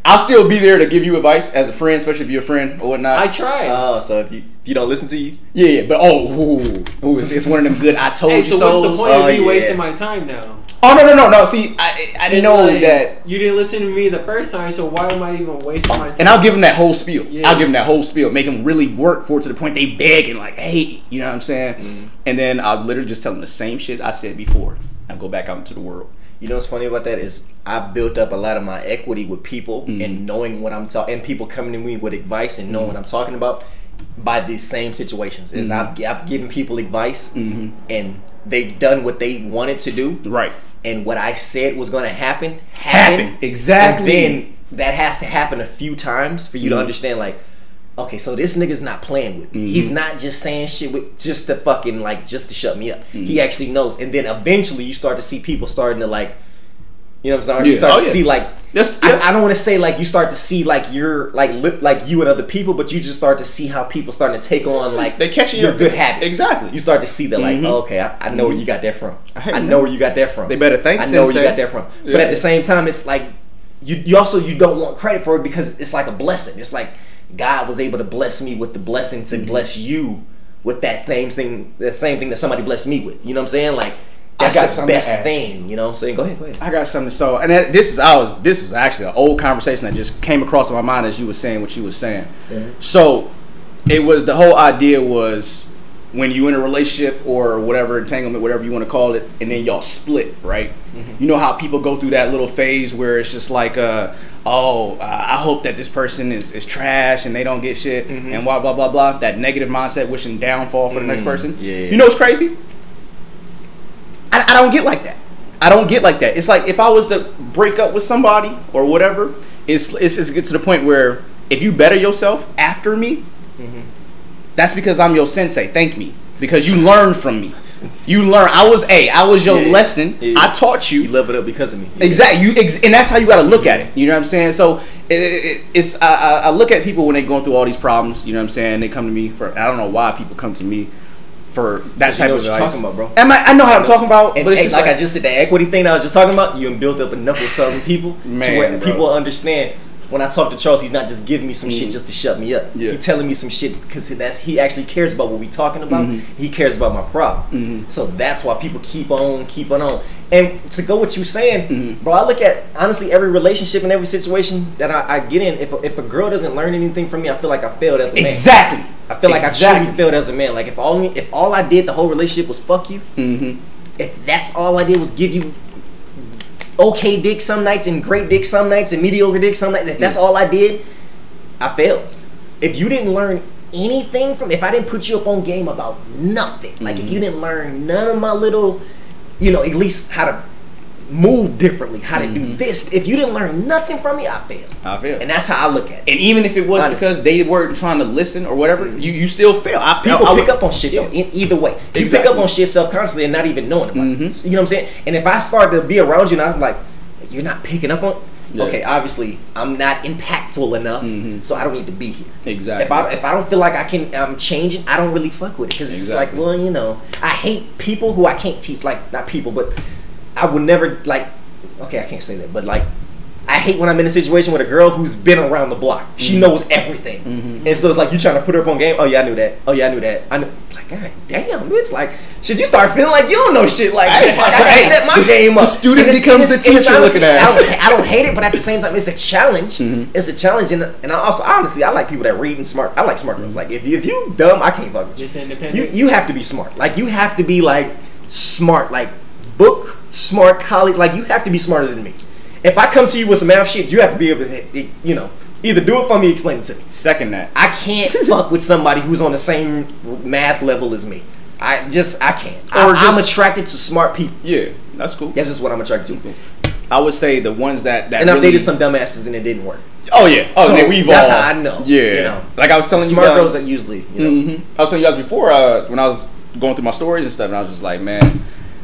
[SPEAKER 1] I'll still be there to give you advice as a friend, especially if you're a friend or whatnot.
[SPEAKER 4] I try.
[SPEAKER 2] Oh, so if you if you don't listen to you,
[SPEAKER 1] yeah, yeah, but oh, ooh, ooh, it's, it's one of them good I told
[SPEAKER 4] hey,
[SPEAKER 1] you
[SPEAKER 4] so
[SPEAKER 1] so.
[SPEAKER 4] what's the point
[SPEAKER 2] Oh,
[SPEAKER 4] of me
[SPEAKER 2] yeah.
[SPEAKER 4] wasting my time now?
[SPEAKER 1] Oh no no no no! See, I I
[SPEAKER 4] didn't
[SPEAKER 1] know
[SPEAKER 4] like,
[SPEAKER 1] that,
[SPEAKER 4] you didn't listen to me the first time, so why am I even wasting my time?
[SPEAKER 1] and I'll give them that whole spiel.
[SPEAKER 4] Yeah.
[SPEAKER 1] I'll give them that whole spiel, make them really work for it to the point they beg and like, hey, you know what I'm saying? Mm-hmm. And then I'll literally just tell them the same shit I said before. I go back out into the world.
[SPEAKER 2] You know what's funny about that is I built up a lot of my equity with people
[SPEAKER 1] Mm-hmm.
[SPEAKER 2] and knowing what I'm talking, and people coming to me with advice and knowing what I'm talking about by these same situations. Is
[SPEAKER 1] Mm-hmm.
[SPEAKER 2] I've, I've given people advice and they've done what they wanted to do,
[SPEAKER 1] Right.
[SPEAKER 2] and what I said was going to happen
[SPEAKER 1] Happen.
[SPEAKER 2] happened.
[SPEAKER 1] Exactly.
[SPEAKER 2] And then that has to happen a few times for you to
[SPEAKER 1] Mhm.
[SPEAKER 2] understand, like, okay, so this nigga's not playing with me.
[SPEAKER 1] Mm-hmm.
[SPEAKER 2] He's not just saying shit with just to fucking like just to shut me up.
[SPEAKER 1] Mm-hmm.
[SPEAKER 2] He actually knows. And then eventually you start to see people starting to like, you know what I'm saying? You start
[SPEAKER 1] Oh,
[SPEAKER 2] to
[SPEAKER 1] yeah.
[SPEAKER 2] see like.
[SPEAKER 1] That's- yeah.
[SPEAKER 2] I, I don't want to say like you start to see like you're like li- like you and other people, but you just start to see how people starting to take on like
[SPEAKER 1] They catching
[SPEAKER 2] your
[SPEAKER 1] your-
[SPEAKER 2] good habits.
[SPEAKER 1] Exactly.
[SPEAKER 2] You start to see that like,
[SPEAKER 1] Mhm.
[SPEAKER 2] oh, okay, I, I know where you got that from.
[SPEAKER 1] Hey,
[SPEAKER 2] I know where you got that from.
[SPEAKER 1] They better thank
[SPEAKER 2] I know where you got that from. But at the same time, it's like you, you also you don't want credit for it because it's like a blessing. It's like God was able to bless me with the blessing
[SPEAKER 1] Mm-hmm.
[SPEAKER 2] to bless you with that same thing, that same thing that somebody blessed me with. You know what I'm saying? Like
[SPEAKER 1] I got
[SPEAKER 2] the best thing. You know what I'm saying? Go ahead, go ahead.
[SPEAKER 1] I got something. So, and that, this is I was this is actually an old conversation that just came across my mind as you were saying what you were saying. So, it was the whole idea was when you in a relationship or whatever entanglement, whatever you want to call it, and then y'all split, right? You know how people go through that little phase where it's just like, uh, oh, uh, I hope that this person is, is trash and they don't get shit and blah blah blah blah. That negative mindset, wishing downfall for the next person.
[SPEAKER 2] yeah.
[SPEAKER 1] You know what's crazy? I, I don't get like that. I don't get like that. It's like if I was to break up with somebody or whatever, it's it's, it's get to the point where if you better yourself after me, that's because I'm your sensei. Thank me because you learned from me. You learn. I was a. I was your
[SPEAKER 2] Yeah.
[SPEAKER 1] lesson.
[SPEAKER 2] Yeah.
[SPEAKER 1] I taught you.
[SPEAKER 2] You it up because of me.
[SPEAKER 1] Exactly. You ex- and that's how you got to look at it. You know what I'm saying? So it, it, it's I, I look at people when they're going through all these problems. You know what I'm saying? They come to me for I don't know why people come to me for that type of advice.
[SPEAKER 2] talking about, bro.
[SPEAKER 1] Am I, I know how I'm talking about,
[SPEAKER 2] And
[SPEAKER 1] but it's just
[SPEAKER 2] like,
[SPEAKER 1] like,
[SPEAKER 2] I just said, the equity thing I was just talking about, you built up enough with certain people to
[SPEAKER 1] Man,
[SPEAKER 2] where
[SPEAKER 1] bro.
[SPEAKER 2] people understand. When I talk to Charles, he's not just giving me some shit just to shut me up.
[SPEAKER 1] Mm. Yeah.
[SPEAKER 2] He's telling me some shit because that's he actually cares about what we're talking about.
[SPEAKER 1] Mm-hmm.
[SPEAKER 2] He cares about my problem. So that's why people keep on, keep on on. And to go what you saying,
[SPEAKER 1] Mm-hmm.
[SPEAKER 2] bro, I look at honestly every relationship and every situation that I, I get in. If a, if a girl doesn't learn anything from me, I feel like I failed as a man.
[SPEAKER 1] exactly.
[SPEAKER 2] I feel like I truly failed as a man. Like if all if all I did the whole relationship was fuck you,
[SPEAKER 1] Mm-hmm.
[SPEAKER 2] if that's all I did was give you okay dick some nights and great dick some nights and mediocre dick some nights, if that's all I did, I failed. If you didn't learn anything from, if I didn't put you up on game about nothing, like if mm-hmm. you didn't learn none of my little, you know, at least how to move differently, how to do this, if you didn't learn nothing from me, I failed.
[SPEAKER 1] I feel.
[SPEAKER 2] And that's how I look at it.
[SPEAKER 1] And even if it was
[SPEAKER 2] Honestly.
[SPEAKER 1] because they weren't trying to listen or whatever, you, you still fail. I,
[SPEAKER 2] People
[SPEAKER 1] I, I
[SPEAKER 2] pick
[SPEAKER 1] would-
[SPEAKER 2] up on shit though. In either way, you
[SPEAKER 1] Exactly.
[SPEAKER 2] pick up on shit self consciously and not even knowing about it.
[SPEAKER 1] Mhm.
[SPEAKER 2] You know what I'm saying? And if I start to be around you and I'm like, you're not picking up on.
[SPEAKER 1] Yeah.
[SPEAKER 2] Okay, obviously I'm not impactful enough,
[SPEAKER 1] Mhm.
[SPEAKER 2] so I don't need to be here.
[SPEAKER 1] Exactly.
[SPEAKER 2] If I if I don't feel like I can um changing, I don't really fuck with it because it's like, well, you know, I hate people who I can't teach. Like not people, but I would never like. Okay, I can't say that, but like. I hate when I'm in a situation with a girl who's been around the block. She
[SPEAKER 1] Mm-hmm.
[SPEAKER 2] knows everything, and so it's like you trying to put her up on game. Oh yeah, I knew that. Oh yeah, I knew that. I knew. Like, god damn, it's like should you start feeling like you don't know shit? Like,
[SPEAKER 1] Hey,
[SPEAKER 2] fuck, I
[SPEAKER 1] so,
[SPEAKER 2] gotta
[SPEAKER 1] hey,
[SPEAKER 2] step my game up.
[SPEAKER 1] the student
[SPEAKER 2] it's-
[SPEAKER 1] becomes
[SPEAKER 2] and
[SPEAKER 1] the
[SPEAKER 2] it's- and it's
[SPEAKER 1] teacher looking
[SPEAKER 2] honestly-
[SPEAKER 1] ass.
[SPEAKER 2] I don't, I don't hate it, but at the same time, it's a challenge.
[SPEAKER 1] Mm-hmm.
[SPEAKER 2] It's a challenge, and, and I also honestly I like people that read and smart. I like smart girls. Like if you if you dumb, I can't fuck with you.
[SPEAKER 4] Just independent.
[SPEAKER 2] You you have to be smart. Like you have to be like smart, like book smart, college. Like you have to be smarter than me. If I come to you with some math shit, you have to be able to, you know, either do it for me, or explain it to me.
[SPEAKER 1] Second that.
[SPEAKER 2] I can't [laughs] fuck with somebody who's on the same math level as me. I just I can't.
[SPEAKER 1] Or
[SPEAKER 2] I, I'm attracted to smart people.
[SPEAKER 1] Yeah, that's cool.
[SPEAKER 2] That's just what I'm attracted to.
[SPEAKER 1] I would say the ones that that
[SPEAKER 2] And I've
[SPEAKER 1] really,
[SPEAKER 2] dated some dumbasses and it didn't work.
[SPEAKER 1] Oh yeah, oh
[SPEAKER 2] So,
[SPEAKER 1] man, we've all.
[SPEAKER 2] that's how I know,
[SPEAKER 1] Yeah,
[SPEAKER 2] you know.
[SPEAKER 1] like I was telling
[SPEAKER 2] smart
[SPEAKER 1] you guys.
[SPEAKER 2] girls that usually, you know.
[SPEAKER 1] Mhm. I was telling you guys before uh, when I was going through my stories and stuff, and I was just like, man,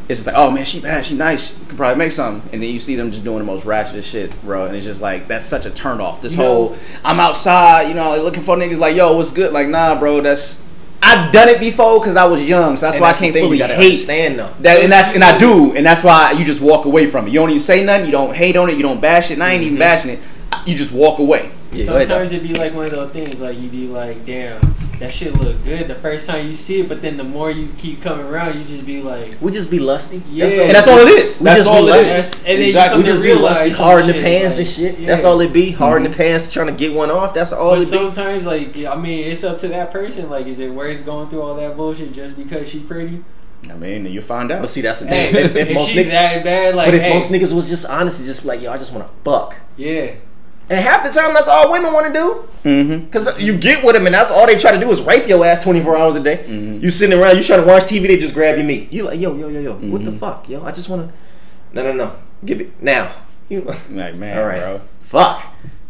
[SPEAKER 1] it's just like, oh man, she bad, she nice, could probably make something, and then you see them just doing the most ratchet shit, bro, and it's just like that's such a turn off. This
[SPEAKER 4] You know-
[SPEAKER 1] whole I'm outside, you know, like, looking for niggas like, yo, what's good? Like, nah, bro, that's I've done it before because I was young, so that's
[SPEAKER 2] And
[SPEAKER 1] why
[SPEAKER 2] that's
[SPEAKER 1] I can't
[SPEAKER 2] thing,
[SPEAKER 1] fully
[SPEAKER 2] you gotta
[SPEAKER 1] hate
[SPEAKER 2] understand though.
[SPEAKER 1] that, and that's and I do, and that's why you just walk away from it. You don't even say nothing, you don't hate on it, you don't bash it, and I ain't
[SPEAKER 2] Mm-hmm.
[SPEAKER 1] even bashing it. You just walk away.
[SPEAKER 2] Yeah,
[SPEAKER 4] Sometimes it'd be like one of those things, like you'd be like, damn, that shit look good the first time you see it, but then the more you keep coming around, you just be like,
[SPEAKER 2] We just be lusty.
[SPEAKER 4] Yeah.
[SPEAKER 2] That's
[SPEAKER 1] And that's all it is.
[SPEAKER 2] We
[SPEAKER 1] That's
[SPEAKER 2] just
[SPEAKER 1] all
[SPEAKER 2] be
[SPEAKER 1] it
[SPEAKER 2] like-
[SPEAKER 1] is.
[SPEAKER 4] And then you
[SPEAKER 1] Exactly.
[SPEAKER 4] come
[SPEAKER 2] We
[SPEAKER 4] to
[SPEAKER 2] just be
[SPEAKER 4] realize
[SPEAKER 2] lusty, hard in the pants
[SPEAKER 4] like,
[SPEAKER 2] and shit.
[SPEAKER 4] yeah.
[SPEAKER 2] That's all it be. Hard in the mm-hmm. pants, trying to get one off. That's all
[SPEAKER 4] But
[SPEAKER 2] it be.
[SPEAKER 4] sometimes, like, I mean, it's up to that person. Like, is it worth going through all that bullshit just because she pretty?
[SPEAKER 1] I mean, then you find out.
[SPEAKER 2] But see, that's the
[SPEAKER 4] Hey,
[SPEAKER 2] thing. If, if most
[SPEAKER 4] she
[SPEAKER 2] niggas,
[SPEAKER 4] that bad? Like,
[SPEAKER 2] but if
[SPEAKER 4] hey,
[SPEAKER 2] most niggas was just honest, just like, yo, I just want to fuck.
[SPEAKER 4] yeah.
[SPEAKER 2] And half the time, that's all women want to do.
[SPEAKER 1] Mm-hmm.
[SPEAKER 2] Cause you get with them, and that's all they try to do is rape your ass twenty four hours a day.
[SPEAKER 1] Mhm.
[SPEAKER 2] You sitting around, you trying to watch TV, they just grab your meat. You like, yo, yo, yo, yo, what the
[SPEAKER 1] Mhm.
[SPEAKER 2] fuck, yo? I just want to. No, no, no, give it now. You [laughs]
[SPEAKER 1] Like, man,
[SPEAKER 2] all right,
[SPEAKER 1] bro.
[SPEAKER 2] fuck.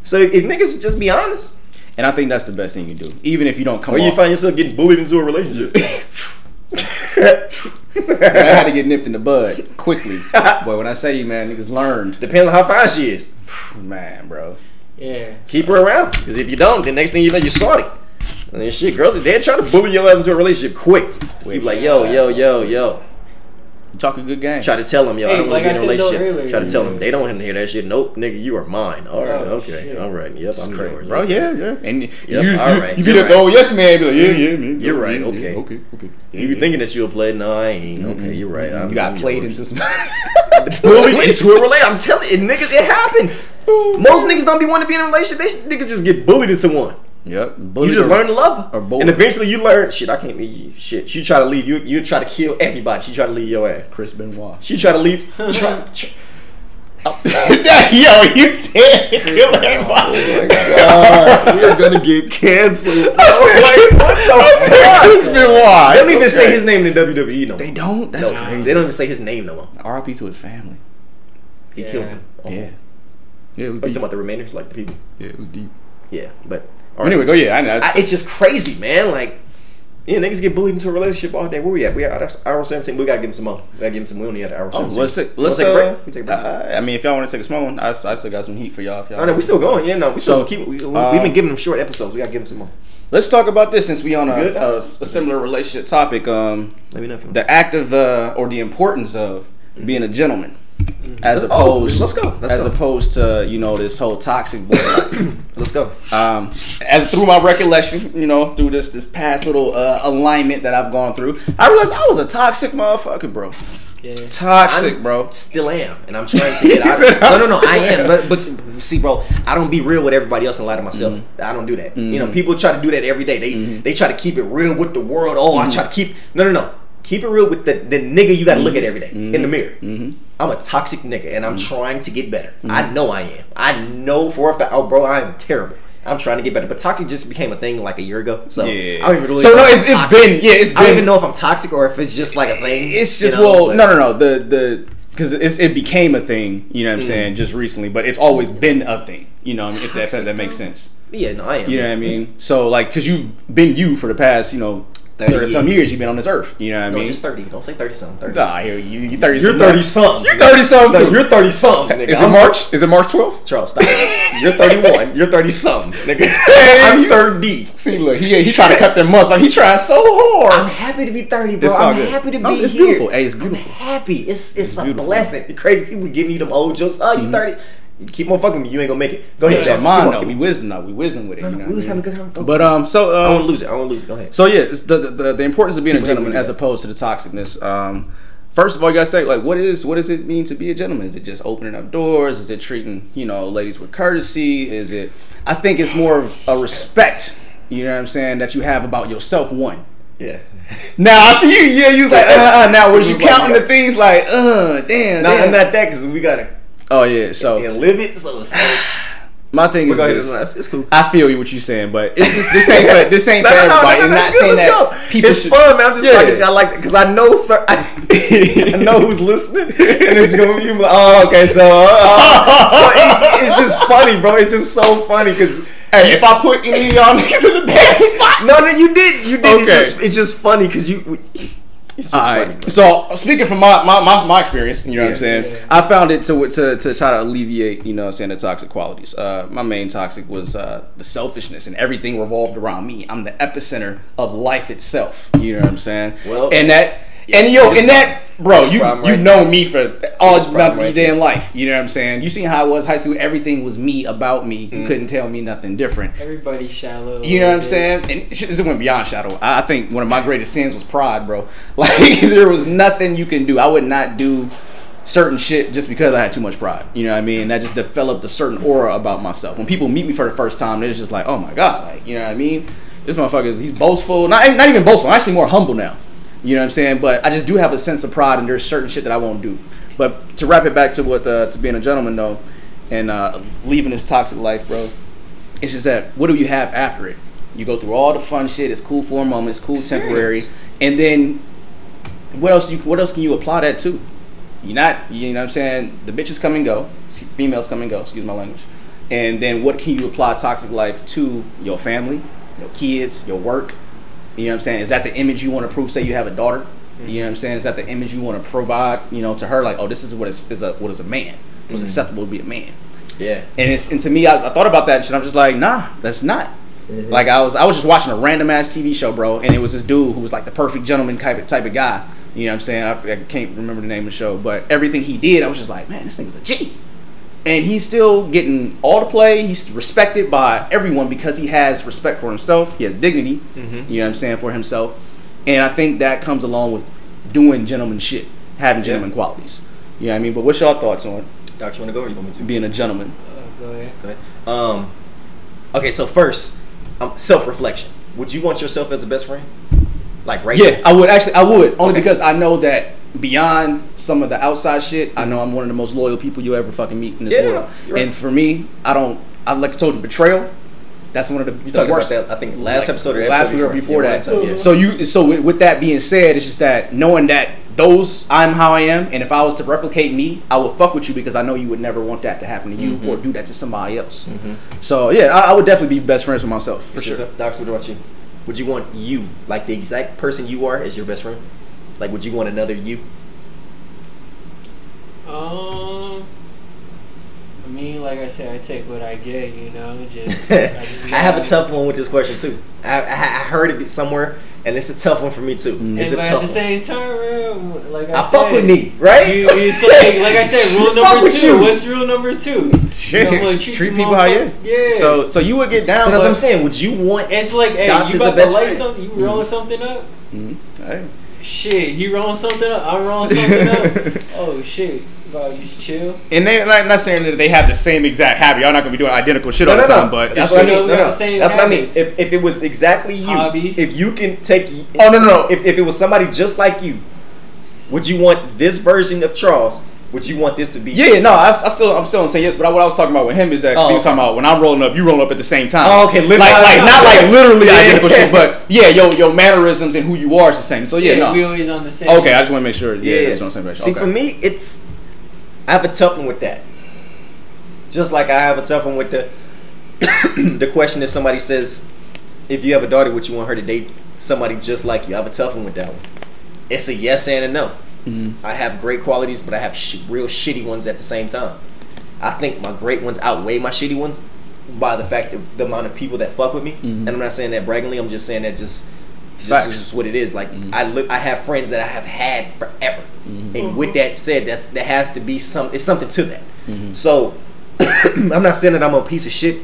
[SPEAKER 2] So if niggas just be honest,
[SPEAKER 1] And I think that's the best thing you do, even if you don't come
[SPEAKER 2] or you
[SPEAKER 1] off.
[SPEAKER 2] find yourself getting bullied into a relationship. [laughs] [laughs]
[SPEAKER 1] I had to get nipped in the bud quickly. Boy, when I say you, man, niggas learned.
[SPEAKER 2] Depends on how fine she is.
[SPEAKER 1] Man, bro.
[SPEAKER 4] Yeah.
[SPEAKER 2] Keep her around, because if you don't, the next thing you know, you're salty. And then shit, girls, they're trying to bully your ass into a relationship quick. You be like, yo, yo, yo, yo.
[SPEAKER 1] You talk a good game.
[SPEAKER 2] Try to tell them, yo, I don't want
[SPEAKER 4] like
[SPEAKER 2] to be in a relationship.
[SPEAKER 4] earlier,
[SPEAKER 2] Try to tell
[SPEAKER 4] yeah.
[SPEAKER 2] them they don't want to hear that shit. Nope, nigga, you are mine. All right,
[SPEAKER 4] Oh,
[SPEAKER 2] okay,
[SPEAKER 4] shit.
[SPEAKER 2] all right, yep, I'm
[SPEAKER 1] Crazy,
[SPEAKER 2] yours,
[SPEAKER 1] bro.
[SPEAKER 2] okay.
[SPEAKER 1] Yeah, yeah. And you,
[SPEAKER 2] Yep,
[SPEAKER 1] you,
[SPEAKER 2] all
[SPEAKER 1] you, you be
[SPEAKER 2] you're
[SPEAKER 1] the oh yes man. Be like, yeah, yeah, man.
[SPEAKER 2] You're right,
[SPEAKER 1] Yeah,
[SPEAKER 2] okay.
[SPEAKER 1] yeah, okay, okay.
[SPEAKER 2] You be thinking that you'll play? No, I ain't. Okay, you're right. I'm,
[SPEAKER 1] You got
[SPEAKER 2] I'm
[SPEAKER 1] played
[SPEAKER 2] yours.
[SPEAKER 1] into some.
[SPEAKER 2] bullied into a relationship. I'm telling you, niggas, it happens. [laughs] Most niggas don't be wanting to be in a relationship. They niggas just get bullied into one.
[SPEAKER 1] Yep.
[SPEAKER 2] You just learn to love her,
[SPEAKER 1] or
[SPEAKER 2] and eventually you learn. Shit, I can't leave. Shit, she try to leave you. You try to kill everybody. She try to leave your ass.
[SPEAKER 1] Chris Benoit.
[SPEAKER 2] She try to leave. [laughs] try, try, [laughs] [laughs]
[SPEAKER 1] Yo, you said kill oh everybody.
[SPEAKER 2] God, we're gonna get canceled. Bro. Like, what the fuck?
[SPEAKER 1] Chris Benoit.
[SPEAKER 2] They don't even say his name in the WWE no
[SPEAKER 1] They don't. That's
[SPEAKER 2] No,
[SPEAKER 1] crazy.
[SPEAKER 2] They don't even say his name no more.
[SPEAKER 1] R.I.P. to his family.
[SPEAKER 2] He
[SPEAKER 4] Yeah.
[SPEAKER 2] killed him. Oh.
[SPEAKER 1] Yeah. Yeah, it was
[SPEAKER 2] Are you
[SPEAKER 1] deep.
[SPEAKER 2] talking about the remainders, like the people?
[SPEAKER 1] Yeah, it was deep.
[SPEAKER 2] Yeah, but
[SPEAKER 1] Anyway, go yeah. I know.
[SPEAKER 2] I, it's just crazy, man. Like, yeah, niggas get bullied into a relationship all day. Where we at? We at hour seventeen. We gotta give him some more. We gotta give him some. We only at hour
[SPEAKER 1] Oh,
[SPEAKER 2] seventeen.
[SPEAKER 1] let's take, let's
[SPEAKER 2] take a
[SPEAKER 1] uh,
[SPEAKER 2] break. We take a break.
[SPEAKER 1] uh, I mean, if y'all want to take a small one, I, I still got some heat for y'all. If y'all
[SPEAKER 2] oh no, we still going. Yeah, no, we still
[SPEAKER 1] So,
[SPEAKER 2] keep. We,
[SPEAKER 1] uh,
[SPEAKER 2] we've been giving them short episodes. We gotta give them some more.
[SPEAKER 1] Let's talk about this since we on a, a, a similar relationship topic. Um,
[SPEAKER 2] Let me know if you want.
[SPEAKER 1] the act of uh, or the importance of being a gentleman, Mm-hmm. as
[SPEAKER 2] Oh,
[SPEAKER 1] opposed
[SPEAKER 2] let's go, let's
[SPEAKER 1] as
[SPEAKER 2] go.
[SPEAKER 1] opposed to you know this whole toxic boy. [clears throat]
[SPEAKER 2] Let's go.
[SPEAKER 1] um, as through my recollection, you know, through this this past little uh, alignment that I've gone through, I realized I was a toxic motherfucker, bro.
[SPEAKER 4] Yeah.
[SPEAKER 1] Toxic,
[SPEAKER 2] I'm-
[SPEAKER 1] bro.
[SPEAKER 2] Still am, and I'm trying to get out. of [laughs] it. No,
[SPEAKER 1] "I'm
[SPEAKER 2] no, no. I am,
[SPEAKER 1] am."
[SPEAKER 2] but, but see, bro, I don't be real with everybody else and lie to myself. Mm-hmm. I don't do that. You know, mm-hmm. people try to do that every day. They they try to keep it real with the world. Oh, I try to keep. No, no, no. Keep it real with the, the nigga you got to look at every day in the mirror. I'm a toxic nigga, and I'm trying to get better. I know I am. I know for a fact. Oh, bro, I am terrible. I'm trying to get better, but toxic just became a thing like a year ago. So
[SPEAKER 1] Yeah.
[SPEAKER 2] I don't even really.
[SPEAKER 1] so no, it's, it's been yeah, it's been.
[SPEAKER 2] I don't even know if I'm toxic or if it's just like a thing.
[SPEAKER 1] It's
[SPEAKER 2] you
[SPEAKER 1] just
[SPEAKER 2] know,
[SPEAKER 1] well,
[SPEAKER 2] but-
[SPEAKER 1] no, no, no. The the because it's it became a thing. You know
[SPEAKER 2] Mm.
[SPEAKER 1] what I'm saying? Just recently, but it's always been a thing. You know, I mean, if that, if that makes sense.
[SPEAKER 2] Yeah, no, I am.
[SPEAKER 1] You know what I mean? So like, because you've been you for the past, you know,
[SPEAKER 2] 30
[SPEAKER 1] thirty some
[SPEAKER 2] years.
[SPEAKER 1] years you've been on this earth. You know what I
[SPEAKER 2] No,
[SPEAKER 1] mean?
[SPEAKER 2] just thirty. Don't say thirty something. Thirty.
[SPEAKER 1] Nah, here you you thirty.
[SPEAKER 2] You're
[SPEAKER 1] some
[SPEAKER 2] thirty
[SPEAKER 1] months.
[SPEAKER 2] something.
[SPEAKER 1] You're thirty something
[SPEAKER 2] No,
[SPEAKER 1] too.
[SPEAKER 2] you're thirty something. Nigga.
[SPEAKER 1] Is it
[SPEAKER 2] I'm-
[SPEAKER 1] March? Is it March 12th?
[SPEAKER 2] Charles, stop. [laughs] You're thirty one. You're thirty something. Nigga. [laughs] I'm
[SPEAKER 1] you-
[SPEAKER 2] thirty.
[SPEAKER 1] See, look, he he trying to cut them months. Like he trying so hard.
[SPEAKER 2] I'm happy to be thirty, bro.
[SPEAKER 1] It's
[SPEAKER 2] I'm
[SPEAKER 1] good.
[SPEAKER 2] happy to be
[SPEAKER 1] No, it's
[SPEAKER 2] here.
[SPEAKER 1] beautiful. Hey, it's beautiful.
[SPEAKER 2] I'm happy. It's it's, a
[SPEAKER 1] beautiful.
[SPEAKER 2] blessing. The crazy people give me them old jokes. Oh, you mm-hmm. thirty. You keep on fucking me. You ain't gonna make it. Go ahead,
[SPEAKER 1] Yeah,
[SPEAKER 2] Charles.
[SPEAKER 1] mine
[SPEAKER 2] on,
[SPEAKER 1] though.
[SPEAKER 2] keep
[SPEAKER 1] We
[SPEAKER 2] on.
[SPEAKER 1] wisdom though. We wisdom with it.
[SPEAKER 2] No,
[SPEAKER 1] you
[SPEAKER 2] no,
[SPEAKER 1] know
[SPEAKER 2] we
[SPEAKER 1] what
[SPEAKER 2] was having a good time.
[SPEAKER 1] But um, so um, I
[SPEAKER 2] want to lose it. I want to lose it. Go ahead.
[SPEAKER 1] So yeah, it's the, the the importance of being a gentleman as opposed to the toxicness. Um, first of all, you gotta say like, what is what does it mean to be a gentleman? Is it just opening up doors? Is it treating you know ladies with courtesy? Is it? I think it's more of a respect. You know what I'm saying that you have about yourself. One.
[SPEAKER 2] Yeah.
[SPEAKER 1] Now I see you. Yeah, you was like, uh, uh, now was
[SPEAKER 2] It
[SPEAKER 1] you
[SPEAKER 2] was like-
[SPEAKER 1] counting the things like, uh, damn,
[SPEAKER 2] No,
[SPEAKER 1] damn.
[SPEAKER 2] I'm not that because we gotta
[SPEAKER 1] oh yeah, so
[SPEAKER 2] and live it. So it's like, [sighs]
[SPEAKER 1] my thing is
[SPEAKER 2] ahead,
[SPEAKER 1] this.
[SPEAKER 2] it's, it's cool.
[SPEAKER 1] I feel you what you're saying, but it's just, this ain't for, this ain't [laughs]
[SPEAKER 2] No,
[SPEAKER 1] for
[SPEAKER 2] no, no,
[SPEAKER 1] everybody.
[SPEAKER 2] no,
[SPEAKER 1] and
[SPEAKER 2] no,
[SPEAKER 1] not
[SPEAKER 2] let's
[SPEAKER 1] saying that
[SPEAKER 2] go.
[SPEAKER 1] people
[SPEAKER 2] it's
[SPEAKER 1] should.
[SPEAKER 2] fun, man. I'm just
[SPEAKER 1] Yeah.
[SPEAKER 2] talking. I like it because I know, sir. I, [laughs] I know who's listening, [laughs] and it's gonna be like, oh, okay, so, uh, so it- it's just funny, bro. It's just so funny because.
[SPEAKER 1] Hey, if I put any of y'all niggas in the bad spot,
[SPEAKER 2] No, no, you did, you did. It's,
[SPEAKER 1] Okay.
[SPEAKER 2] just, it's just funny because you. It's just
[SPEAKER 1] All
[SPEAKER 2] funny.
[SPEAKER 1] Right. So speaking from my, my, my, my experience, you know what I'm
[SPEAKER 2] Yeah.
[SPEAKER 1] saying?
[SPEAKER 4] Yeah.
[SPEAKER 1] I found it to, to to try to alleviate, you know, what I'm saying the toxic qualities. Uh, my main toxic was uh, the selfishness, and everything revolved around me. I'm the epicenter of life itself. You know what I'm saying?
[SPEAKER 2] Well,
[SPEAKER 1] and that. And yo,
[SPEAKER 2] this
[SPEAKER 1] and that, bro, you
[SPEAKER 2] problem
[SPEAKER 1] you've
[SPEAKER 2] right
[SPEAKER 1] known me for all
[SPEAKER 2] This
[SPEAKER 1] my
[SPEAKER 2] problem right
[SPEAKER 1] damn life. You know what I'm saying? You seen how I was high school. Everything was me about me.
[SPEAKER 2] Mm.
[SPEAKER 1] You couldn't tell me nothing different.
[SPEAKER 4] Everybody's shallow.
[SPEAKER 1] You know what I'm saying? And shit, this went beyond shadow. I I think one of my greatest sins was pride, bro. [laughs] Like there was nothing you can do. I would not do certain shit just because I had too much pride. You know what I mean? That just developed a certain aura about myself. When people meet me for the first time, they're just like, "Oh my god!" Like you know what I mean? This motherfucker is he's boastful. Not not even boastful. I'm actually more humble now. You know what I'm saying? But I just do have a sense of pride, and there's certain shit that I won't do. But to wrap it back to what uh, to being a gentleman though, and uh, leaving this toxic life, bro. It's just that what do you have after it? You go through all the fun shit. It's cool for a moment. It's cool temporary, and then what else? You what else can you apply that to? You're not. You know what I'm saying? The bitches come and go. Females come and go. Excuse my language. And then what can you apply toxic life to your family, your kids, your work? You know what I'm saying? Is that the image you want to prove? Say you have a daughter. Mm-hmm. You know what I'm saying? Is that the image you want to provide? You know, to her, like, oh, this is what is, is a what is a man? What's mm-hmm. acceptable to be a man?
[SPEAKER 2] Yeah.
[SPEAKER 1] And it's and to me, I, I thought about that shit. I'm just like, nah, that's not. Mm-hmm. Like I was I was just watching a random ass TV show, bro, and it was this dude who was like the perfect gentleman type of, type of guy. You know what I'm saying? I, I can't remember the name of the show, but everything he did, I was just like, man, this thing's a G. And he's still getting all the play. He's respected by everyone because he has respect for himself. He has dignity.
[SPEAKER 2] Mhm.
[SPEAKER 1] You know what I'm saying for himself. And I think that comes along with doing gentleman shit, having
[SPEAKER 2] Yeah.
[SPEAKER 1] gentleman qualities. You know what I mean? But what's your thoughts on
[SPEAKER 2] Doctor, you want to go or you want me to?
[SPEAKER 1] being a gentleman?
[SPEAKER 4] Uh, go ahead.
[SPEAKER 2] Go ahead. Um, okay, so first, um, self reflection. Would you want yourself as a best friend? Like right
[SPEAKER 1] Yeah, I would actually. I would only
[SPEAKER 2] Okay.
[SPEAKER 1] because I know that beyond some of the outside shit, I know I'm one of the most loyal people you ever fucking meet in this
[SPEAKER 2] Yeah,
[SPEAKER 1] world.
[SPEAKER 2] right.
[SPEAKER 1] And for me, I don't. I like I told you, betrayal. That's one of the,
[SPEAKER 2] You
[SPEAKER 1] the worst.
[SPEAKER 2] that, I think, last
[SPEAKER 1] like,
[SPEAKER 2] episode or
[SPEAKER 1] last
[SPEAKER 2] episode
[SPEAKER 1] week or before
[SPEAKER 2] Yeah,
[SPEAKER 1] that.
[SPEAKER 2] yeah.
[SPEAKER 1] So you. So with, that being said, it's just that knowing that those I'm how I am, and if I was to replicate me, I would fuck with you because I know you would never want that to happen to you
[SPEAKER 2] Mm-hmm.
[SPEAKER 1] or do that to somebody else. So yeah, I, I would definitely be best friends with myself for
[SPEAKER 2] For
[SPEAKER 1] sure.
[SPEAKER 2] sure. Doctor, what about you? Would you want you, like the exact person you are, as your best friend? Like, would you want another you?
[SPEAKER 4] Um, I mean, like I said, I take what I get. You know, just [laughs]
[SPEAKER 2] I
[SPEAKER 4] just
[SPEAKER 2] have a tough one with this question too. I, I, I heard it somewhere, and it's a tough one for me too.
[SPEAKER 1] Mm.
[SPEAKER 2] It's
[SPEAKER 4] And
[SPEAKER 2] a
[SPEAKER 4] but
[SPEAKER 2] tough
[SPEAKER 4] at the same time, like I,
[SPEAKER 2] I
[SPEAKER 4] said,
[SPEAKER 2] fuck with me, right?
[SPEAKER 4] You, you so like, like I said, [laughs] rule number two.
[SPEAKER 2] you.
[SPEAKER 4] What's rule number two?
[SPEAKER 1] Shit.
[SPEAKER 4] You know, like,
[SPEAKER 1] treat,
[SPEAKER 4] the
[SPEAKER 1] people how you.
[SPEAKER 4] Yeah.
[SPEAKER 1] So so you would get down.
[SPEAKER 2] So that's what I'm saying. Would you want?
[SPEAKER 4] it's like, hey,
[SPEAKER 2] Docs
[SPEAKER 4] you about to
[SPEAKER 2] best
[SPEAKER 4] light
[SPEAKER 2] friend.
[SPEAKER 4] something? You rolling something up?
[SPEAKER 1] Mhm. Hey.
[SPEAKER 4] Shit, he rolling something up. I'm rolling something up. [laughs] Oh shit, about just chill.
[SPEAKER 1] And they not, not saying that they have the same exact habit. Y'all not gonna be doing identical shit all the time, but
[SPEAKER 2] that's
[SPEAKER 1] it's
[SPEAKER 2] what I
[SPEAKER 1] just,
[SPEAKER 2] mean.
[SPEAKER 4] we
[SPEAKER 2] No,
[SPEAKER 4] got
[SPEAKER 2] no,
[SPEAKER 4] the same
[SPEAKER 2] that's what I mean. If, if it was exactly you,
[SPEAKER 4] Hobbies.
[SPEAKER 2] if you can take,
[SPEAKER 1] Oh, no, no, no.
[SPEAKER 2] If, if it was somebody just like you, would you want this version of Charles? Would you want this to be?
[SPEAKER 1] yeah, yeah, no, I, I still I'm still gonna say yes. But I, what I was talking about with him is that
[SPEAKER 2] Oh,
[SPEAKER 1] he was oh, talking about when I'm rolling up, you rolling up at the same time.
[SPEAKER 2] Oh, okay,
[SPEAKER 1] Like
[SPEAKER 2] literally-
[SPEAKER 1] like not like literally
[SPEAKER 2] Yeah.
[SPEAKER 1] identical shit, but yeah, yo your mannerisms and who you are is the same. So yeah,
[SPEAKER 4] Yeah, we always on the same.
[SPEAKER 1] Okay, I just want to make sure. Yeah,
[SPEAKER 2] Yeah,
[SPEAKER 1] yeah,
[SPEAKER 2] yeah.
[SPEAKER 1] it's on the same page.
[SPEAKER 2] See,
[SPEAKER 1] okay.
[SPEAKER 2] for me, it's I have a tough one with that. Just like I have a tough one with the [coughs] the question if somebody says, if you have a daughter, would you want her to date somebody just like you? I have a tough one with that one. It's a yes and a no.
[SPEAKER 1] Mm-hmm.
[SPEAKER 2] I have great qualities, but I have sh- real shitty ones at the same time. I think my great ones outweigh my shitty ones by the fact that the amount of people that fuck with me.
[SPEAKER 1] Mm-hmm.
[SPEAKER 2] And I'm not saying that braggingly. I'm just saying that just just is what it is. Like
[SPEAKER 1] Mm-hmm.
[SPEAKER 2] I look, I have friends that I have had forever. And with that said, that's there has to be some. It's something to that.
[SPEAKER 1] Mm-hmm.
[SPEAKER 2] So [coughs] I'm not saying that I'm a piece of shit,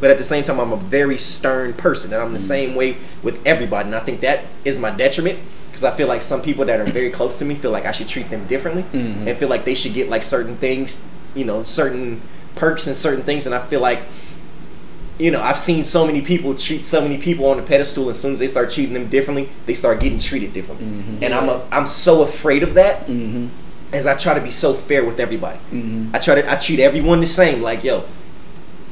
[SPEAKER 2] but at the same time, I'm a very stern person, and I'm the same way with everybody. And I think that is my detriment because I feel like some people that are very close to me feel like I should treat them differently mm-hmm. and feel like they should get like certain things, you know, certain perks and certain things. And I feel like you know, I've seen so many people treat so many people on the pedestal. and As soon as they start treating them differently, they start getting treated differently. Mm-hmm. And I'm a, I'm so afraid of that. Mm-hmm. As I try to be so fair with everybody, I try to I treat everyone the same. Like yo,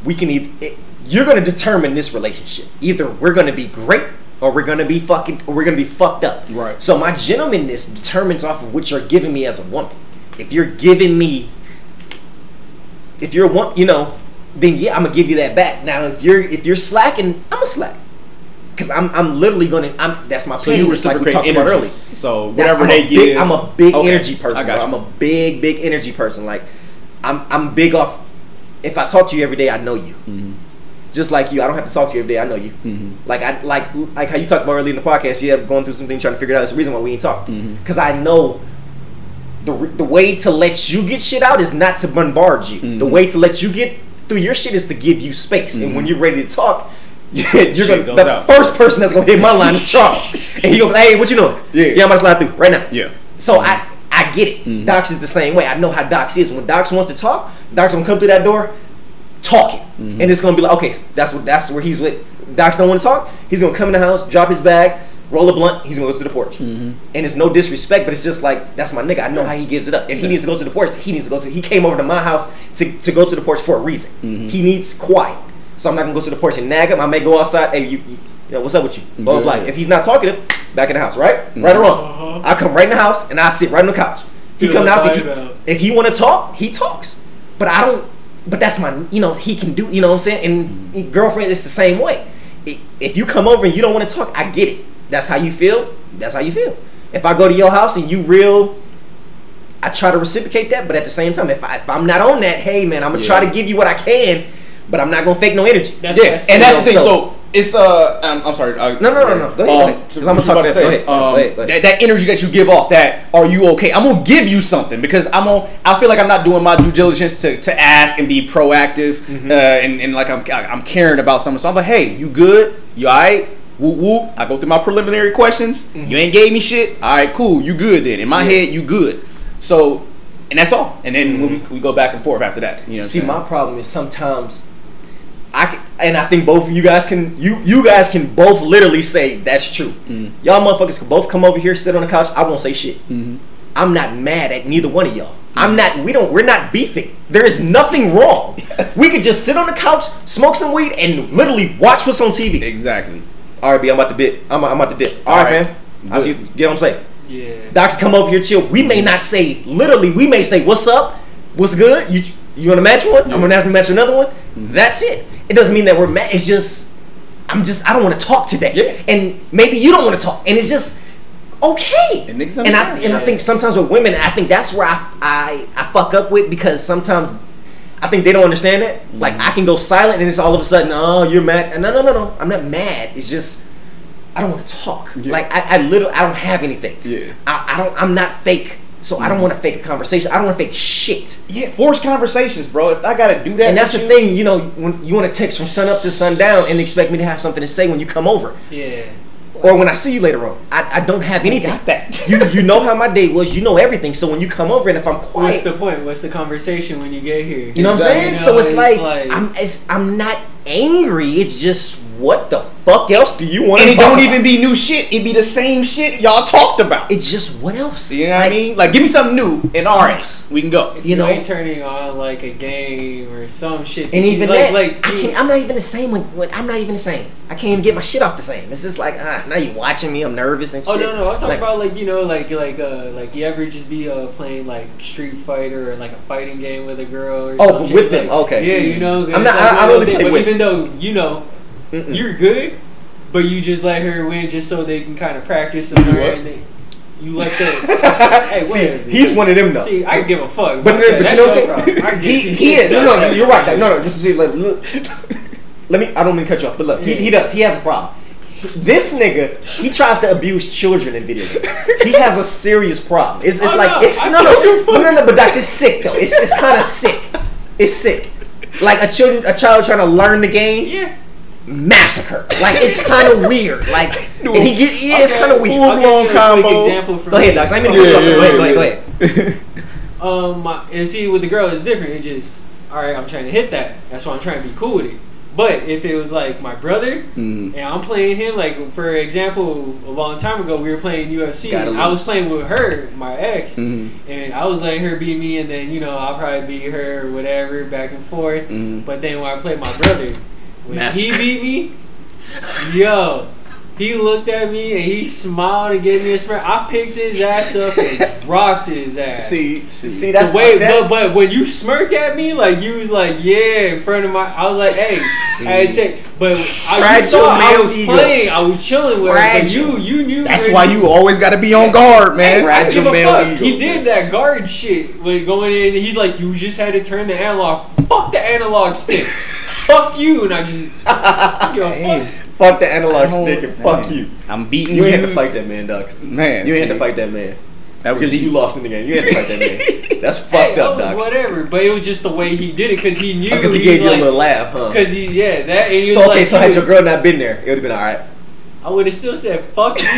[SPEAKER 2] we can either it, you're gonna determine this relationship. Either we're gonna be great or we're gonna be fucking or we're gonna be fucked up.
[SPEAKER 1] Right.
[SPEAKER 2] So my gentlemanness determines off of what you're giving me as a woman. If you're giving me if you're one you know, then yeah, I'm gonna give you that back. Now if you're if you're slacking, I'm gonna slack. Cause I'm I'm literally gonna I'm that's my
[SPEAKER 1] So you
[SPEAKER 2] just like we
[SPEAKER 1] reciprocate
[SPEAKER 2] talked about earlier.
[SPEAKER 1] So whatever they give,
[SPEAKER 2] I'm a big
[SPEAKER 1] Okay,
[SPEAKER 2] energy
[SPEAKER 1] I
[SPEAKER 2] person.
[SPEAKER 1] you.
[SPEAKER 2] I'm a big, big energy person. Like, I'm, I'm big off. If I talk to you every day, I know you.
[SPEAKER 1] Mm-hmm.
[SPEAKER 2] Just like you, I don't have to talk to you every day. I know you. Like I like like how you talked about earlier in the podcast. Yeah, going through something, trying to figure it out. It's the reason why we ain't talk.
[SPEAKER 1] Mm-hmm.
[SPEAKER 2] Because I know the the way to let you get shit out is not to bombard you.
[SPEAKER 1] Mm-hmm.
[SPEAKER 2] The way to let you get through your shit is to give you space. And when you're ready to talk. [laughs] You're gonna, the
[SPEAKER 1] out.
[SPEAKER 2] first person that's gonna hit my line is Charles, [laughs] and he goes, "Hey, what you doing?
[SPEAKER 1] Yeah.
[SPEAKER 2] yeah, I'm about to slide through right now."
[SPEAKER 1] Yeah.
[SPEAKER 2] So I I get it. Docs is the same way. I know how Docs is. When Docs wants to talk, Docs gonna come through that door talking, mm-hmm. and it's gonna be like, okay, that's what that's where he's with. Docs don't want to talk. He's gonna come in the house, drop his bag, roll a blunt. He's gonna go to the porch, mm-hmm. and it's no disrespect, but it's just like that's my nigga. I know how he gives it up. If he needs to go to the porch, he needs to go to. He came over to my house to, to go to the porch for a reason. Mm-hmm. He needs quiet, so I'm not gonna go to the porch and nag him. I may go outside. Hey, you, you know what's up with you? Blah blah blah. If he's not talkative, back in the house, right? Right or wrong? Uh-huh. I come right in the house and I sit right on the couch. He
[SPEAKER 4] Feel
[SPEAKER 2] come in the house. If he, if he want to talk, he talks. But I don't. But that's my. You know, he can do. You know what I'm saying? And girlfriend, it's the same way. If you come over and you don't want to talk, I get it. That's how you feel. That's how you feel. If I go to your house and you real, I try to reciprocate that. But at the same time, if, I, if I'm not on that, hey man, I'm gonna try to give you what I can, but I'm not gonna fake no energy.
[SPEAKER 4] That's
[SPEAKER 1] Yeah,
[SPEAKER 4] what I said.
[SPEAKER 1] and that's the thing.
[SPEAKER 2] So-
[SPEAKER 1] So it's uh, um, I'm sorry. Uh,
[SPEAKER 2] No, no, no, no. Go ahead, go ahead. 'Cause I'ma talk
[SPEAKER 1] about
[SPEAKER 2] fast.
[SPEAKER 1] to
[SPEAKER 2] Go
[SPEAKER 1] say,
[SPEAKER 2] ahead. Go
[SPEAKER 1] um,
[SPEAKER 2] ahead, go ahead.
[SPEAKER 1] That, that energy that you give off. That are you okay? I'm gonna give you something because I'm on. I feel like I'm not doing my due diligence to, to ask and be proactive,
[SPEAKER 2] Mm-hmm.
[SPEAKER 1] uh, and, and like I'm I'm caring about something. So I'm like, hey, you good? You alright? Whoop whoop. I go through my preliminary questions.
[SPEAKER 2] Mm-hmm.
[SPEAKER 1] You ain't gave me shit. All right, cool. You good then? In my head, you good. So, and that's all. And then we, we go back and forth after that. You know.
[SPEAKER 2] See, my problem is sometimes I can, and I think both of you guys can you you guys can both literally say that's true.
[SPEAKER 1] Mm.
[SPEAKER 2] Y'all motherfuckers can both come over here, sit on the couch. I won't say shit.
[SPEAKER 1] Mm-hmm.
[SPEAKER 2] I'm not mad at neither one of y'all. I'm not. We don't. We're not beefing. There is nothing wrong. We could just sit on the couch, smoke some weed, and literally watch what's on TV.
[SPEAKER 1] exactly.
[SPEAKER 2] All right, B. I'm about to dip. I'm, I'm about to dip. All
[SPEAKER 1] All
[SPEAKER 2] right,
[SPEAKER 1] right.
[SPEAKER 2] fam. I see. You get what I'm saying?
[SPEAKER 4] Yeah.
[SPEAKER 2] Docs come over here, chill. We may not say literally. We may say, "What's up? What's good? You you want to match one? I'm gonna have to match another one." That's it. It doesn't mean that we're mad. It's just I'm just I don't want to talk today.
[SPEAKER 1] Yeah.
[SPEAKER 2] And maybe you don't want to talk, and it's just okay.
[SPEAKER 1] And
[SPEAKER 2] and I and I think sometimes with women, I think that's where I I I fuck up with because sometimes. I think they don't understand that. Like
[SPEAKER 1] Mm-hmm.
[SPEAKER 2] I can go silent and it's all of a sudden, oh, you're mad. And no, no, no, no. I'm not mad. It's just I don't want to talk.
[SPEAKER 1] Yeah.
[SPEAKER 2] Like I, I literally I don't have anything.
[SPEAKER 1] Yeah.
[SPEAKER 2] I, I don't. I'm not fake. So I don't want to fake a conversation. I don't want to fake shit.
[SPEAKER 1] Yeah, forced conversations, bro. If I gotta do that,
[SPEAKER 2] And that's the
[SPEAKER 1] you-
[SPEAKER 2] thing, you know, when you want to text from sun up to sundown and expect me to have something to say when you come over,
[SPEAKER 4] Yeah.
[SPEAKER 2] or when I see you later on, I, I don't have anything.
[SPEAKER 1] got that. [laughs]
[SPEAKER 2] you you know how my day was. You know everything. So when you come over and if I'm quiet, What's
[SPEAKER 4] the point? What's the conversation when you get here?
[SPEAKER 2] you know what I'm saying.
[SPEAKER 4] You
[SPEAKER 2] so it's,
[SPEAKER 4] it's
[SPEAKER 2] like,
[SPEAKER 4] like-
[SPEAKER 2] I'm it's, I'm not angry. It's just what the fuck else do you want?
[SPEAKER 1] and it don't even be new shit. It be the same shit y'all talked about.
[SPEAKER 2] It's just what else?
[SPEAKER 1] you know what I mean? Like, give me something new and all right, we can go.
[SPEAKER 4] If
[SPEAKER 2] you
[SPEAKER 4] you,
[SPEAKER 2] know-
[SPEAKER 4] ain't turning on like a game or some shit,
[SPEAKER 2] And even
[SPEAKER 4] like,
[SPEAKER 2] that,
[SPEAKER 4] like
[SPEAKER 2] I can't. I'm not even the same when, when I'm not even the same. I can't even get my shit off the same. It's just like ah, now you watching me. I'm nervous and shit.
[SPEAKER 4] Oh no no! I'm talking
[SPEAKER 2] Like,
[SPEAKER 4] about like you know like like uh like you ever just be uh playing like Street Fighter or like a fighting game with a girl or
[SPEAKER 2] Oh,
[SPEAKER 4] some shit,
[SPEAKER 2] with them,
[SPEAKER 4] like-
[SPEAKER 2] okay.
[SPEAKER 4] yeah you know
[SPEAKER 2] I'm not-
[SPEAKER 4] like
[SPEAKER 2] I- I
[SPEAKER 4] one of
[SPEAKER 2] really
[SPEAKER 4] those
[SPEAKER 2] play
[SPEAKER 4] things, but
[SPEAKER 2] with-
[SPEAKER 4] even though you know
[SPEAKER 2] Mm-mm.
[SPEAKER 4] you're good but you just let her win just so they can kind of practice and learn they, you let that [laughs] hey
[SPEAKER 2] See,
[SPEAKER 4] whatever,
[SPEAKER 2] he's one of them though.
[SPEAKER 4] see I give a fuck
[SPEAKER 2] but, but
[SPEAKER 4] that.
[SPEAKER 2] you know what I'm saying? He, he is. No, no, [laughs] you're right. No, no. Just to see, like, look, let me. I don't mean to cut you off, but look, he, he does. He has a problem. This nigga, he tries to abuse children in video games. He has a serious problem. It's, it's
[SPEAKER 4] Oh,
[SPEAKER 2] like
[SPEAKER 4] no,
[SPEAKER 2] it's no, no, no, no, but that's it's sick though. It's it's kind of sick. It's sick. Like a children, a child trying to learn the game,
[SPEAKER 4] yeah
[SPEAKER 2] massacre. Like it's kind of [laughs] weird. Like and he get, yeah, it's kind of weird.
[SPEAKER 4] I'll give quick
[SPEAKER 1] combo.
[SPEAKER 4] example from
[SPEAKER 2] Go ahead,
[SPEAKER 4] me.
[SPEAKER 2] Docs. I mean to cut you off.
[SPEAKER 1] Yeah,
[SPEAKER 2] Go ahead, go ahead, go ahead. [laughs]
[SPEAKER 4] Um, my, and see with the girl it's different. It just all right. I'm trying to hit that. That's why I'm trying to be cool with it. But if it was like my brother
[SPEAKER 1] Mm.
[SPEAKER 4] and I'm playing him, like for example, a long time ago we were playing UFC. I was playing with her, my ex,
[SPEAKER 1] Mhm.
[SPEAKER 4] and I was letting her beat me, and then you know I'll probably beat her or whatever, back and forth.
[SPEAKER 1] Mhm.
[SPEAKER 4] But then when I played my brother, when he beat me, [laughs] yo. He looked at me and he smiled and gave me a smirk. I picked his ass up and [laughs] dropped his ass.
[SPEAKER 2] See, see,
[SPEAKER 4] The
[SPEAKER 2] that's the
[SPEAKER 4] way,
[SPEAKER 2] that,
[SPEAKER 4] but, but when you smirk at me, like you was like, yeah, in front of my, I was like, hey, I take, but I, you saw I was
[SPEAKER 2] ego.
[SPEAKER 4] playing, I was chilling with her, but you, you knew.
[SPEAKER 1] That's why you always got to be on guard, man.
[SPEAKER 2] Right.
[SPEAKER 4] I give
[SPEAKER 2] Fragile male ego,
[SPEAKER 4] He did that guard shit when going in. He's like, you just had to turn the analog. Fuck the analog stick. [laughs] fuck you, and I just, [laughs] yo,
[SPEAKER 1] Damn.
[SPEAKER 4] fuck.
[SPEAKER 2] fuck the analog stick and fuck
[SPEAKER 1] man.
[SPEAKER 2] you.
[SPEAKER 1] I'm beating
[SPEAKER 2] You
[SPEAKER 1] you.
[SPEAKER 2] ain't had to fight that man, Docs.
[SPEAKER 1] man.
[SPEAKER 2] You ain't had to fight that man
[SPEAKER 1] That was
[SPEAKER 2] because you lost in the game. You had to fight that man. [laughs] That's
[SPEAKER 4] Hey,
[SPEAKER 2] fucked
[SPEAKER 4] that
[SPEAKER 2] up,
[SPEAKER 4] was whatever, but it was just the way he did it because he knew.
[SPEAKER 2] Because he
[SPEAKER 4] he's
[SPEAKER 2] gave you
[SPEAKER 4] like,
[SPEAKER 2] a little laugh, huh?
[SPEAKER 4] Cause he, yeah, that. And he was
[SPEAKER 2] So okay,
[SPEAKER 4] like,
[SPEAKER 2] so had
[SPEAKER 4] dude,
[SPEAKER 2] your girl not been there, it would have been all right.
[SPEAKER 4] I would have still said, "Fuck you." [laughs]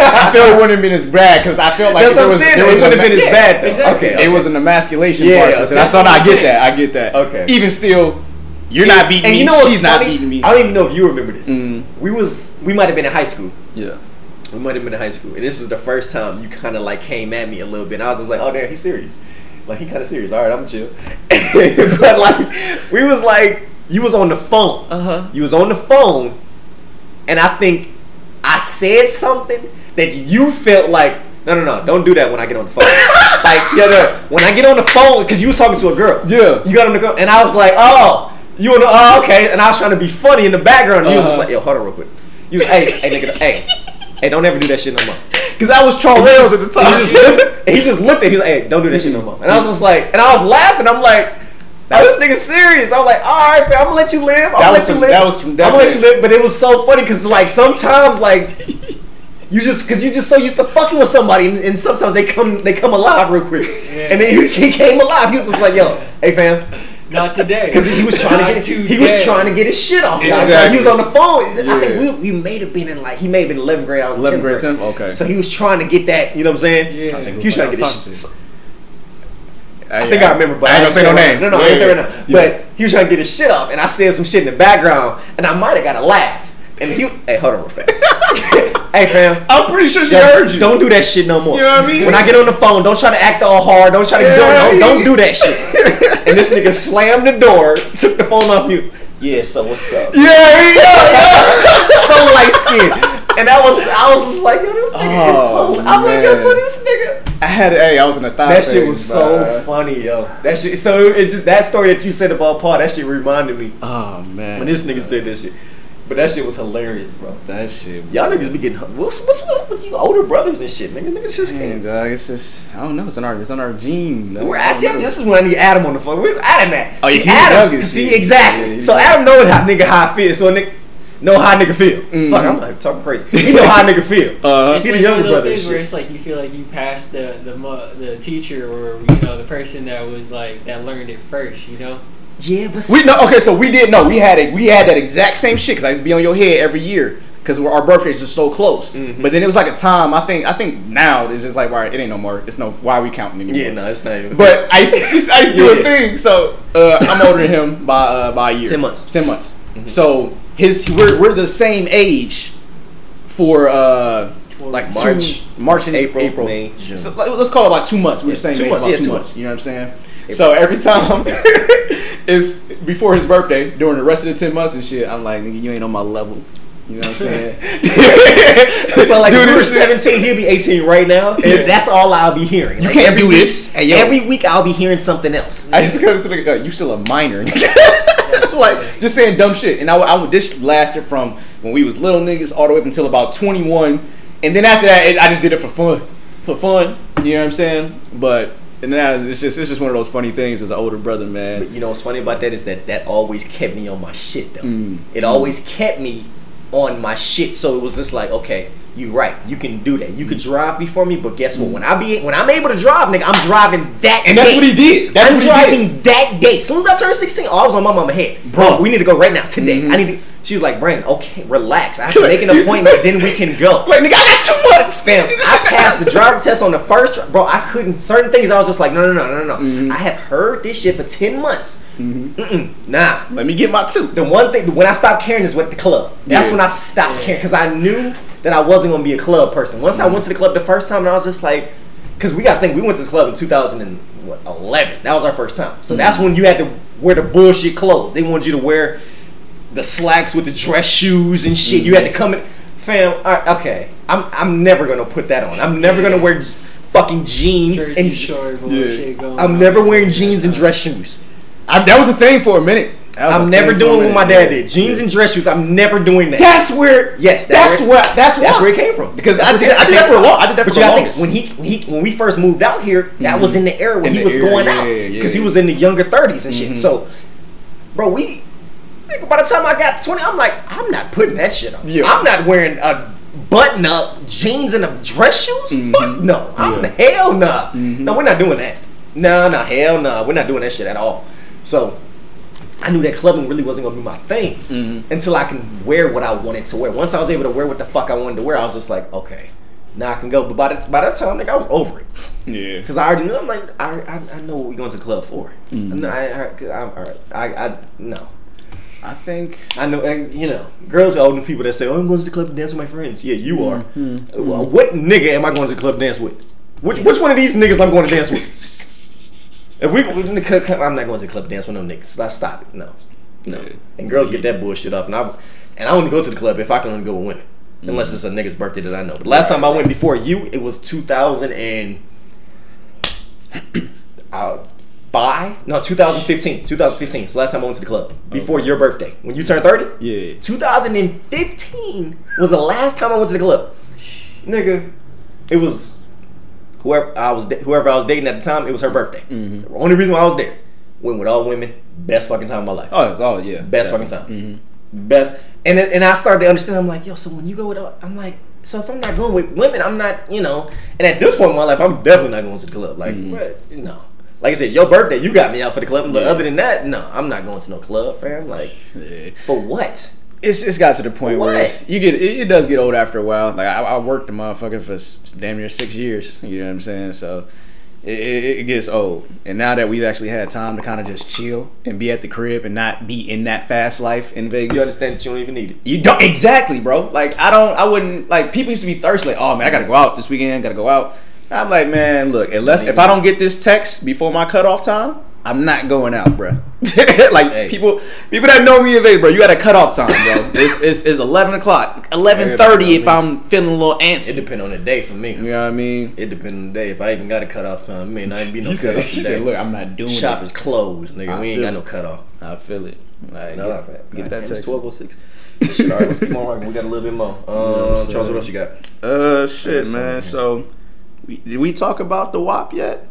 [SPEAKER 1] I feel it wouldn't have been as bad because I felt like
[SPEAKER 2] That's what I'm
[SPEAKER 1] was,
[SPEAKER 2] saying.
[SPEAKER 1] there
[SPEAKER 2] It
[SPEAKER 1] was
[SPEAKER 2] wouldn't
[SPEAKER 1] a
[SPEAKER 2] have been as
[SPEAKER 4] Yeah,
[SPEAKER 2] bad though.
[SPEAKER 4] exactly.
[SPEAKER 2] Okay,
[SPEAKER 1] It was an emasculation
[SPEAKER 2] Yeah,
[SPEAKER 1] process, and
[SPEAKER 2] that's
[SPEAKER 1] I saw.
[SPEAKER 4] what
[SPEAKER 1] I get
[SPEAKER 4] saying.
[SPEAKER 1] that. I get that.
[SPEAKER 2] Okay.
[SPEAKER 1] Even still, you're not beating
[SPEAKER 2] and
[SPEAKER 1] me.
[SPEAKER 2] you know what's
[SPEAKER 1] she's not beating me.
[SPEAKER 2] I don't even know if you remember this.
[SPEAKER 1] Mm.
[SPEAKER 2] We was we might have been in high school.
[SPEAKER 1] Yeah.
[SPEAKER 2] We might have been in high school, and this is the first time you kind of like came at me a little bit. And I was just like, "Oh, damn, he's serious. Like he kind of serious. All right, I'm chill." [laughs] but like, we was like, you was on the phone.
[SPEAKER 1] Uh huh.
[SPEAKER 2] You was on the phone, and I think I said something that you felt like, no, no, no, don't do that when I get on the phone. [laughs] like, yeah, no, when I get on the phone, because you was talking to a girl.
[SPEAKER 1] Yeah.
[SPEAKER 2] You got on the phone, and I was like, oh, you the, oh, okay. And I was trying to be funny in the background. And you was just
[SPEAKER 1] Uh-huh.
[SPEAKER 2] like, yo, hold on real quick. You, was, hey, hey, nigga, hey, [laughs] hey, don't ever do that shit no more.
[SPEAKER 1] Because I was Charles at the time.
[SPEAKER 2] He just, looked, he just looked at. me, He was like, "Hey, don't do that shit no more." And I was just like, and I was laughing. I'm like, "Oh, this nigga serious." I was like, "All right, fam, I'm gonna let you live. I'm
[SPEAKER 1] That
[SPEAKER 2] gonna let you live.
[SPEAKER 1] that was some
[SPEAKER 2] I'm gonna let you live." But it was so funny because like sometimes like. [laughs] You just because you just so used to fucking with somebody, and, and sometimes they come they come alive real quick,
[SPEAKER 4] Yeah.
[SPEAKER 2] and then he, he came alive. He was just like, "Yo, hey fam,"
[SPEAKER 4] Not today. [laughs]
[SPEAKER 2] because he was trying to
[SPEAKER 4] Not
[SPEAKER 2] get he was trying to get his shit off.
[SPEAKER 1] Yeah,
[SPEAKER 2] Like, he was on the phone. I think we, we may have been in like he may have been 11th grade. I was in
[SPEAKER 1] 11th grade,
[SPEAKER 2] grade.
[SPEAKER 1] Okay.
[SPEAKER 2] So he was trying to get that. You know what I'm saying?
[SPEAKER 4] Yeah.
[SPEAKER 2] He was trying to get his.
[SPEAKER 1] was talking. I,
[SPEAKER 2] I think I remember, but
[SPEAKER 1] I ain't gonna say no names.
[SPEAKER 2] now. No, no, I ain't say right now.
[SPEAKER 1] Yeah.
[SPEAKER 2] But he was trying to get his shit off, and I said some shit in the background, and I might have got a laugh. And he, hey, hold on real fast. [laughs] hey, fam.
[SPEAKER 1] I'm pretty sure she heard you.
[SPEAKER 2] don't do that shit no more.
[SPEAKER 1] You know what I mean?
[SPEAKER 2] When I get on the phone, don't try to act all hard. Don't try to
[SPEAKER 1] Yeah,
[SPEAKER 2] don't, don't, don't do that shit. [laughs] and this nigga slammed the door, took the phone off mute. Yeah, so what's up?
[SPEAKER 1] Yeah, yeah, [laughs]
[SPEAKER 2] so light skinned. And that was I was just like, yo, this nigga
[SPEAKER 1] Oh,
[SPEAKER 2] is holy. I'm like, yo, so this nigga.
[SPEAKER 1] I had, hey, I was in a thigh
[SPEAKER 2] That shit was so funny, yo. That shit. So it just that story that you said about Paul, that shit reminded me
[SPEAKER 1] Oh man,
[SPEAKER 2] when this nigga said this shit. But that shit was hilarious, bro.
[SPEAKER 1] that shit.
[SPEAKER 2] Y'all niggas be getting what's what's up with you older brothers and shit, nigga. Niggas just
[SPEAKER 1] Man,
[SPEAKER 2] can't.
[SPEAKER 1] dog, it's just I don't know. It's in our it's in our gene. dog.
[SPEAKER 2] We're asking. This is when I need Adam on the phone. Where's Adam at?
[SPEAKER 1] Oh, you
[SPEAKER 2] See,
[SPEAKER 1] can't
[SPEAKER 2] Adam.
[SPEAKER 1] youngest,
[SPEAKER 2] See exactly.
[SPEAKER 1] Yeah,
[SPEAKER 2] so
[SPEAKER 1] yeah.
[SPEAKER 2] Adam know how nigga how I feel. So nigga know how nigga feel.
[SPEAKER 1] Mhm.
[SPEAKER 2] Fuck, I'm like talking crazy. He know how nigga feel. [laughs]
[SPEAKER 1] Uh-huh.
[SPEAKER 4] It's
[SPEAKER 2] He the younger
[SPEAKER 4] one of those
[SPEAKER 2] brother and
[SPEAKER 4] things where it's like you feel like you passed the the the teacher or you know the person that was like that learned it first. You know.
[SPEAKER 2] Yeah, but
[SPEAKER 1] We no okay, so we did know we had it. We had that exact same shit because I used to be on your head every year because our birthdays are so close.
[SPEAKER 2] Mhm.
[SPEAKER 1] But then it was like a time. I think I think now it's just like, all right, it ain't no more. It's no why are we counting anymore.
[SPEAKER 2] yeah, no, it's not even.
[SPEAKER 1] But I used to, I used to do
[SPEAKER 2] Yeah.
[SPEAKER 1] a thing. So uh, I'm older than him by uh, by a year.
[SPEAKER 2] 10 months. Mm-hmm.
[SPEAKER 1] Ten months. So his we're we're the same age for uh like
[SPEAKER 2] March.
[SPEAKER 1] two, March and
[SPEAKER 2] April,
[SPEAKER 1] April.
[SPEAKER 2] May, June.
[SPEAKER 1] So, like, let's call it about two months. We're
[SPEAKER 2] Yeah,
[SPEAKER 1] the same
[SPEAKER 2] two
[SPEAKER 1] age
[SPEAKER 2] months,
[SPEAKER 1] about
[SPEAKER 2] yeah,
[SPEAKER 1] two
[SPEAKER 2] two
[SPEAKER 1] months.
[SPEAKER 2] months.
[SPEAKER 1] You know what I'm saying? So every time [laughs] [laughs] it's before his birthday, during the rest of the ten months and shit, I'm like, nigga, you ain't on my level. You know what I'm saying? [laughs]
[SPEAKER 2] so like
[SPEAKER 1] Do
[SPEAKER 2] if we were 17, he'll be 18 right now. And
[SPEAKER 1] Yeah.
[SPEAKER 2] that's all I'll be hearing.
[SPEAKER 1] You
[SPEAKER 2] Like,
[SPEAKER 1] can't
[SPEAKER 2] every
[SPEAKER 1] do
[SPEAKER 2] week-
[SPEAKER 1] this.
[SPEAKER 2] Every week I'll be hearing something else.
[SPEAKER 1] I used to go to the nigga, you still a minor. like just saying dumb shit. And I, I this lasted from when we was little niggas all the way up until about 21. And then after that, it, I just did it for fun, for fun. You know what I'm saying? But and now it's just it's just one of those funny things as an older brother, man.
[SPEAKER 2] But you know what's funny about that is that that always kept me on my shit though.
[SPEAKER 1] Mm.
[SPEAKER 2] It always kept me on my shit. So it was just like, okay, you right, you can do that. You could drive before me, but guess what? When I be when I'm able to drive, nigga, I'm driving that.
[SPEAKER 1] And that's
[SPEAKER 2] day.
[SPEAKER 1] what he did. That's
[SPEAKER 2] I'm driving that day. As soon as I turned 16, oh, I was on my mama head. Bro, we need to go right now today.
[SPEAKER 1] Mhm.
[SPEAKER 2] I need to. She was like, Brandon, okay, relax. I have to make an appointment, then we can go.
[SPEAKER 1] Like nigga, I got two months,
[SPEAKER 2] Fam, I passed the driver test on the first, bro. I couldn't certain things. I was just like, no, no, no, no, no.
[SPEAKER 1] Mm-hmm.
[SPEAKER 2] I have heard this shit for ten months. Mm-hmm. Mm-mm, nah.
[SPEAKER 1] Let me get my two.
[SPEAKER 2] The one thing when I stopped caring is with the club. That's
[SPEAKER 1] Yeah.
[SPEAKER 2] when I stopped caring because I knew that I wasn't gonna be a club person. Once I mm-hmm. went to the club the first time, and I was just like, because we got to think we went to this club in 2011. That was our first time. So mm-hmm. that's when you had to wear the bullshit clothes. They wanted you to wear the slacks with the dress shoes and shit. You had to come in, fam. I, okay, I'm I'm never gonna put that on. I'm never gonna wear fucking jeans
[SPEAKER 4] Jersey
[SPEAKER 2] and
[SPEAKER 4] Shore bullshit going
[SPEAKER 2] I'm
[SPEAKER 4] on.
[SPEAKER 2] never wearing jeans and dress shoes.
[SPEAKER 1] I, that was a thing for a minute. That was a
[SPEAKER 2] I'm never
[SPEAKER 1] thing for a
[SPEAKER 2] doing what my dad
[SPEAKER 1] yeah.
[SPEAKER 2] did. Jeans and dress shoes. I'm never doing that.
[SPEAKER 1] That's where.
[SPEAKER 2] Yes,
[SPEAKER 1] that's,
[SPEAKER 2] that's where-
[SPEAKER 1] what. That's,
[SPEAKER 2] That's where it came from.
[SPEAKER 1] Because I did.
[SPEAKER 2] it
[SPEAKER 1] I did that for a long. I did that
[SPEAKER 2] But
[SPEAKER 1] for
[SPEAKER 2] you
[SPEAKER 1] the
[SPEAKER 2] gotta
[SPEAKER 1] longest.
[SPEAKER 2] think when he when he when we first moved out here, that was mm-hmm. in the era when
[SPEAKER 1] In
[SPEAKER 2] he was
[SPEAKER 1] era,
[SPEAKER 2] going
[SPEAKER 1] yeah,
[SPEAKER 2] out
[SPEAKER 1] yeah,
[SPEAKER 2] because he was in the younger thirties and shit. Mm-hmm. So, bro, we nigga, by the time I got twenty, I'm like, I'm not putting that shit on.
[SPEAKER 1] Yeah.
[SPEAKER 2] I'm not wearing a button up jeans and a dress shoes. Mm-hmm. Fuck no. I'm
[SPEAKER 1] Yeah.
[SPEAKER 2] hell nah. Mm-hmm. No, we're not doing that. No, no, hell no. We're not doing that shit at all. So. I knew that clubbing really wasn't gonna be my thing mm-hmm. until I can wear what I wanted to wear. Once I was able to wear what the fuck I wanted to wear, I was just like, okay, now I can go. But by the, by that time, like, I was over it
[SPEAKER 1] Yeah.
[SPEAKER 2] because I already knew. I'm like, I, I, I know what we're going to the club for.
[SPEAKER 1] Mm-hmm.
[SPEAKER 2] I, I, I, all right, I, I, no,
[SPEAKER 1] I think.
[SPEAKER 2] I know. And, you know, girls are older people that say, "Oh, I'm going to the club to dance with my friends." Yeah, you are.
[SPEAKER 1] Mm-hmm.
[SPEAKER 2] Well, what nigga am I going to the club to dance with? Which, which one of these niggas I'm going to dance with? [laughs] If we, we- I'm not going to the club to dance with no niggas. Stop, stop it. No, no. And girls get that bullshit off, and I, and I only go to the club if I can only go with women, unless it's a nigga's birthday that I know. But last time I went before you, it was 2000 and [coughs] uh, five? No, 2015. 2015. So last time I went to the club before your birthday when you turned 30.
[SPEAKER 1] Yeah.
[SPEAKER 2] 2015 was the last time I went to the club. Nigga, it was whoever I was whoever I was dating at the time. It was her birthday.
[SPEAKER 1] Mm-hmm.
[SPEAKER 2] The only reason why I was there. Went with all women. Best fucking time of my life.
[SPEAKER 1] Oh, oh yeah.
[SPEAKER 2] Best fucking time. Best. And then, and I started to understand. I'm like, yo. So when you go with, all- I'm like, so if I'm not going with women, I'm not, you know. And at this point in my life, I'm definitely not going to the club. Like, bruh, no. Like I said, your birthday, you got me out for the club. But
[SPEAKER 1] Yeah.
[SPEAKER 2] other than that, no, I'm not going to no club, fam. Like,
[SPEAKER 1] Yeah.
[SPEAKER 2] for what?
[SPEAKER 1] It's it's got to the point where you get it, it does get old after a while. Like I, I worked the motherfucker for damn near six years. You know what I'm saying? So it, it, it gets old. And now that we've actually had time to kind of just chill and be at the crib and not be in that fast life in Vegas,
[SPEAKER 2] You understand that you don't even need it.
[SPEAKER 1] You don't exactly, bro. Like I don't, I wouldn't like. People used to be thirsty, like, oh man, I gotta go out this weekend, gotta go out. I'm like, man, look, unless if I don't get this text before my cutoff time, I'm not going out, bro. [laughs] like
[SPEAKER 2] Hey.
[SPEAKER 1] people, people that know me in Vegas, bro, you got a cutoff time, bro. [laughs] it's, it's it's 11 o'clock, 11:30 if I'm feeling a little antsy, It
[SPEAKER 2] depend on the day for me.
[SPEAKER 1] You know what I mean?
[SPEAKER 2] It depend on the day. If I even got a cutoff time, may not even be no cutoff
[SPEAKER 1] he said, look, I'm not doing
[SPEAKER 2] Shop
[SPEAKER 1] it.
[SPEAKER 2] is closed, nigga.
[SPEAKER 1] I
[SPEAKER 2] we ain't got no
[SPEAKER 1] it.
[SPEAKER 2] cutoff.
[SPEAKER 1] I feel it. Like,
[SPEAKER 2] No,
[SPEAKER 1] get,
[SPEAKER 2] okay.
[SPEAKER 1] get that
[SPEAKER 2] It's
[SPEAKER 1] text.
[SPEAKER 2] twelve oh six. [laughs] All right, let's keep on rocking. We got a little bit more. Um, Charles, what else you got?
[SPEAKER 1] Uh, shit, man.
[SPEAKER 2] man.
[SPEAKER 1] So, did we talk about the WAP yet?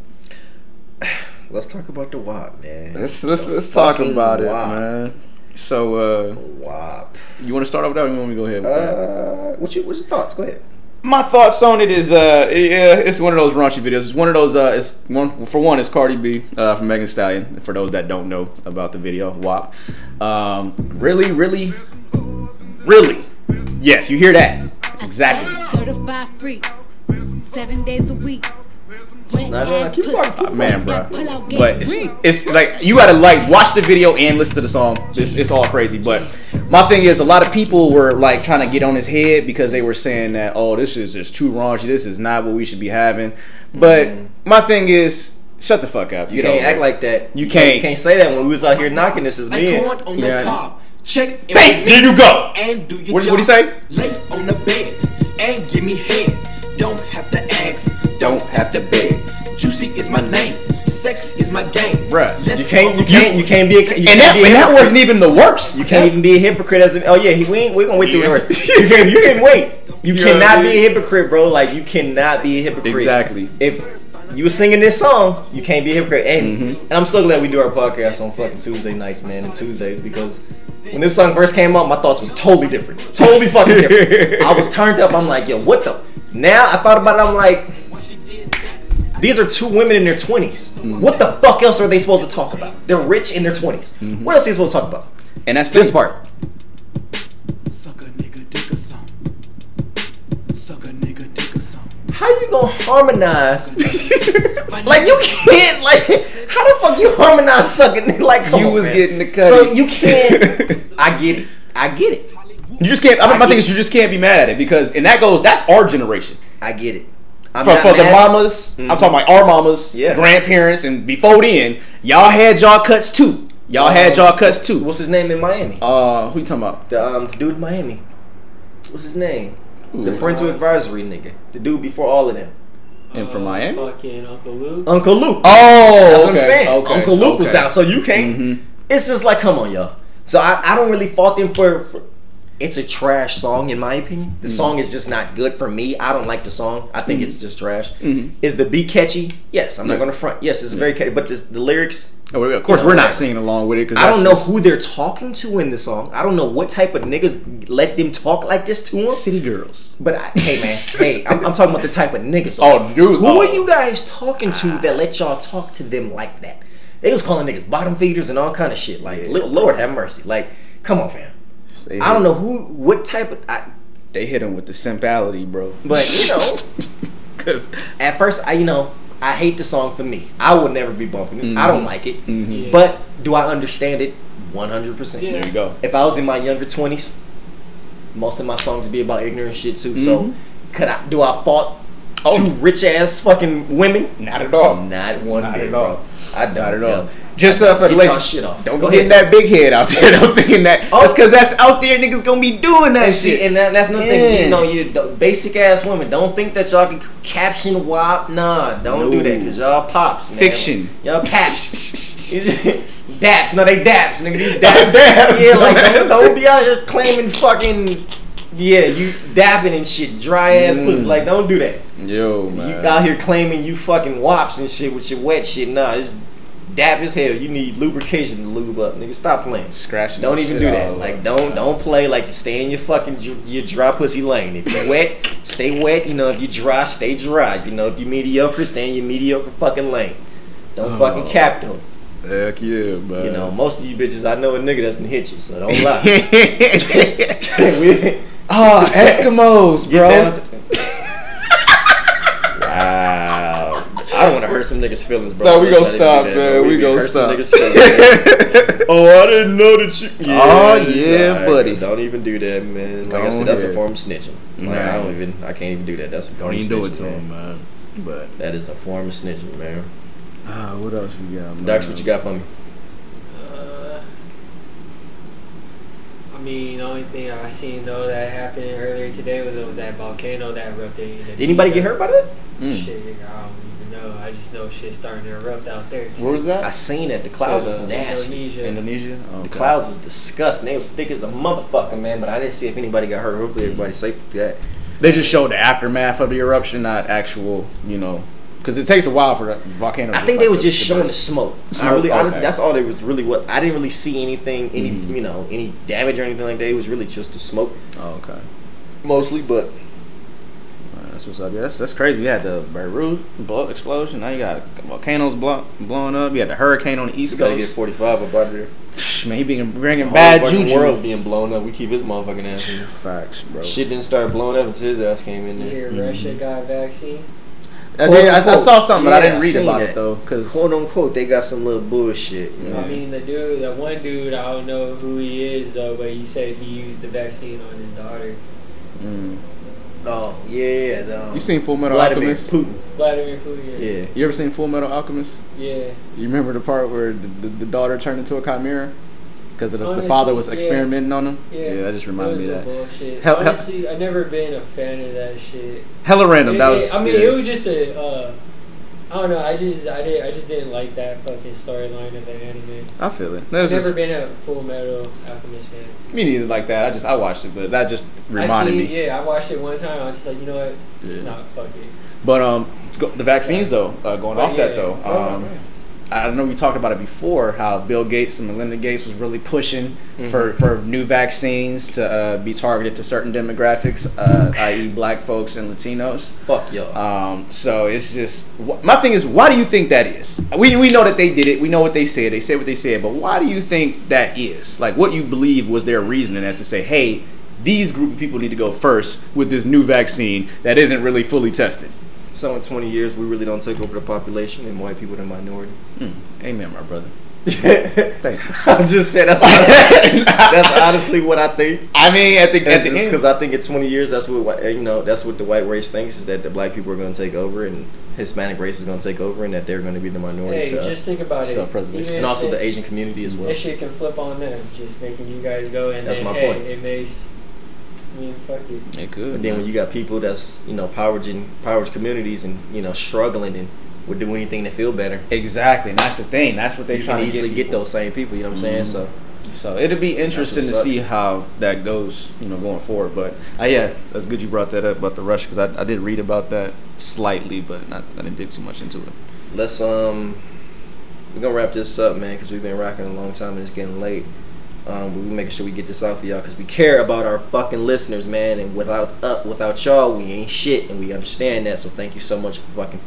[SPEAKER 1] [sighs]
[SPEAKER 2] Let's talk about the WAP, man.
[SPEAKER 1] Let's let's,
[SPEAKER 2] The
[SPEAKER 1] let's talk
[SPEAKER 2] fucking
[SPEAKER 1] about it, man. So, uh,
[SPEAKER 2] WAP.
[SPEAKER 1] you want to start off with that, or you want me to go ahead with that?
[SPEAKER 2] Uh, what's your what's your thoughts? Go ahead.
[SPEAKER 1] My thoughts on it is, uh, yeah, it's one of those raunchy videos. It's one of those. Uh, it's one for one. It's Cardi B uh, from Megan Thee Stallion. For those that don't know about the video, WAP. Um, really, really, really. Yes, you hear that? That's exactly.
[SPEAKER 5] Certified free. Seven days a week. Wet
[SPEAKER 2] Nah, nah, keep talking, keep
[SPEAKER 1] Uh, man, bro.
[SPEAKER 5] Pull out game.
[SPEAKER 1] But it's, it's like you gotta like watch the video and listen to the song. It's, it's all crazy. But my thing is, a lot of people were like trying to get on his head because they were saying that, oh, this is just too raunchy. This is not what we should be having. But my thing is, shut the fuck up.
[SPEAKER 2] You
[SPEAKER 1] Get
[SPEAKER 2] can't
[SPEAKER 1] over
[SPEAKER 2] act like that.
[SPEAKER 1] You can't.
[SPEAKER 2] You can't say that when we was out here knocking this as
[SPEAKER 6] Like
[SPEAKER 2] men.
[SPEAKER 6] corn on
[SPEAKER 1] Yeah.
[SPEAKER 6] the cob. Check and
[SPEAKER 1] Thank- there you go.
[SPEAKER 6] And do your
[SPEAKER 1] What-
[SPEAKER 6] job.
[SPEAKER 1] what'd he say?
[SPEAKER 6] Lay on the bed and give me head. Don't have to beg. Juicy is my name. Sex is my game.
[SPEAKER 1] Bruh,
[SPEAKER 6] Let's
[SPEAKER 2] You can't. You can't. You can't be. A, you
[SPEAKER 1] And
[SPEAKER 2] can't
[SPEAKER 1] that
[SPEAKER 2] be a
[SPEAKER 1] and that wasn't even the worst.
[SPEAKER 2] You can't even be a hypocrite as a, oh yeah, he, we ain't, we're gonna wait till
[SPEAKER 1] Yeah.
[SPEAKER 2] the worst. [laughs] You can you can wait. You
[SPEAKER 1] You
[SPEAKER 2] cannot
[SPEAKER 1] I
[SPEAKER 2] be a hypocrite, bro. Like you cannot be a hypocrite.
[SPEAKER 1] Exactly.
[SPEAKER 2] If you were singing this song, you can't be a hypocrite. And,
[SPEAKER 1] Mm-hmm.
[SPEAKER 2] and I'm so glad we do our podcast on fucking Tuesday nights, man, and Tuesdays because when this song first came out, my thoughts was totally different. Totally fucking different. [laughs] I was turned up. I'm like, yo, what the? Now I thought about it. I'm like, these are two women in their 20s.
[SPEAKER 1] Mm-hmm.
[SPEAKER 2] What the fuck else are they supposed to talk about? They're rich in their 20s.
[SPEAKER 1] Mm-hmm.
[SPEAKER 2] What else are they supposed to talk about?
[SPEAKER 1] And that's
[SPEAKER 2] this part. How you gonna harmonize? [laughs] like you can't like how the fuck you harmonize sucking like
[SPEAKER 1] you
[SPEAKER 2] on,
[SPEAKER 1] was
[SPEAKER 2] man.
[SPEAKER 1] getting the
[SPEAKER 2] cut.
[SPEAKER 1] So
[SPEAKER 2] you can't [laughs] I get it. I get it.
[SPEAKER 1] You just can't I I my thing it. is you just can't be mad at it because and that goes that's our generation.
[SPEAKER 2] I get it. I'm
[SPEAKER 1] For, for the
[SPEAKER 2] mad.
[SPEAKER 1] mamas, I'm talking about our mamas,
[SPEAKER 2] Yeah.
[SPEAKER 1] grandparents, and before then, y'all had y'all cuts too. Y'all had y'all cuts too.
[SPEAKER 2] What's his name in Miami?
[SPEAKER 1] Uh, who you talking about?
[SPEAKER 2] The um the dude in Miami. What's his name? The
[SPEAKER 1] Ooh.
[SPEAKER 2] parental advisory nigga. The dude before all of them.
[SPEAKER 1] And from
[SPEAKER 4] Uh,
[SPEAKER 1] Miami?
[SPEAKER 4] Fucking Uncle Luke.
[SPEAKER 2] Uncle Luke.
[SPEAKER 1] Oh,
[SPEAKER 2] That's
[SPEAKER 1] okay,
[SPEAKER 2] what I'm saying.
[SPEAKER 1] okay,
[SPEAKER 2] Uncle Luke was down, so you can't.
[SPEAKER 1] Mhm.
[SPEAKER 2] It's just like, come on, y'all. So I, I don't really fault them for, for. It's a trash song, in my opinion.
[SPEAKER 1] Mm-hmm.
[SPEAKER 2] The song is just not good for me. I don't like the song. I think it's just trash.
[SPEAKER 1] Mhm.
[SPEAKER 2] Is the beat catchy? Yes, I'm not gonna front. Yes, it's very catchy, but this, the lyrics.
[SPEAKER 1] Oh, Of course,
[SPEAKER 2] You know,
[SPEAKER 1] we're not singing along with it because
[SPEAKER 2] I don't know who they're talking to in the song. I don't know what type of niggas let them talk like this to them.
[SPEAKER 1] City girls.
[SPEAKER 2] But I, hey man, [laughs] hey, I'm, I'm talking about the type of niggas.
[SPEAKER 1] Oh, dudes.
[SPEAKER 2] Who
[SPEAKER 1] oh.
[SPEAKER 2] are you guys talking to that let y'all talk to them like that? They was calling niggas bottom feeders and all kind of shit. Like, li- Lord have mercy. Like, come on, fam.
[SPEAKER 1] They
[SPEAKER 2] I don't know who, what type of. I,
[SPEAKER 1] They hit him with the simpality, bro.
[SPEAKER 2] but you know, [laughs]
[SPEAKER 1] because
[SPEAKER 2] at first, I you know, I hate the song for me. I would never be bumping it. I don't like it.
[SPEAKER 4] Yeah.
[SPEAKER 2] But do I understand it? One hundred percent.
[SPEAKER 1] There you go.
[SPEAKER 2] If I was in my younger twenties, most of my songs would be about ignorant shit too. So,
[SPEAKER 1] Mhm.
[SPEAKER 2] could I? Do I fault
[SPEAKER 1] Oh.
[SPEAKER 2] two rich ass fucking women?
[SPEAKER 1] Not at all.
[SPEAKER 2] Not one
[SPEAKER 1] Not
[SPEAKER 2] bit,
[SPEAKER 1] at all.
[SPEAKER 2] bro. I don't
[SPEAKER 1] Not at
[SPEAKER 2] yo.
[SPEAKER 1] all. Just uh, for the
[SPEAKER 2] Get
[SPEAKER 1] ladies,
[SPEAKER 2] shit off.
[SPEAKER 1] don't
[SPEAKER 2] Go
[SPEAKER 1] be that big head out there. [laughs] Don't thinking that.
[SPEAKER 2] Oh.
[SPEAKER 1] That's because that's out there. Niggas gonna be doing that
[SPEAKER 2] And see,
[SPEAKER 1] shit.
[SPEAKER 2] and that, that's nothing.
[SPEAKER 1] Yeah.
[SPEAKER 2] You know, you basic ass women. Don't think that y'all can caption WAP. Nah, don't do that because y'all pops. Man.
[SPEAKER 1] Fiction.
[SPEAKER 2] Y'all paps. [laughs] [laughs] daps. No, they daps. Nigga, these daps.
[SPEAKER 1] Daps.
[SPEAKER 2] Yeah, like don't, don't be out here claiming fucking. Yeah, you dapping and shit, dry ass
[SPEAKER 1] Mm.
[SPEAKER 2] pussy. Like, don't do that.
[SPEAKER 1] Yo, man.
[SPEAKER 2] You out here claiming you fucking wops and shit with your wet shit. Nah, it's dap as hell. You need lubrication to lube up, nigga. Stop playing.
[SPEAKER 1] Scratching.
[SPEAKER 2] Don't even
[SPEAKER 1] shit
[SPEAKER 2] do that. Like, don't don't play. Like, stay in your fucking dr- your dry pussy lane. If you wet, [laughs] stay wet. You know, if you dry, stay dry. You know, if you mediocre, stay in your mediocre fucking lane. Don't
[SPEAKER 1] Oh.
[SPEAKER 2] fucking cap them.
[SPEAKER 1] Heck yeah, man.
[SPEAKER 2] You know, most of you bitches, I know a nigga that's done hit you, so don't lie. We- [laughs] [laughs]
[SPEAKER 1] Ah, Eskimos, bro.
[SPEAKER 2] wow. I don't want to hurt some niggas' feelings, bro.
[SPEAKER 1] No,
[SPEAKER 2] so
[SPEAKER 1] we gonna stop,
[SPEAKER 2] do
[SPEAKER 1] man.
[SPEAKER 2] bro.
[SPEAKER 1] We
[SPEAKER 2] be
[SPEAKER 1] gonna
[SPEAKER 2] hurt some
[SPEAKER 1] stop.
[SPEAKER 2] niggas' feelings. [laughs] oh, I didn't know that you. [laughs]
[SPEAKER 1] Oh, yeah, buddy.
[SPEAKER 2] Don't even do that, man. Like I
[SPEAKER 1] Don't
[SPEAKER 2] said, that's a form of snitching. Like,
[SPEAKER 1] Nah.
[SPEAKER 2] I don't even. I can't even do that. That's a form
[SPEAKER 1] Don't
[SPEAKER 2] of
[SPEAKER 1] even do it
[SPEAKER 2] snitching,
[SPEAKER 1] to
[SPEAKER 2] man.
[SPEAKER 1] him, man. But
[SPEAKER 2] That is a form of snitching, man.
[SPEAKER 1] ah, what else we got? Man?
[SPEAKER 2] Dax, what you got for me?
[SPEAKER 4] Uh, I mean, the only thing I seen though that happened earlier today was, it was that volcano that erupted.
[SPEAKER 2] Did anybody get hurt by that?
[SPEAKER 1] Mm.
[SPEAKER 4] Shit, I don't even know. I just know shit starting to erupt out there. Too.
[SPEAKER 1] Where was that?
[SPEAKER 2] I seen it. The clouds
[SPEAKER 1] Said,
[SPEAKER 2] was
[SPEAKER 1] uh,
[SPEAKER 2] nasty.
[SPEAKER 4] Indonesia.
[SPEAKER 1] Indonesia. Oh,
[SPEAKER 2] The
[SPEAKER 1] okay.
[SPEAKER 2] clouds was disgusting. They was thick as a motherfucker, man. But I didn't see if anybody got hurt. Hopefully, everybody's safe with that.
[SPEAKER 1] They just showed the aftermath of the eruption, not actual, you know, because it takes a while for the volcano.
[SPEAKER 2] I
[SPEAKER 1] just
[SPEAKER 2] think
[SPEAKER 1] like
[SPEAKER 2] they was
[SPEAKER 1] to-
[SPEAKER 2] just
[SPEAKER 1] to
[SPEAKER 2] showing the
[SPEAKER 1] burst.
[SPEAKER 2] smoke. I
[SPEAKER 1] Smoke,
[SPEAKER 2] really, honestly, that's all. There was really what I didn't really see anything, any
[SPEAKER 1] Mhm.
[SPEAKER 2] you know, any damage or anything like that. It was really just the smoke,
[SPEAKER 1] Oh, okay.
[SPEAKER 2] mostly. But
[SPEAKER 1] Alright, That's what's up. Yeah, that's, that's crazy. You had the Beirut blow explosion. Now you got volcanoes blow, blowing up. You had the hurricane on the east
[SPEAKER 2] we gotta get
[SPEAKER 1] coast.
[SPEAKER 2] forty five up out there.
[SPEAKER 1] Man, he been bringing
[SPEAKER 2] The
[SPEAKER 1] bad
[SPEAKER 2] whole fucking
[SPEAKER 1] juju.
[SPEAKER 2] world being blown up. We keep his motherfucking ass. in.
[SPEAKER 1] Facts, bro.
[SPEAKER 2] Shit didn't start blowing up until his ass came in
[SPEAKER 4] You
[SPEAKER 2] there.
[SPEAKER 4] hear mm-hmm. Russia got a vaccine?
[SPEAKER 1] I, did, I, I saw something, but I didn't read about
[SPEAKER 2] that.
[SPEAKER 1] it though, because
[SPEAKER 2] Quote unquote, they got some little bullshit. You know?
[SPEAKER 4] I mean, the dude, the one dude, I don't know who he is though, but he said he used the vaccine on his daughter, mm.
[SPEAKER 2] Oh yeah, the, um,
[SPEAKER 1] you seen Full Metal
[SPEAKER 2] Vladimir
[SPEAKER 1] Alchemist?
[SPEAKER 2] Putin.
[SPEAKER 4] Vladimir Putin.
[SPEAKER 2] Yeah.
[SPEAKER 1] You ever seen Full Metal Alchemist?
[SPEAKER 4] Yeah.
[SPEAKER 1] You remember the part where the, the, the daughter turned into a chimera because the, the
[SPEAKER 4] Honestly,
[SPEAKER 1] father was
[SPEAKER 4] yeah.
[SPEAKER 1] experimenting on him?
[SPEAKER 4] Yeah.
[SPEAKER 1] that just reminded me of that.
[SPEAKER 4] bullshit.
[SPEAKER 1] Hell- hell-
[SPEAKER 4] Honestly, I never been a fan of that shit.
[SPEAKER 1] Hella random.
[SPEAKER 4] It-
[SPEAKER 1] that
[SPEAKER 4] it-
[SPEAKER 1] was.
[SPEAKER 4] I mean,
[SPEAKER 1] yeah.
[SPEAKER 4] it was just a. Uh, I don't know. I just, I did, I just didn't like that fucking storyline of the anime.
[SPEAKER 1] I feel it. That
[SPEAKER 4] I've never been a Full Metal Alchemist fan.
[SPEAKER 1] me neither like that. I just I watched it, but that just reminded
[SPEAKER 4] I
[SPEAKER 1] me.
[SPEAKER 4] Yeah, I watched it one time. I was just like, you know what? It's
[SPEAKER 1] Yeah.
[SPEAKER 4] not fucking.
[SPEAKER 1] But um, the vaccines though, uh, going
[SPEAKER 4] But
[SPEAKER 1] off that
[SPEAKER 4] yeah.
[SPEAKER 1] though,
[SPEAKER 2] Oh,
[SPEAKER 1] um. I know we talked about it before how Bill Gates and Melinda Gates was really pushing
[SPEAKER 2] Mm-hmm.
[SPEAKER 1] for, for new vaccines to uh, be targeted to certain demographics, uh, i.e., Black folks and Latinos.
[SPEAKER 2] Fuck y'all.
[SPEAKER 1] Um, so it's just wh- my thing is why do you think that is? We, we know that they did it. We know what they said. They said what they said. But why do you think that is? Like what you believe was their reasoning as to say, hey, these group of people need to go first with this new vaccine that isn't really fully tested.
[SPEAKER 2] So in 20 years, we really don't take over the population and white people are the minority.
[SPEAKER 1] Mm, amen, my brother. [laughs] Thank you.
[SPEAKER 2] I'm just saying that's honestly, [laughs] that's honestly what I think.
[SPEAKER 1] I mean, at the, at the end,
[SPEAKER 2] because I think in 20 years, that's what you know. That's what the white race thinks is that the black people are going to take over and Hispanic race is going to take over, and that they're going to be the minority
[SPEAKER 4] Hey,
[SPEAKER 2] to
[SPEAKER 4] just
[SPEAKER 2] us.
[SPEAKER 4] think about it.
[SPEAKER 1] Self-preservation.
[SPEAKER 2] And also
[SPEAKER 4] if-
[SPEAKER 2] the Asian community as well.
[SPEAKER 4] That shit can flip on them, just making you guys go and
[SPEAKER 2] That's
[SPEAKER 4] then,
[SPEAKER 2] my
[SPEAKER 4] hey,
[SPEAKER 2] point.
[SPEAKER 4] it makes. I mean, fuck it.
[SPEAKER 1] it could.
[SPEAKER 2] But then when you got people that's you know powered in powered communities and you know struggling and would do anything to feel better,
[SPEAKER 1] exactly, and that's the thing. That's what they
[SPEAKER 2] you
[SPEAKER 1] trying
[SPEAKER 2] can
[SPEAKER 1] to
[SPEAKER 2] easily
[SPEAKER 1] get,
[SPEAKER 2] get those same people. You know what I'm saying? So
[SPEAKER 1] So it'll be interesting to
[SPEAKER 2] what's
[SPEAKER 1] see how that goes, you know, going forward. But uh, yeah, that's good you brought that up about the rush because I, I did read about that slightly, but not, I didn't dig too much into it.
[SPEAKER 2] let's um we're gonna wrap this up, man, because we've been rocking a long time and it's getting late. Um, but we're making sure we get this out for y'all because we care about our fucking listeners, man. And without up, without y'all, we ain't shit, and we understand that. So thank you so much for fucking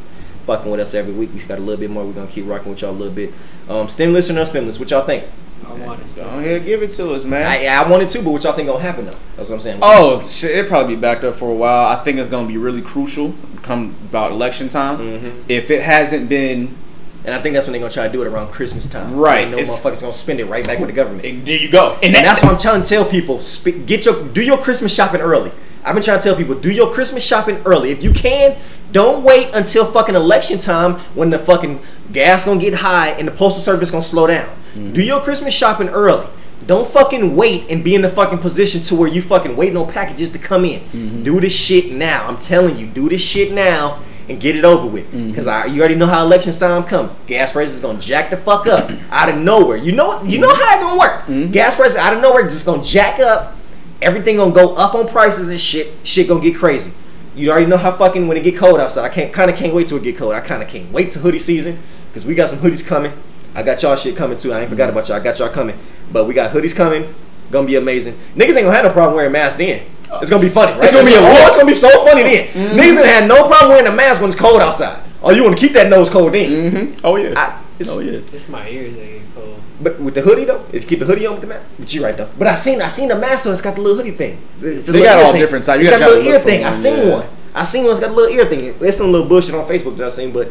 [SPEAKER 2] fucking with us every week. We got a little bit more. We're gonna keep rocking with y'all a little bit. Um, stimulus or no stimulus? What y'all think?
[SPEAKER 4] I want to
[SPEAKER 1] Go ahead, give it to us, man.
[SPEAKER 2] I, I wanted to, but what y'all think gonna happen though? That's what I'm saying.
[SPEAKER 1] Oh, shit, it'll probably be backed up for a while. I think it's going to be really crucial come about election time.
[SPEAKER 2] Mhm.
[SPEAKER 1] If it hasn't been,
[SPEAKER 2] And I think that's when they're gonna try to do it around Christmas time.
[SPEAKER 1] Right,
[SPEAKER 2] No motherfuckers gonna spend it right back with the government.
[SPEAKER 1] there you go.
[SPEAKER 2] And that's why I'm trying to tell people: sp- get your do your Christmas shopping early. I've been trying to tell people: do your Christmas shopping early. If you can, don't wait until fucking election time when the fucking gas gonna get high and the postal service gonna slow down. Mm-hmm. Do your Christmas shopping early. Don't fucking wait and be in the fucking position to where you fucking waiting on packages to come in. Mm-hmm. Do this shit now. I'm telling you, do this shit now and get it over with. Mm-hmm. Because I you already know how election time come. Gas prices gonna jack the fuck up [clears throat] out of nowhere. You know you know mm-hmm. how it gonna work. Mm-hmm. Gas prices out of nowhere just gonna jack up. Everything gonna go up on prices and shit. Shit gonna get crazy. You already know how fucking when it get cold outside. I can't kind of can't wait till it get cold. I kind of can't wait to hoodie season because we got some hoodies coming. I got y'all shit coming too. I ain't forgot about y'all. I got y'all coming. But we got hoodies coming. Gonna be amazing. Niggas ain't gonna have no problem wearing masks then. It's gonna be funny. Right?
[SPEAKER 1] It's gonna be a
[SPEAKER 2] oh,
[SPEAKER 1] war.
[SPEAKER 2] it's gonna be so funny then. Niggas ain't had no problem wearing a mask when it's cold outside. Oh, you want to keep that nose cold then?
[SPEAKER 1] Mm-hmm. Oh yeah.
[SPEAKER 2] I, it's,
[SPEAKER 1] oh yeah.
[SPEAKER 4] It's my ears that get cold.
[SPEAKER 2] But with the hoodie though, if you keep the hoodie on with the mask, but you right though. But I seen I seen the mask though. It's got the little hoodie thing. The, the
[SPEAKER 1] They got all
[SPEAKER 2] thing.
[SPEAKER 1] different types. You
[SPEAKER 2] It's
[SPEAKER 1] gotta
[SPEAKER 2] got a little ear
[SPEAKER 1] for
[SPEAKER 2] thing. I seen
[SPEAKER 1] yeah.
[SPEAKER 2] one. I seen one. It's got a little ear thing. There's some little bullshit on Facebook that I seen, but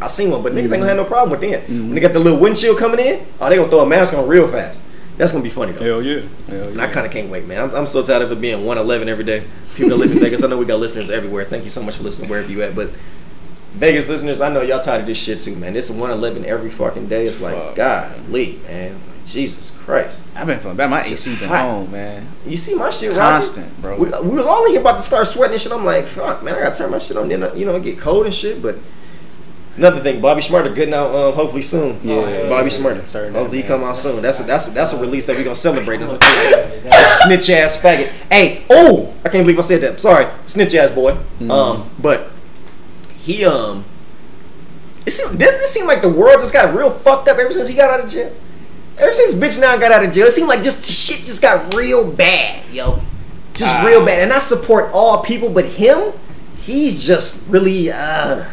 [SPEAKER 2] I seen one. But niggas ain't gonna have no problem with that.
[SPEAKER 1] Mm-hmm.
[SPEAKER 2] When they got the little windshield coming in, oh, they gonna throw a mask on real fast. That's gonna be funny though.
[SPEAKER 1] Hell yeah. Hell
[SPEAKER 2] And I kind of can't wait, man. I'm, I'm so tired of it being 111 every day. People that live in Vegas, I know we got listeners everywhere. Thank you so much for listening wherever you at. But Vegas listeners, I know y'all tired of this shit too, man. It's 111 every fucking day. It's like,
[SPEAKER 1] Fuck.
[SPEAKER 2] golly, man. Like, Jesus Christ.
[SPEAKER 1] I've been feeling bad. My
[SPEAKER 2] It's
[SPEAKER 1] AC been
[SPEAKER 2] hot.
[SPEAKER 1] home, man.
[SPEAKER 2] You see my shit rocking?
[SPEAKER 1] Constant, bro.
[SPEAKER 2] We, we was all here about to start sweating and shit. I'm like, fuck, man, I gotta turn my shit on. Then, you know, it get cold and shit. But another thing, Bobby Shmurda good now. Um, hopefully soon.
[SPEAKER 1] Yeah, yeah,
[SPEAKER 2] Bobby
[SPEAKER 1] yeah.
[SPEAKER 2] Smarter.
[SPEAKER 1] Sorry,
[SPEAKER 2] hopefully he come out soon. That's a, that's a, that's a release that we gonna celebrate.
[SPEAKER 4] I'm gonna tell you that.
[SPEAKER 2] That snitch ass faggot. Hey, oh, I can't believe I said that. Sorry, snitch ass boy.
[SPEAKER 1] Mm-hmm.
[SPEAKER 2] Um, but he um, it seemed didn't it seem like the world just got real fucked up ever since he got out of jail. Ever since bitch now got out of jail, it seemed like just shit just got real bad, yo, just
[SPEAKER 1] Ah.
[SPEAKER 2] real bad. And I support all people, but him, he's just really uh.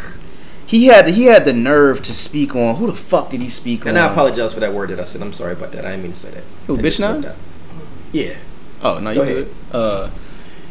[SPEAKER 1] He had the, he had the nerve to speak on who the fuck did he speak
[SPEAKER 2] And
[SPEAKER 1] on?
[SPEAKER 2] And I apologize for that word that I said. I'm sorry about that. I didn't mean to say that.
[SPEAKER 1] Who, bitch now?
[SPEAKER 2] Yeah.
[SPEAKER 1] Oh no, you good. Uh,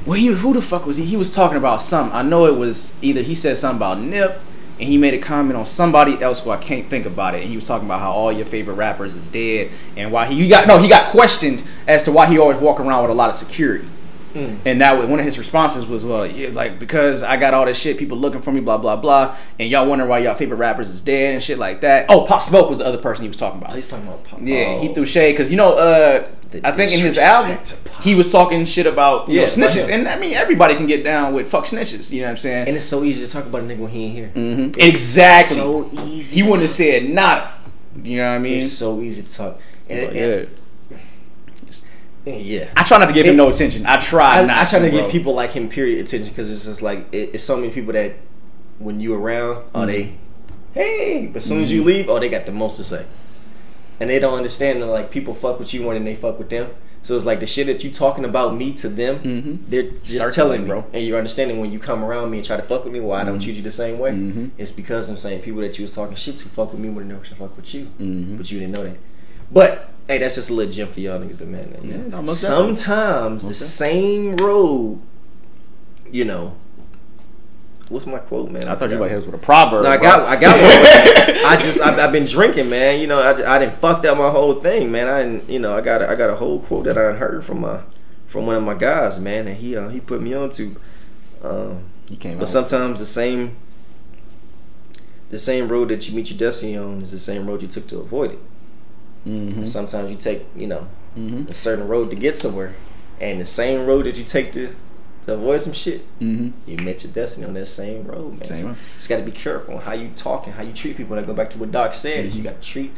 [SPEAKER 1] well, he who the fuck was he? He was talking about something. I know it was either he said something about Nip, and he made a comment on somebody else who I can't think about it. And he was talking about how all your favorite rappers is dead, and why he, he got no, he got questioned as to why he always walk around with a lot of security.
[SPEAKER 2] Hmm.
[SPEAKER 1] And that was one of his responses was, well, yeah, like because I got all this shit, people looking for me, blah blah blah, and y'all wonder why y'all favorite rappers is dead and shit like that. Oh, Pop Smoke was the other person he was talking about.
[SPEAKER 2] Oh, he's talking about Pop.
[SPEAKER 1] Yeah, he
[SPEAKER 2] oh.
[SPEAKER 1] threw shade because you know, uh, I think in his album he was talking shit about you
[SPEAKER 2] Yeah,
[SPEAKER 1] know, snitches, and I mean everybody can get down with fuck snitches. You know what I'm saying?
[SPEAKER 2] And it's so easy to talk about a nigga when he ain't here.
[SPEAKER 1] Mhm. Exactly.
[SPEAKER 2] So easy.
[SPEAKER 1] he wouldn't have said nada. You know what I mean?
[SPEAKER 2] It's so easy to talk. And,
[SPEAKER 1] But,
[SPEAKER 2] and-
[SPEAKER 1] yeah. I try not to give him no attention. I try
[SPEAKER 2] I,
[SPEAKER 1] not.
[SPEAKER 2] I try to
[SPEAKER 1] bro.
[SPEAKER 2] give people like him period attention because it's just like it, it's so many people that when you around, oh they,
[SPEAKER 1] Mm-hmm.
[SPEAKER 2] hey, but as soon as you leave, oh they got the most to say, and they don't understand that like people fuck with you more than they fuck with them. So it's like the shit that you talking about me to them,
[SPEAKER 1] Mhm.
[SPEAKER 2] they're just
[SPEAKER 1] Certainly,
[SPEAKER 2] telling me,
[SPEAKER 1] bro.
[SPEAKER 2] and you're understanding when you come around me and try to fuck with me, why I don't treat you the same way.
[SPEAKER 1] Mhm.
[SPEAKER 2] It's because I'm saying people that you was talking shit to fuck with me more than they fuck with you, but you didn't know that. But hey, that's just a little gem for y'all niggas, to man.
[SPEAKER 1] Yeah, no, most definitely.
[SPEAKER 2] Sometimes the same road, you know, what's my quote, man?
[SPEAKER 1] I thought you were about hit us with a proverb.
[SPEAKER 2] No, I
[SPEAKER 1] bro.
[SPEAKER 2] got, I got one. [laughs] I just, I've, I've been drinking, man. You know, I, just, I didn't fucked up my whole thing, man. I, didn't, you know, I got, a, I got a whole quote that I heard from my, from one of my guys, man, and he, uh, he put me on to. Um,
[SPEAKER 1] You came
[SPEAKER 2] but
[SPEAKER 1] out.
[SPEAKER 2] sometimes the same, the same road that you meet your destiny on is the same road you took to avoid it.
[SPEAKER 1] Mm-hmm.
[SPEAKER 2] Sometimes you take, you know,
[SPEAKER 1] Mm-hmm.
[SPEAKER 2] a certain road to get somewhere, and the same road that you take to, to avoid some shit,
[SPEAKER 1] Mm-hmm.
[SPEAKER 2] you met your destiny on that same road, man.
[SPEAKER 1] Same
[SPEAKER 2] So
[SPEAKER 1] road.
[SPEAKER 2] just got to be careful on how you talk and how you treat people. And I go back to what Doc said: is you
[SPEAKER 1] Mm-hmm.
[SPEAKER 2] got to treat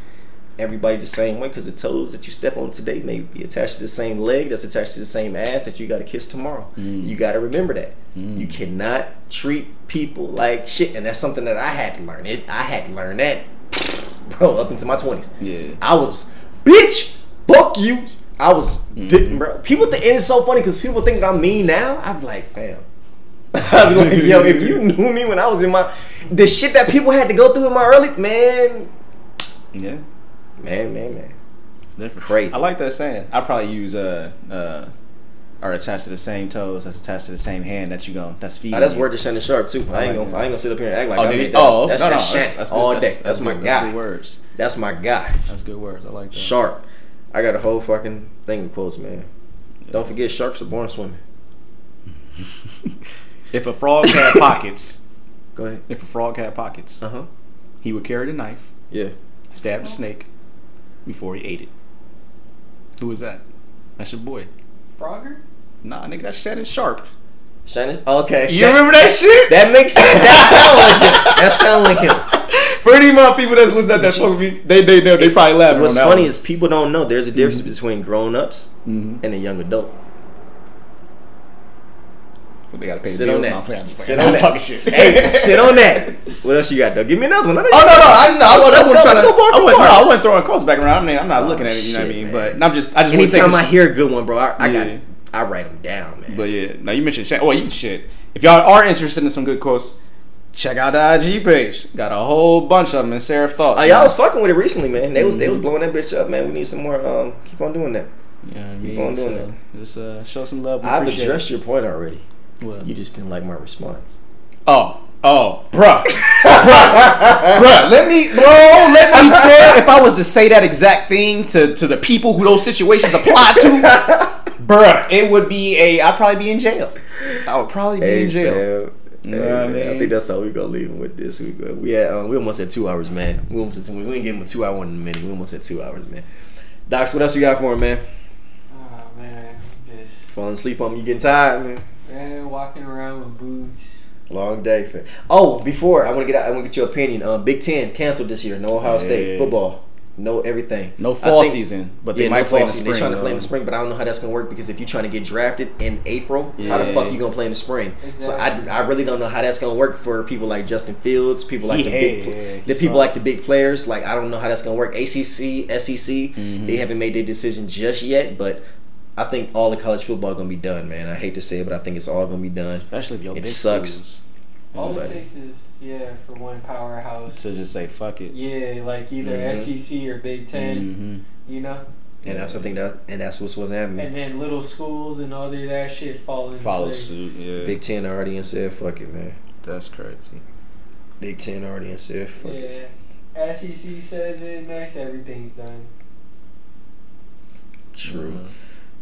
[SPEAKER 2] everybody the same way because the toes that you step on today may be attached to the same leg that's attached to the same ass that you got to kiss tomorrow.
[SPEAKER 1] Mm.
[SPEAKER 2] You got to remember that.
[SPEAKER 1] Mm.
[SPEAKER 2] You cannot treat people like shit, and that's something that I had to learn. Is I had to learn that, [laughs] bro, up into my twenties.
[SPEAKER 1] Yeah.
[SPEAKER 2] I was, bitch, fuck you. I was,
[SPEAKER 1] Mm-hmm.
[SPEAKER 2] di- bro. People think it's so funny because people think that I'm mean now. I was like, fam. [laughs] I was like, yo, if you knew me when I was in my, the shit that people had to go through in my early, man,
[SPEAKER 1] Yeah.
[SPEAKER 2] man, man, man.
[SPEAKER 1] It's different.
[SPEAKER 2] Crazy.
[SPEAKER 1] I like that saying. I probably use uh uh are attached to the same toes that's attached to the same hand that you go that's feeding.
[SPEAKER 2] Oh, that's
[SPEAKER 1] you.
[SPEAKER 2] word to Shannon Sharpe too. I,
[SPEAKER 1] I
[SPEAKER 2] ain't gonna. I ain't gonna sit up here and act like
[SPEAKER 1] Oh,
[SPEAKER 2] I
[SPEAKER 1] did
[SPEAKER 2] made
[SPEAKER 1] he?
[SPEAKER 2] that.
[SPEAKER 1] Oh,
[SPEAKER 2] that's
[SPEAKER 1] no, no,
[SPEAKER 2] that's
[SPEAKER 1] that's,
[SPEAKER 2] Shannon
[SPEAKER 1] that's
[SPEAKER 2] all
[SPEAKER 1] good,
[SPEAKER 2] day.
[SPEAKER 1] That's,
[SPEAKER 2] That's, my
[SPEAKER 1] good,
[SPEAKER 2] guy.
[SPEAKER 1] That's good words.
[SPEAKER 2] That's my guy.
[SPEAKER 1] That's good words. I like that.
[SPEAKER 2] Sharpe. I got a whole fucking thing of quotes, man. Don't forget, sharks are born swimming. [laughs]
[SPEAKER 1] If a frog had [laughs] pockets,
[SPEAKER 2] Go ahead.
[SPEAKER 1] if a frog had pockets,
[SPEAKER 2] Uh huh.
[SPEAKER 1] he would carry the knife,
[SPEAKER 2] Yeah.
[SPEAKER 1] stab the snake before he ate it. Who is that? That's your boy.
[SPEAKER 4] Frogger?
[SPEAKER 1] Nah, nigga, that's Shannon Sharpe.
[SPEAKER 2] Shannon. Okay.
[SPEAKER 1] You remember that shit?
[SPEAKER 2] That makes sense. That sound like him. That sound like him. [laughs]
[SPEAKER 1] For any of my people that's listening to that with me, they they know they probably laughing.
[SPEAKER 2] What's
[SPEAKER 1] on that
[SPEAKER 2] funny
[SPEAKER 1] one.
[SPEAKER 2] is people don't know there's a difference between grown ups
[SPEAKER 1] Mhm.
[SPEAKER 2] and a young adult.
[SPEAKER 1] But they gotta pay the
[SPEAKER 2] Sit on
[SPEAKER 1] bills.
[SPEAKER 2] that.
[SPEAKER 1] No, I'm playing.
[SPEAKER 2] Sit on
[SPEAKER 1] I'm
[SPEAKER 2] that.
[SPEAKER 1] talking shit.
[SPEAKER 2] Hey, [laughs] sit on that. What else you got, though? Give me another one.
[SPEAKER 1] Oh no, no, I know. I, that's what I'm trying to. I went, no. I wasn't throwing quotes back around. I mean, I'm not
[SPEAKER 2] Oh,
[SPEAKER 1] looking at it. You know what I mean? But I'm just, I just want to say.
[SPEAKER 2] Anytime I hear a good one, bro, I, I
[SPEAKER 1] Yeah.
[SPEAKER 2] got, I write them down, man.
[SPEAKER 1] But yeah, now you mentioned Shan- well, you shit. If y'all are interested in some good quotes, check out the IG page. Got a whole bunch of them in Seraph Thoughts.
[SPEAKER 2] Oh, y'all was fucking with it recently, man. They was they
[SPEAKER 1] Mm-hmm.
[SPEAKER 2] was blowing that bitch up, man. We need some more. Um, keep on doing that.
[SPEAKER 1] yeah,
[SPEAKER 2] keep
[SPEAKER 1] mean,
[SPEAKER 2] on doing
[SPEAKER 1] so Just uh, show some love. We
[SPEAKER 2] I've addressed your point already.
[SPEAKER 1] it. What?
[SPEAKER 2] You just didn't like my response.
[SPEAKER 1] Oh, oh, bruh, [laughs] bruh, bruh. Let me, bro. Let me [laughs] tell. If I was to say that exact thing to to the people who those situations apply to, [laughs] bruh, it would be a. I'd probably be in jail. I would probably be in jail.
[SPEAKER 2] fam.
[SPEAKER 1] You
[SPEAKER 2] Hey,
[SPEAKER 1] what I
[SPEAKER 2] man, I think that's how we're gonna leave him with this. We we had um, we almost had two hours, man. We almost had two, we didn't give him a two hour one in a minute. We almost had two hours, man. Docs, what else you got for him, man?
[SPEAKER 4] Oh man, just
[SPEAKER 2] Falling asleep on me, you getting tired, man.
[SPEAKER 4] man walking around with boots.
[SPEAKER 2] Long day, fam. Oh, before I want to get out, I want to get your opinion. Um, Big Ten canceled this year. No Ohio State football. No everything.
[SPEAKER 1] No fall
[SPEAKER 2] think-
[SPEAKER 1] season, but they
[SPEAKER 2] yeah,
[SPEAKER 1] might
[SPEAKER 2] no
[SPEAKER 1] play in
[SPEAKER 2] fall
[SPEAKER 1] the
[SPEAKER 2] season.
[SPEAKER 1] spring.
[SPEAKER 2] They're trying to play in the spring, but I don't know how that's gonna work because if you're trying to get drafted in April, how the
[SPEAKER 1] Yeah.
[SPEAKER 2] fuck you gonna play in the spring? So I, I really don't know how that's gonna work for people like Justin Fields, people like
[SPEAKER 1] He
[SPEAKER 2] the big,
[SPEAKER 1] yeah,
[SPEAKER 2] the people
[SPEAKER 1] saw
[SPEAKER 2] like the big players. Like I don't know how that's gonna work. ACC, SEC,
[SPEAKER 1] Mm-hmm.
[SPEAKER 2] they haven't made their decision just yet, but. I think all the college football gonna be done, man. I hate to say it, but I think it's all gonna be done.
[SPEAKER 1] Especially if your
[SPEAKER 2] It
[SPEAKER 1] big
[SPEAKER 2] sucks.
[SPEAKER 1] schools.
[SPEAKER 4] All
[SPEAKER 2] But-
[SPEAKER 4] it takes is yeah for one powerhouse.
[SPEAKER 1] to just say fuck it.
[SPEAKER 4] Yeah, like either
[SPEAKER 2] Mhm.
[SPEAKER 4] SEC or Big 10
[SPEAKER 1] Mm-hmm.
[SPEAKER 4] you know.
[SPEAKER 2] And that's something that, and that's what's what's happening.
[SPEAKER 4] And then little schools and all of that shit fall in
[SPEAKER 1] Follow
[SPEAKER 4] place.
[SPEAKER 1] suit. Yeah,
[SPEAKER 2] Big Ten already and said, "Fuck it, man."
[SPEAKER 1] that's crazy.
[SPEAKER 2] Big Ten already and said, "Fuck it."
[SPEAKER 4] Yeah. SEC says it next, everything's done.
[SPEAKER 2] True.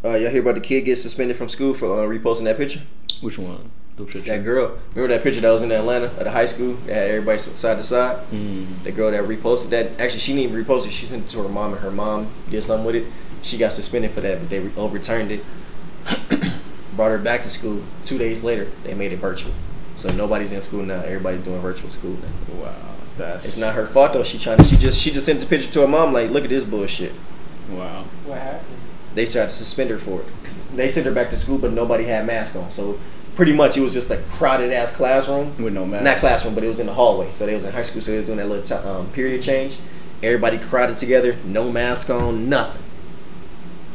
[SPEAKER 2] Uh, y'all hear about the kid get suspended from school for uh, reposting that picture?
[SPEAKER 1] Which one? The picture.
[SPEAKER 2] That girl. Remember that picture that was in Atlanta at the high school? That had everybody side to side.
[SPEAKER 1] Mm.
[SPEAKER 2] The girl that reposted that. Actually, she didn't even repost it. She sent it to her mom, and her mom did something with it. She got suspended for that, but they re- overturned it. [coughs] Brought her back to school. Two days later, they made it virtual. So nobody's in school now. Everybody's doing virtual school now.
[SPEAKER 1] Wow, that's
[SPEAKER 2] It's not her fault though. She trying to. She just. She just sent the picture to her mom. Like, look at this bullshit.
[SPEAKER 1] Wow.
[SPEAKER 4] What happened?
[SPEAKER 2] they started to suspend her for it. 'Cause they sent her back to school, but nobody had masks on. So pretty much it was just a crowded ass classroom.
[SPEAKER 1] With no mask.
[SPEAKER 2] Not classroom, but it was in the hallway. So they was in high school, so they was doing that little um, period change. Everybody crowded together, no mask on, nothing.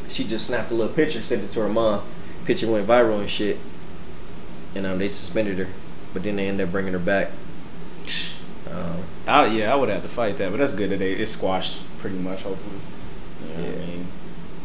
[SPEAKER 2] She just snapped a little picture, sent it to her mom. Picture went viral and shit. And um, they suspended her, but then they ended up bringing her back. [sighs] Um,
[SPEAKER 1] I, yeah, I would have to fight that, but that's good that they it's squashed pretty much. Hopefully. You know
[SPEAKER 2] Yeah.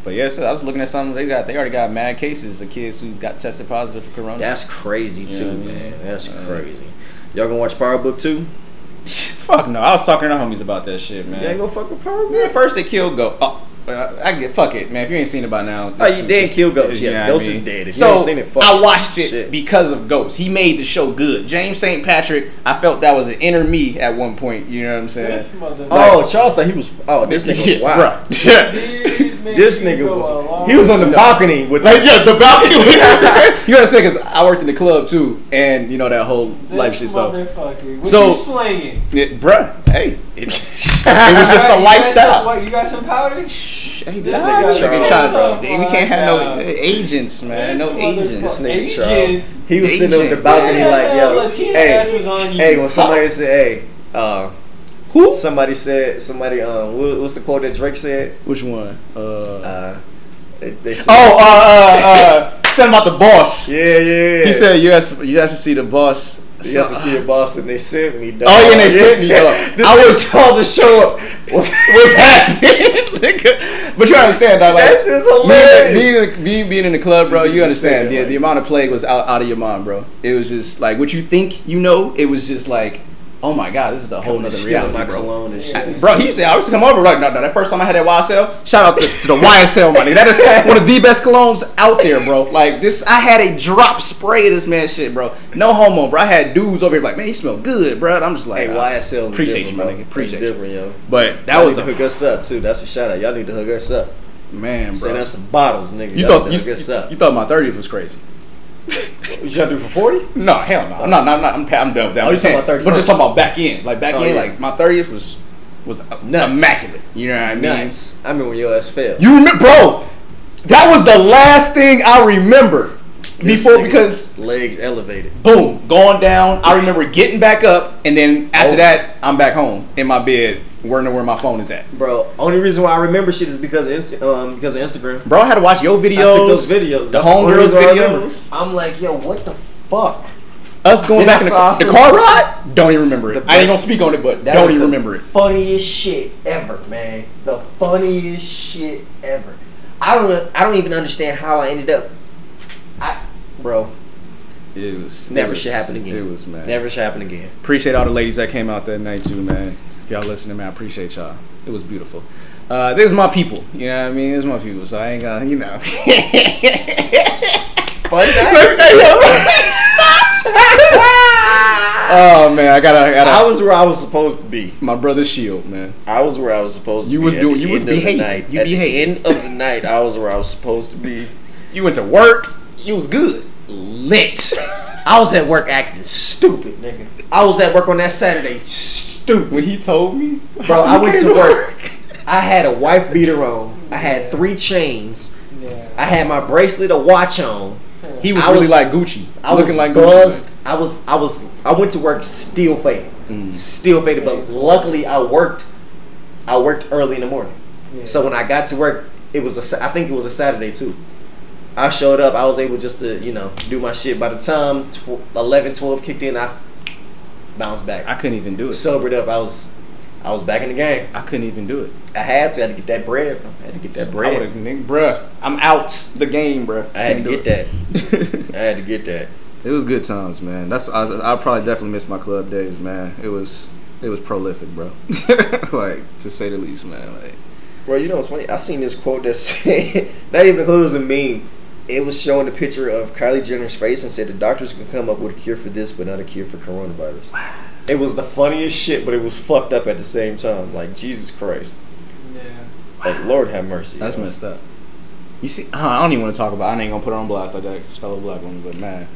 [SPEAKER 1] But yeah, so I was looking at something. They got they already got mad cases of kids who got tested positive for corona.
[SPEAKER 2] that's crazy
[SPEAKER 1] You
[SPEAKER 2] too,
[SPEAKER 1] know I mean?
[SPEAKER 2] man. That's
[SPEAKER 1] Uh,
[SPEAKER 2] crazy. Y'all gonna watch Power Book two? [laughs]
[SPEAKER 1] Fuck no. I was talking to the homies about that shit, man.
[SPEAKER 2] You ain't gonna fuck with Power Book.
[SPEAKER 1] Yeah, first they killed Go. Oh, uh, I get fuck it, man. If you ain't seen it by now,
[SPEAKER 2] Oh,
[SPEAKER 1] it's
[SPEAKER 2] you did
[SPEAKER 1] it's-
[SPEAKER 2] kill Ghost.
[SPEAKER 1] you
[SPEAKER 2] Yes,
[SPEAKER 1] know what I
[SPEAKER 2] Ghost
[SPEAKER 1] mean?
[SPEAKER 2] is dead. If you
[SPEAKER 1] so
[SPEAKER 2] ain't seen it, fuck
[SPEAKER 1] I watched it
[SPEAKER 2] shit.
[SPEAKER 1] because of Ghost. He made the show good. James St. Patrick, I felt that was an inner me at one point. You know what I'm saying?
[SPEAKER 4] This motherfucker.
[SPEAKER 2] Oh, Charles thought he was. Oh, this [laughs] nigga was wild.
[SPEAKER 1] bruh. [laughs] Yeah.
[SPEAKER 2] This nigga was. He was on the balcony with
[SPEAKER 1] Like yeah, the balcony. [laughs] you gotta say because I worked in the club too, and you know that whole
[SPEAKER 4] This
[SPEAKER 1] life shit. So, So-
[SPEAKER 4] you slanging?
[SPEAKER 1] it, bruh, hey, it, it was just a
[SPEAKER 4] Alright, some-
[SPEAKER 1] lifestyle.
[SPEAKER 4] What, you got some powder?
[SPEAKER 1] Shh, Hey,
[SPEAKER 4] This
[SPEAKER 1] this
[SPEAKER 4] nigga
[SPEAKER 1] nigga
[SPEAKER 4] Charles,
[SPEAKER 1] trying
[SPEAKER 4] bro.
[SPEAKER 1] to. We can't have no agents, man. No agents.
[SPEAKER 2] This nigga
[SPEAKER 4] Agents?
[SPEAKER 2] Charles. He was sitting on the balcony
[SPEAKER 4] Yeah,
[SPEAKER 2] like, yo,
[SPEAKER 4] Latina
[SPEAKER 2] hey, hey. When somebody said, hey, uh, who? Somebody said, somebody, um, what, what's the quote that Drake said?
[SPEAKER 1] Which one? Uh,
[SPEAKER 2] Uh, they, they said,
[SPEAKER 1] oh, uh, uh, uh, [laughs] something about the boss.
[SPEAKER 2] yeah, yeah. yeah.
[SPEAKER 1] He said you has you has to see the boss.
[SPEAKER 2] He has to see a boss, and they sent me. Dog.
[SPEAKER 1] Oh, yeah, they sent me, dog.
[SPEAKER 2] this
[SPEAKER 1] I was-
[SPEAKER 2] Charles to show up. What's,
[SPEAKER 1] What's happening? [laughs] but you understand, dog. Like,
[SPEAKER 2] That shit's
[SPEAKER 1] me,
[SPEAKER 2] hilarious.
[SPEAKER 1] me, me being in the club, bro. You understand?
[SPEAKER 2] like-
[SPEAKER 1] the amount of plague was out, out of your mind, bro. It was just like what you think you know. It was just like, oh my god, this is a whole nother reality,
[SPEAKER 2] my
[SPEAKER 1] bro.
[SPEAKER 2] cologne and shit.
[SPEAKER 1] Bro, he said I was to come over right now. That first time I had that YSL, shout out to, to the YSL money. That is [laughs] one of the best colognes out there, bro. Like this, I had a drop spray of this man shit, bro. No homo, bro. I had dudes over here like, man, you smell good, bro. And I'm just like,
[SPEAKER 2] Hey,
[SPEAKER 1] uh,
[SPEAKER 2] YSL.
[SPEAKER 1] appreciate you, my
[SPEAKER 2] bro.
[SPEAKER 1] nigga.
[SPEAKER 2] It's
[SPEAKER 1] Appreciate you.
[SPEAKER 2] different, yo.
[SPEAKER 1] But that
[SPEAKER 2] Y'all
[SPEAKER 1] was
[SPEAKER 2] need to
[SPEAKER 1] a
[SPEAKER 2] hook us up too. That's a shout out. Y'all need to hook us up.
[SPEAKER 1] man,
[SPEAKER 2] Send
[SPEAKER 1] bro.
[SPEAKER 2] us some bottles, nigga.
[SPEAKER 1] You
[SPEAKER 2] Y'all
[SPEAKER 1] thought you,
[SPEAKER 2] hook us up.
[SPEAKER 1] you thought my 30th was crazy.
[SPEAKER 2] You gotta do for forty?
[SPEAKER 1] No, hell no. I'm not. I'm, not, I'm, I'm done with that.
[SPEAKER 2] Oh, you talking about
[SPEAKER 1] But just talking about back in, like back
[SPEAKER 2] Oh,
[SPEAKER 1] in,
[SPEAKER 2] yeah.
[SPEAKER 1] like my 30th was was
[SPEAKER 2] Nuts.
[SPEAKER 1] immaculate. You know what I mean?
[SPEAKER 2] Nuts. I mean when your ass fell.
[SPEAKER 1] You remember, bro? That was the last thing I remember
[SPEAKER 2] This
[SPEAKER 1] before because
[SPEAKER 2] legs elevated.
[SPEAKER 1] boom, going down. I remember getting back up, and then after
[SPEAKER 2] Oh.
[SPEAKER 1] that, I'm back home in my bed, wondering where my phone is at.
[SPEAKER 2] Bro, only reason why I remember shit is because of Insta- um because of Instagram.
[SPEAKER 1] Bro, I had to watch your videos.
[SPEAKER 2] I took those videos.
[SPEAKER 1] the homegirls
[SPEAKER 2] reason I remember.
[SPEAKER 1] videos.
[SPEAKER 2] I'm like, yo, what the fuck?
[SPEAKER 1] Us going
[SPEAKER 2] Then
[SPEAKER 1] back in the,
[SPEAKER 2] saw
[SPEAKER 1] the car ride. Don't even remember it.
[SPEAKER 2] The-
[SPEAKER 1] I ain't gonna speak on it, but don't even
[SPEAKER 2] the
[SPEAKER 1] remember it.
[SPEAKER 2] Funniest shit ever, man. The funniest shit ever. I don't. I don't even understand how I ended up. I, bro,
[SPEAKER 1] It was
[SPEAKER 2] never
[SPEAKER 1] it was,
[SPEAKER 2] should happen again.
[SPEAKER 1] It was man.
[SPEAKER 2] Never should happen again.
[SPEAKER 1] Appreciate all the ladies that came out that night too, man. If y'all listening, man, I appreciate y'all. It was beautiful. Uh, there's my people. You know what I mean? There's my people. So I ain't gonna, you know. [laughs]
[SPEAKER 2] Fun
[SPEAKER 1] oh man, I gotta, I gotta.
[SPEAKER 2] I was where I was supposed to be.
[SPEAKER 1] my brother's shield, man.
[SPEAKER 2] I was where I was supposed to be.
[SPEAKER 1] You
[SPEAKER 2] be.
[SPEAKER 1] was doing- you was
[SPEAKER 2] end of the
[SPEAKER 1] behaving. You
[SPEAKER 2] at
[SPEAKER 1] behaved.
[SPEAKER 2] the end of the night, I was where I was supposed to be.
[SPEAKER 1] You went to work. You was good. Lit. [laughs]
[SPEAKER 2] I was at work acting stupid, nigga. I was at work on that Saturday, stupid.
[SPEAKER 1] When he told me,
[SPEAKER 2] Bro, I went to work. I had a wife beater on. I had three chains.
[SPEAKER 4] Yeah.
[SPEAKER 2] I had my bracelet, a watch on.
[SPEAKER 1] He was
[SPEAKER 2] I
[SPEAKER 1] really
[SPEAKER 2] was-
[SPEAKER 1] like Gucci.
[SPEAKER 2] I was
[SPEAKER 1] looking
[SPEAKER 2] was
[SPEAKER 1] like
[SPEAKER 2] buzzed.
[SPEAKER 1] Gucci.
[SPEAKER 2] I was, I was, I went to work still faded,
[SPEAKER 1] Mm.
[SPEAKER 2] still faded. But luckily, I worked. I worked early in the morning.
[SPEAKER 4] Yeah.
[SPEAKER 2] So when I got to work, it was a. I think it was a Saturday too. I showed up. I was able just to, you know, do my shit. By the time tw- 11, 12 kicked in, I bounced back.
[SPEAKER 1] I couldn't even do it.
[SPEAKER 2] sobered up. I was, I was back in the game.
[SPEAKER 1] I couldn't even do it.
[SPEAKER 2] I had to. I had to get that bread. I had to get that
[SPEAKER 1] I
[SPEAKER 2] bread.
[SPEAKER 1] would've- bruh, I'm out the game, bruh.
[SPEAKER 2] I had to get
[SPEAKER 1] do
[SPEAKER 2] that. [laughs] I had to get that.
[SPEAKER 1] It was good times, man. That's I, I probably definitely miss my club days, man. It was it was prolific, bro. [laughs] like to say the least, man. Like
[SPEAKER 2] Bro, you know what's funny? I seen this quote that [laughs] said, not even it a meme. It was showing a picture of Kylie Jenner's face and said the doctors can come up with a cure for this, but not a cure for coronavirus. It was the funniest shit, but it was fucked up at the same time. Like Jesus Christ,
[SPEAKER 4] Yeah.
[SPEAKER 2] like Lord have mercy.
[SPEAKER 1] that's messed up. You see, uh, I don't even want to talk about. It. I ain't gonna put her on blast like that. 'cause it's fellow black woman, but man.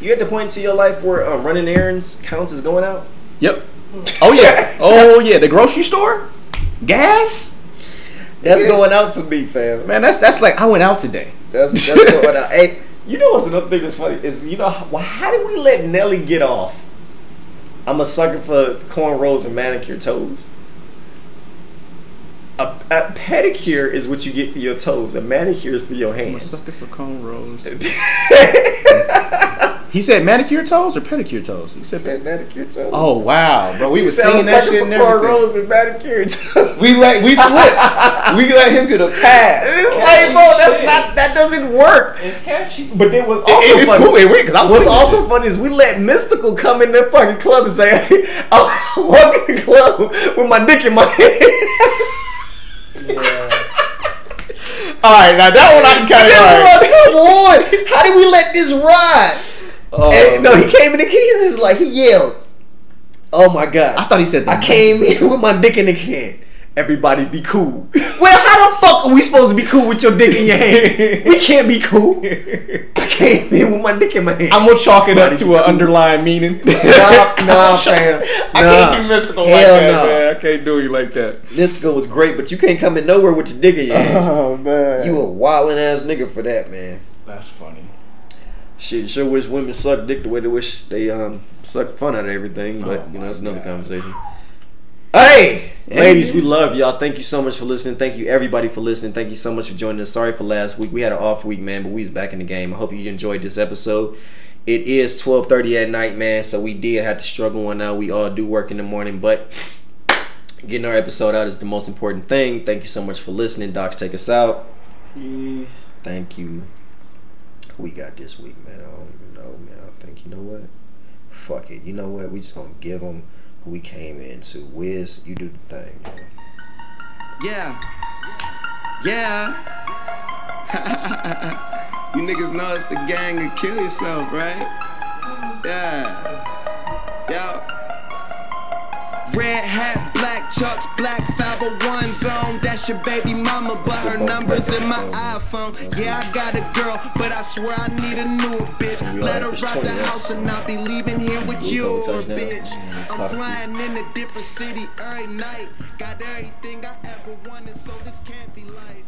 [SPEAKER 2] You at the point to your life where um, running errands counts as going out?
[SPEAKER 1] Yep. Oh yeah. [laughs] Oh yeah. The grocery store, gas.
[SPEAKER 2] That's
[SPEAKER 1] Yeah.
[SPEAKER 2] going out for me, fam.
[SPEAKER 1] Man, that's that's like I went out today.
[SPEAKER 2] That's that's going out. [laughs] Hey, you know what's another thing that's funny is you know how, how did we let Nelly get off? I'm a sucker for cornrows and manicure toes. A, a pedicure is what you get for your toes. A manicure is for your
[SPEAKER 1] I'm a
[SPEAKER 2] hands.
[SPEAKER 1] sucker for cornrows. [laughs] [laughs]
[SPEAKER 5] He said manicure toes or pedicure toes. He said.
[SPEAKER 2] Said manicure toes.
[SPEAKER 5] Oh wow, bro, we
[SPEAKER 2] He
[SPEAKER 5] was
[SPEAKER 2] said,
[SPEAKER 5] seeing that shit
[SPEAKER 2] for
[SPEAKER 5] and
[SPEAKER 2] four
[SPEAKER 5] everything.
[SPEAKER 2] rolls with manicure toes.
[SPEAKER 5] We let we [laughs] slipped. we let him get a pass.
[SPEAKER 2] It's
[SPEAKER 4] Catchy
[SPEAKER 2] like, bro, that's
[SPEAKER 4] shit.
[SPEAKER 2] not that doesn't work.
[SPEAKER 4] It's catchy.
[SPEAKER 2] But then was also
[SPEAKER 5] It- it's
[SPEAKER 2] funny.
[SPEAKER 5] cool. It weird because I was
[SPEAKER 2] What's also
[SPEAKER 5] shit.
[SPEAKER 2] funny is we let Mystikal come in the fucking club and say, [laughs] hey, I walk in the club with my dick in my hand.
[SPEAKER 4] Yeah.
[SPEAKER 5] All right, now that one I can kind of.
[SPEAKER 2] I'm
[SPEAKER 5] All right.
[SPEAKER 2] like, come on. How did we let this ride?
[SPEAKER 5] Oh,
[SPEAKER 2] And, no, he came in the key and is like, he yelled, Oh my God.
[SPEAKER 5] I thought he said. The
[SPEAKER 2] I came in with my dick in the can. Everybody be cool. [laughs] Well, how the fuck are we supposed to be cool with your dick in your hand? We can't be cool. I came in with my dick in my hand.
[SPEAKER 5] I'm gonna chalk it up to an
[SPEAKER 2] cool.
[SPEAKER 5] underlying meaning. [laughs]
[SPEAKER 2] Nah, nah, [laughs] fam.
[SPEAKER 5] I
[SPEAKER 2] Nah.
[SPEAKER 5] can't do Mystikal like that,
[SPEAKER 2] no.
[SPEAKER 5] man. I can't do you like that.
[SPEAKER 2] Mystikal was great, but you can't come in nowhere with your dick in your hand.
[SPEAKER 5] Oh man,
[SPEAKER 2] You a wildin' ass nigga for that, man.
[SPEAKER 5] that's funny.
[SPEAKER 2] Shit, sure wish women suck dick the way they wish they um suck fun out of everything, but
[SPEAKER 5] Oh
[SPEAKER 2] you know that's another
[SPEAKER 5] God.
[SPEAKER 2] conversation. Hey, ladies, we love y'all. Thank you so much for listening. Thank you everybody for listening. Thank you so much for joining us. Sorry for last week. We had an off week, man, but we was back in the game. I hope you enjoyed this episode. It is 12:30 at night, man, so we did have to struggle one out. We all do work in the morning, but getting our episode out is the most important thing. Thank you so much for listening. Docs, take us out.
[SPEAKER 4] Peace.
[SPEAKER 2] Thank you. We got this week, man? I don't even know, man. I think you know what? Fuck it. You know what? We just gonna give them who we came into. Wiz, you do the thing. Man.
[SPEAKER 3] Yeah. Yeah. [laughs] you niggas know it's the gang and kill yourself, right? Yeah. Yo. Red hat, black chucks, black 501 zone. That's your baby mama, but her number's in my iPhone. Yeah, I got a girl, but I swear I need a newer bitch. Let her out the house and I'll be leaving here with
[SPEAKER 2] Blue
[SPEAKER 3] you, bitch. I'm flying in a different city every night. Got everything I ever wanted, so this can't be life.